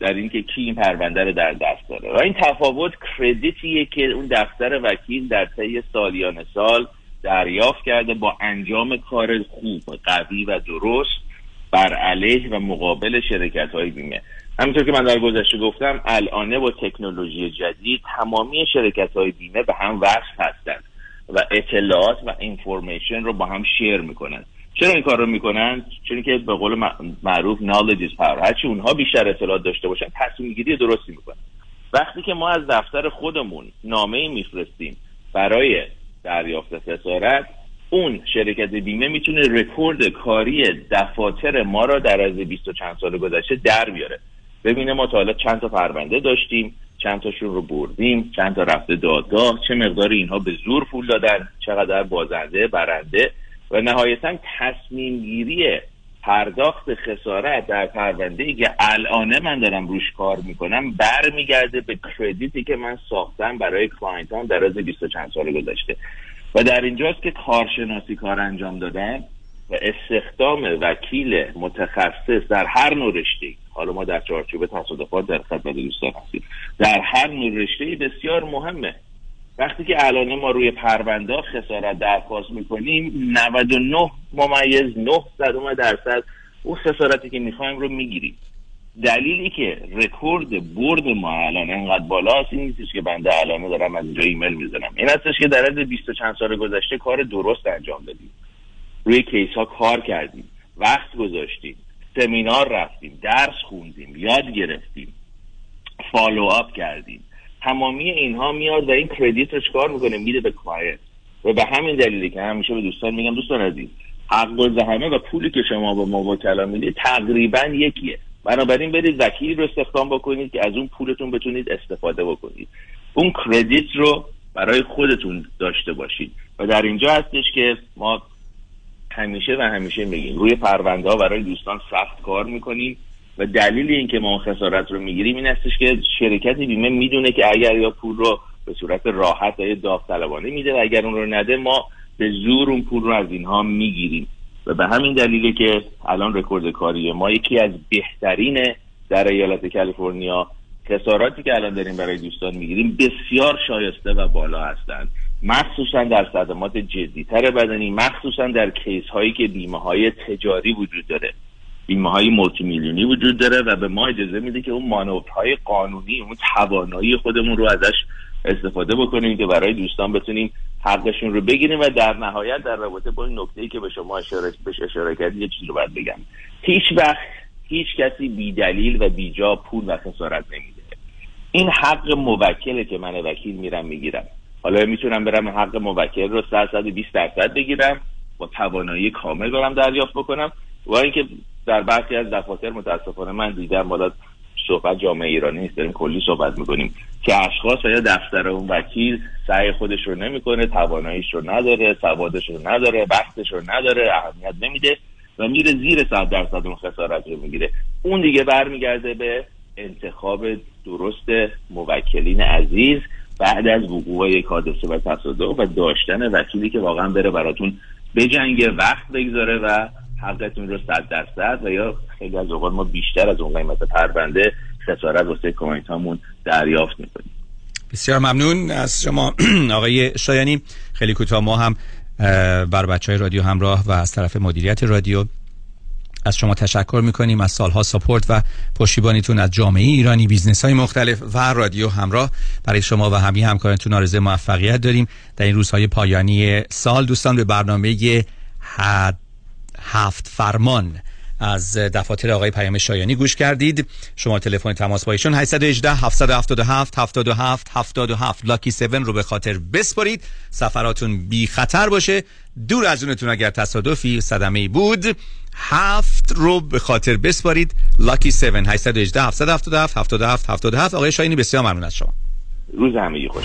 در اینکه کی این پرونده رو در دست داره. و این تفاوت کردیتیه که اون دفتر وکیل در طی سالیان سال دریافت کرده با انجام کار خوب قوی و درست. بر علیه و مقابل شرکت های بیمه. همینطور که من در گذشته گفتم الانه با تکنولوژی جدید تمامی شرکت های بیمه به هم وصل هستند و اطلاعات و اینفورمیشن رو با هم شیر می‌کنن. چرا این کار رو می‌کنن؟ چون که به قول معروف knowledge is power. هرچی اونها بیشتر اطلاعات داشته باشن تصمیم گیری درستی می‌کنن. وقتی که ما از دفتر خودمون نامه میفرستیم برای دریافت خسارت اون شرکت بیمه می‌تونه رکورد کاری دفاتر ما را در از 20 چند سال گذشته در بیاره. ببینه ما تا حالا چند تا پرونده داشتیم چند تاشون رو بردیم چند تا رفته دادگاه چه مقدار اینها به زور پول دادن چقدر بازنده برنده و نهایتا تصمیم گیری پرداخت خسارت در پرونده ای که الانه من دارم روش کار می‌کنم برمیگرده به کردیتی که من ساختم برای کلاینتان در از 20 چند سال گذشته. و در اینجاست که کارشناسی کار انجام دادن و استخدام وکیل متخصص در هر نوع رشته حالا ما در چارچوب تصادفات در خدمت دوستان هستیم. در هر نوع رشته بسیار مهمه. وقتی که الان ما روی پرونده خسارت درخواست می‌کنیم 99 ممیز 9 صدم درصد اون خسارتی که می‌خوایم رو می‌گیریم. دلیلی که رکورد برد ما الان انقدر بالاست این نیستش که بنده الان دارم از اینجا ایمیل می‌زنم. این هستش که در از 20 چند سال گذشته کار درست انجام دادیم. روی case ها کار کردیم. وقت گذاشتیم. سمینار رفتیم. درس خوندیم. یاد گرفتیم. follow up کردیم. تمامی اینها میاد و این credit رو چکار می‌کنه؟ میده به client و به همین دلیلی که همیشه به دوستان میگم دوستان عزیز حق همه و پولی که شما به ما وکلا می‌دید تقریبا یکیه. بنابراین برید وکیلی رو استخدام بکنید که از اون پولتون بتونید استفاده بکنید. اون credit رو برای خودتون داشته باشید. و در اینجا هستش که ما همیشه و همیشه میگیم روی پرونده ها برای دوستان سخت کار می‌کنیم و دلیل اینکه ما خسارت رو می‌گیریم این هستش که شرکت بیمه می‌دونه که اگر یا پول رو به صورت راحت یا داوطلبانه میده و اگر اون رو نده ما به زور اون پول رو از اینها می‌گیریم. و به همین دلیله که الان رکورد کاری ما یکی از بهترین در ایالت کالیفرنیا خساراتی که الان داریم برای دوستان می‌گیریم بسیار شایسته و بالا هستند. مخصوصا در صدمات جدیتر بدنی مخصوصا در کیس هایی که بیمه های تجاری وجود داره. بیمه های مولتی میلیونی وجود داره و به ما اجازه میده که اون مانورهای قانونی اون توانایی خودمون رو ازش استفاده بکنیم که برای دوستان بتونیم حقشون رو بگیریم و در نهایت در رابطه با این نکته که به شما اشاره بهش اشاره کردید یه چیزی رو باید بگم. هیچ وقت هیچ کسی بی دلیل و بی جا پول و خسارت نمیده. این حق موکله که من وکیل میرم می‌گیرم. حالا می‌تونم برم حق موکل رو 120 درصد بگیرم با توانایی کامل برم دریافت بکنم. و اینکه در برخی از دفاتر متاسفانه من دیدم بالا صحبت جامعه ایرانی نیست داریم کلی صحبت می‌کنیم. که اشخاص یا دفتر اون وکیل سعی خودش رو نمی‌کنه تواناییش رو نداره سوادش رو نداره وقتش رو نداره اهمیت نمیده و میره زیر صد درصد اون خسارت رو می‌گیره. اون دیگه برمیگرده به انتخاب درست موکلین عزیز بعد از وقوع یک حادثه و تصادف و داشتن وکیلی که واقعا بره براتون بجنگه وقت بگذاره و حقتون رو صد درصد و یا خیلی از اوقات ما بیشتر از اون قیمت پرونده خسارت واسه کوینت هامون دریافت می‌کنیم. بسیار ممنون. از شما آقای شایانی. خیلی کوتاه. ما هم با بچه های رادیو همراه و از طرف مدیریت رادیو از شما تشکر می‌کنیم. از سالها support و پشتیبانیتون از جامعه ایرانی business های مختلف و رادیو همراه برای شما و همه همکارانتون آرزوی موفقیت داریم. در این روزهای پایانی سال دوستان به برنامه هفت فرمان از دفاتر آقای پیام شایانی گوش کردید. شما تلفن تماس با ایشون 818 777 77 77 lucky 7 رو به خاطر بسپارید. سفراتون بی خطر باشه. دور از اونتون اگر تصادفی صدمه بود هفت رو به خاطر بسپارید. لاکی 7 818 777 77 77 آقای شایانی بسیار ممنون از شما. روز همگی خوش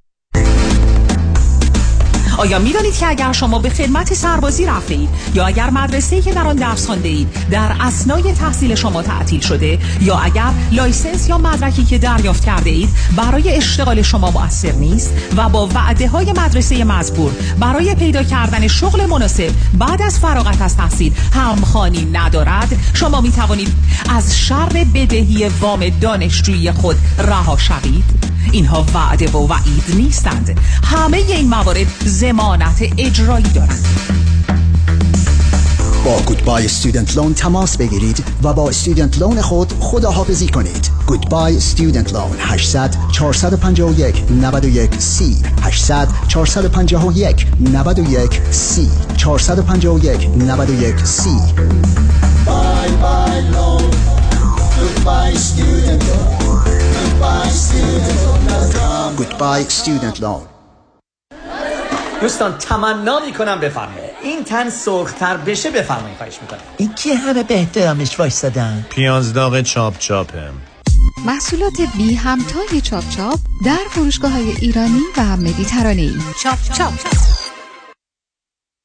آیا می دانید که اگر شما به خدمت سربازی رفته اید یا اگر مدرسه که در آن درس خوانده اید در اثنای تحصیل شما تعطیل شده یا اگر license یا مدرکی که دریافت کرده اید برای اشتغال شما مؤثر نیست و با وعده های مدرسه مزبور برای پیدا کردن شغل مناسب بعد از فراغت از تحصیل همخوانی ندارد شما می توانید از شر بدهی وام دانشجویی خود رها شوید. اینها وعده و وعید نیستند. همه این موارد زمانت اجرایی دارند. با گودبای استودنت لون تماس بگیرید و با استودنت لون خود خداحافظی کنید. گودبای استودنت لون 800 451 91 سی 800 451 91 سی 451 91 سی بای بای لون گودبای استودنت لون گودبای student لون دوستان تمنا می‌کنم بفرمایید. این تن سرختر بشه بفرمایید خواهش می‌کنم. این که همه به احترامش وایستادن پیاز داغ چاپ چاپه محصولات بی همتای چاپ چاپ در فروشگاه های ایرانی و مدیترانه‌ای. چاپ چاپ.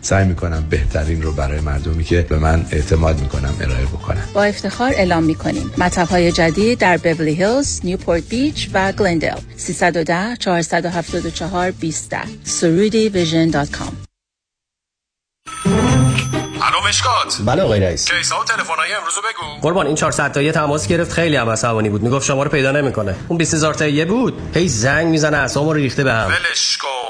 سعی می‌کنم بهترین رو برای مردمی که به من اعتماد می‌کنم ارائه بکنم. با افتخار اعلام می‌کنیم. مطب های جدید در بیبلی هیلز، نیوپورت بیچ و گلندل 310 474 20 surudivsion.com الو مشکات. بله آقای رئیس. کیسا و تلفن‌های امروز بگو. قربان این 400 تایی تماس گرفت. خیلی هم عصبانی بود. می‌گفت شما رو پیدا نمی‌کنه. اون 20000 تایی بود. هی زنگ می‌زنه اعصابمو ریخته بهم ولش کن.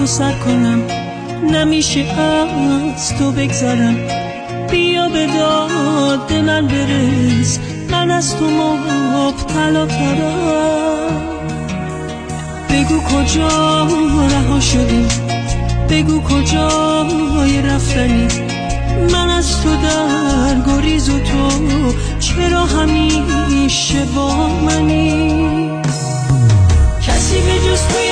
تو سر کنم. نمیشه از تو بگذرم. بیا به داد من برس. من از تو مبتلا ترم بگو کجا رها شدی؟ بگو کجای رفتنی؟ من از تو در گریز و تو چرا همیشه با منی؟ کسی به جز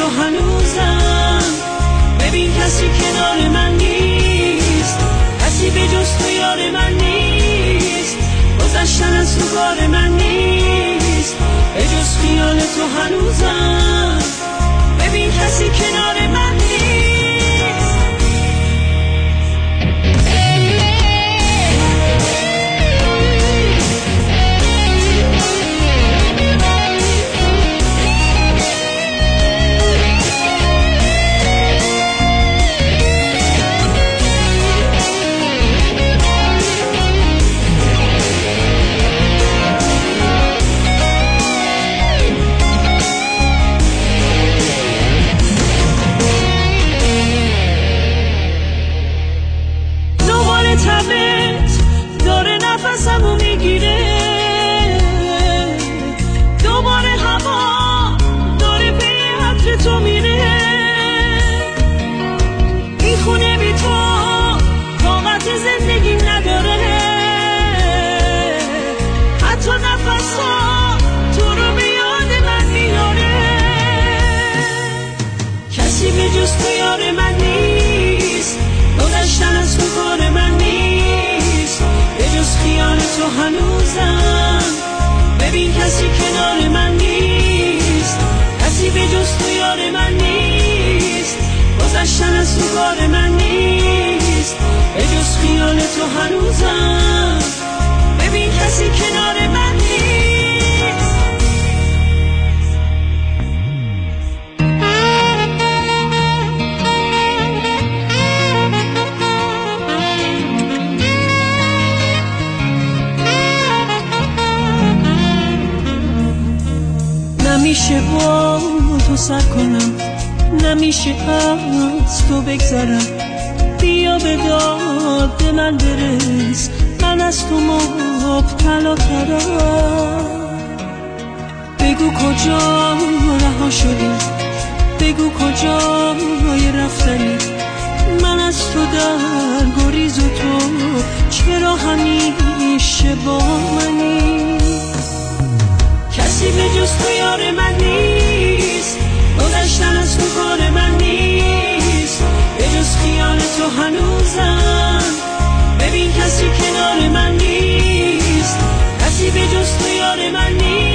تو هنوزم. ببین کسی کنار من نیست. کسی به جز تو یار من نیست. گذشتن از تو کار من نیست. به جز خیال تو هنوزم. ببین کسی کنار من نیست. از کار من نیست. به جز خیال تو هنوزم. ببین کسی کنار من نیست. نمیشه با تو سر کنم. نمیشه از تو بگذرم. بیا به داد من برس. من از تو مبتلا ترم بگو کجا رها شدی؟ بگو کجا رفتنی؟ من از تو در گریز و تو چرا همیشه با منی؟ کسی به جز تو یار من گذشتن از تو کار من نیست. به جز خیال تو هنوزم. ببین کسی کنار من نیست. کسی به جز تو یار من نیست.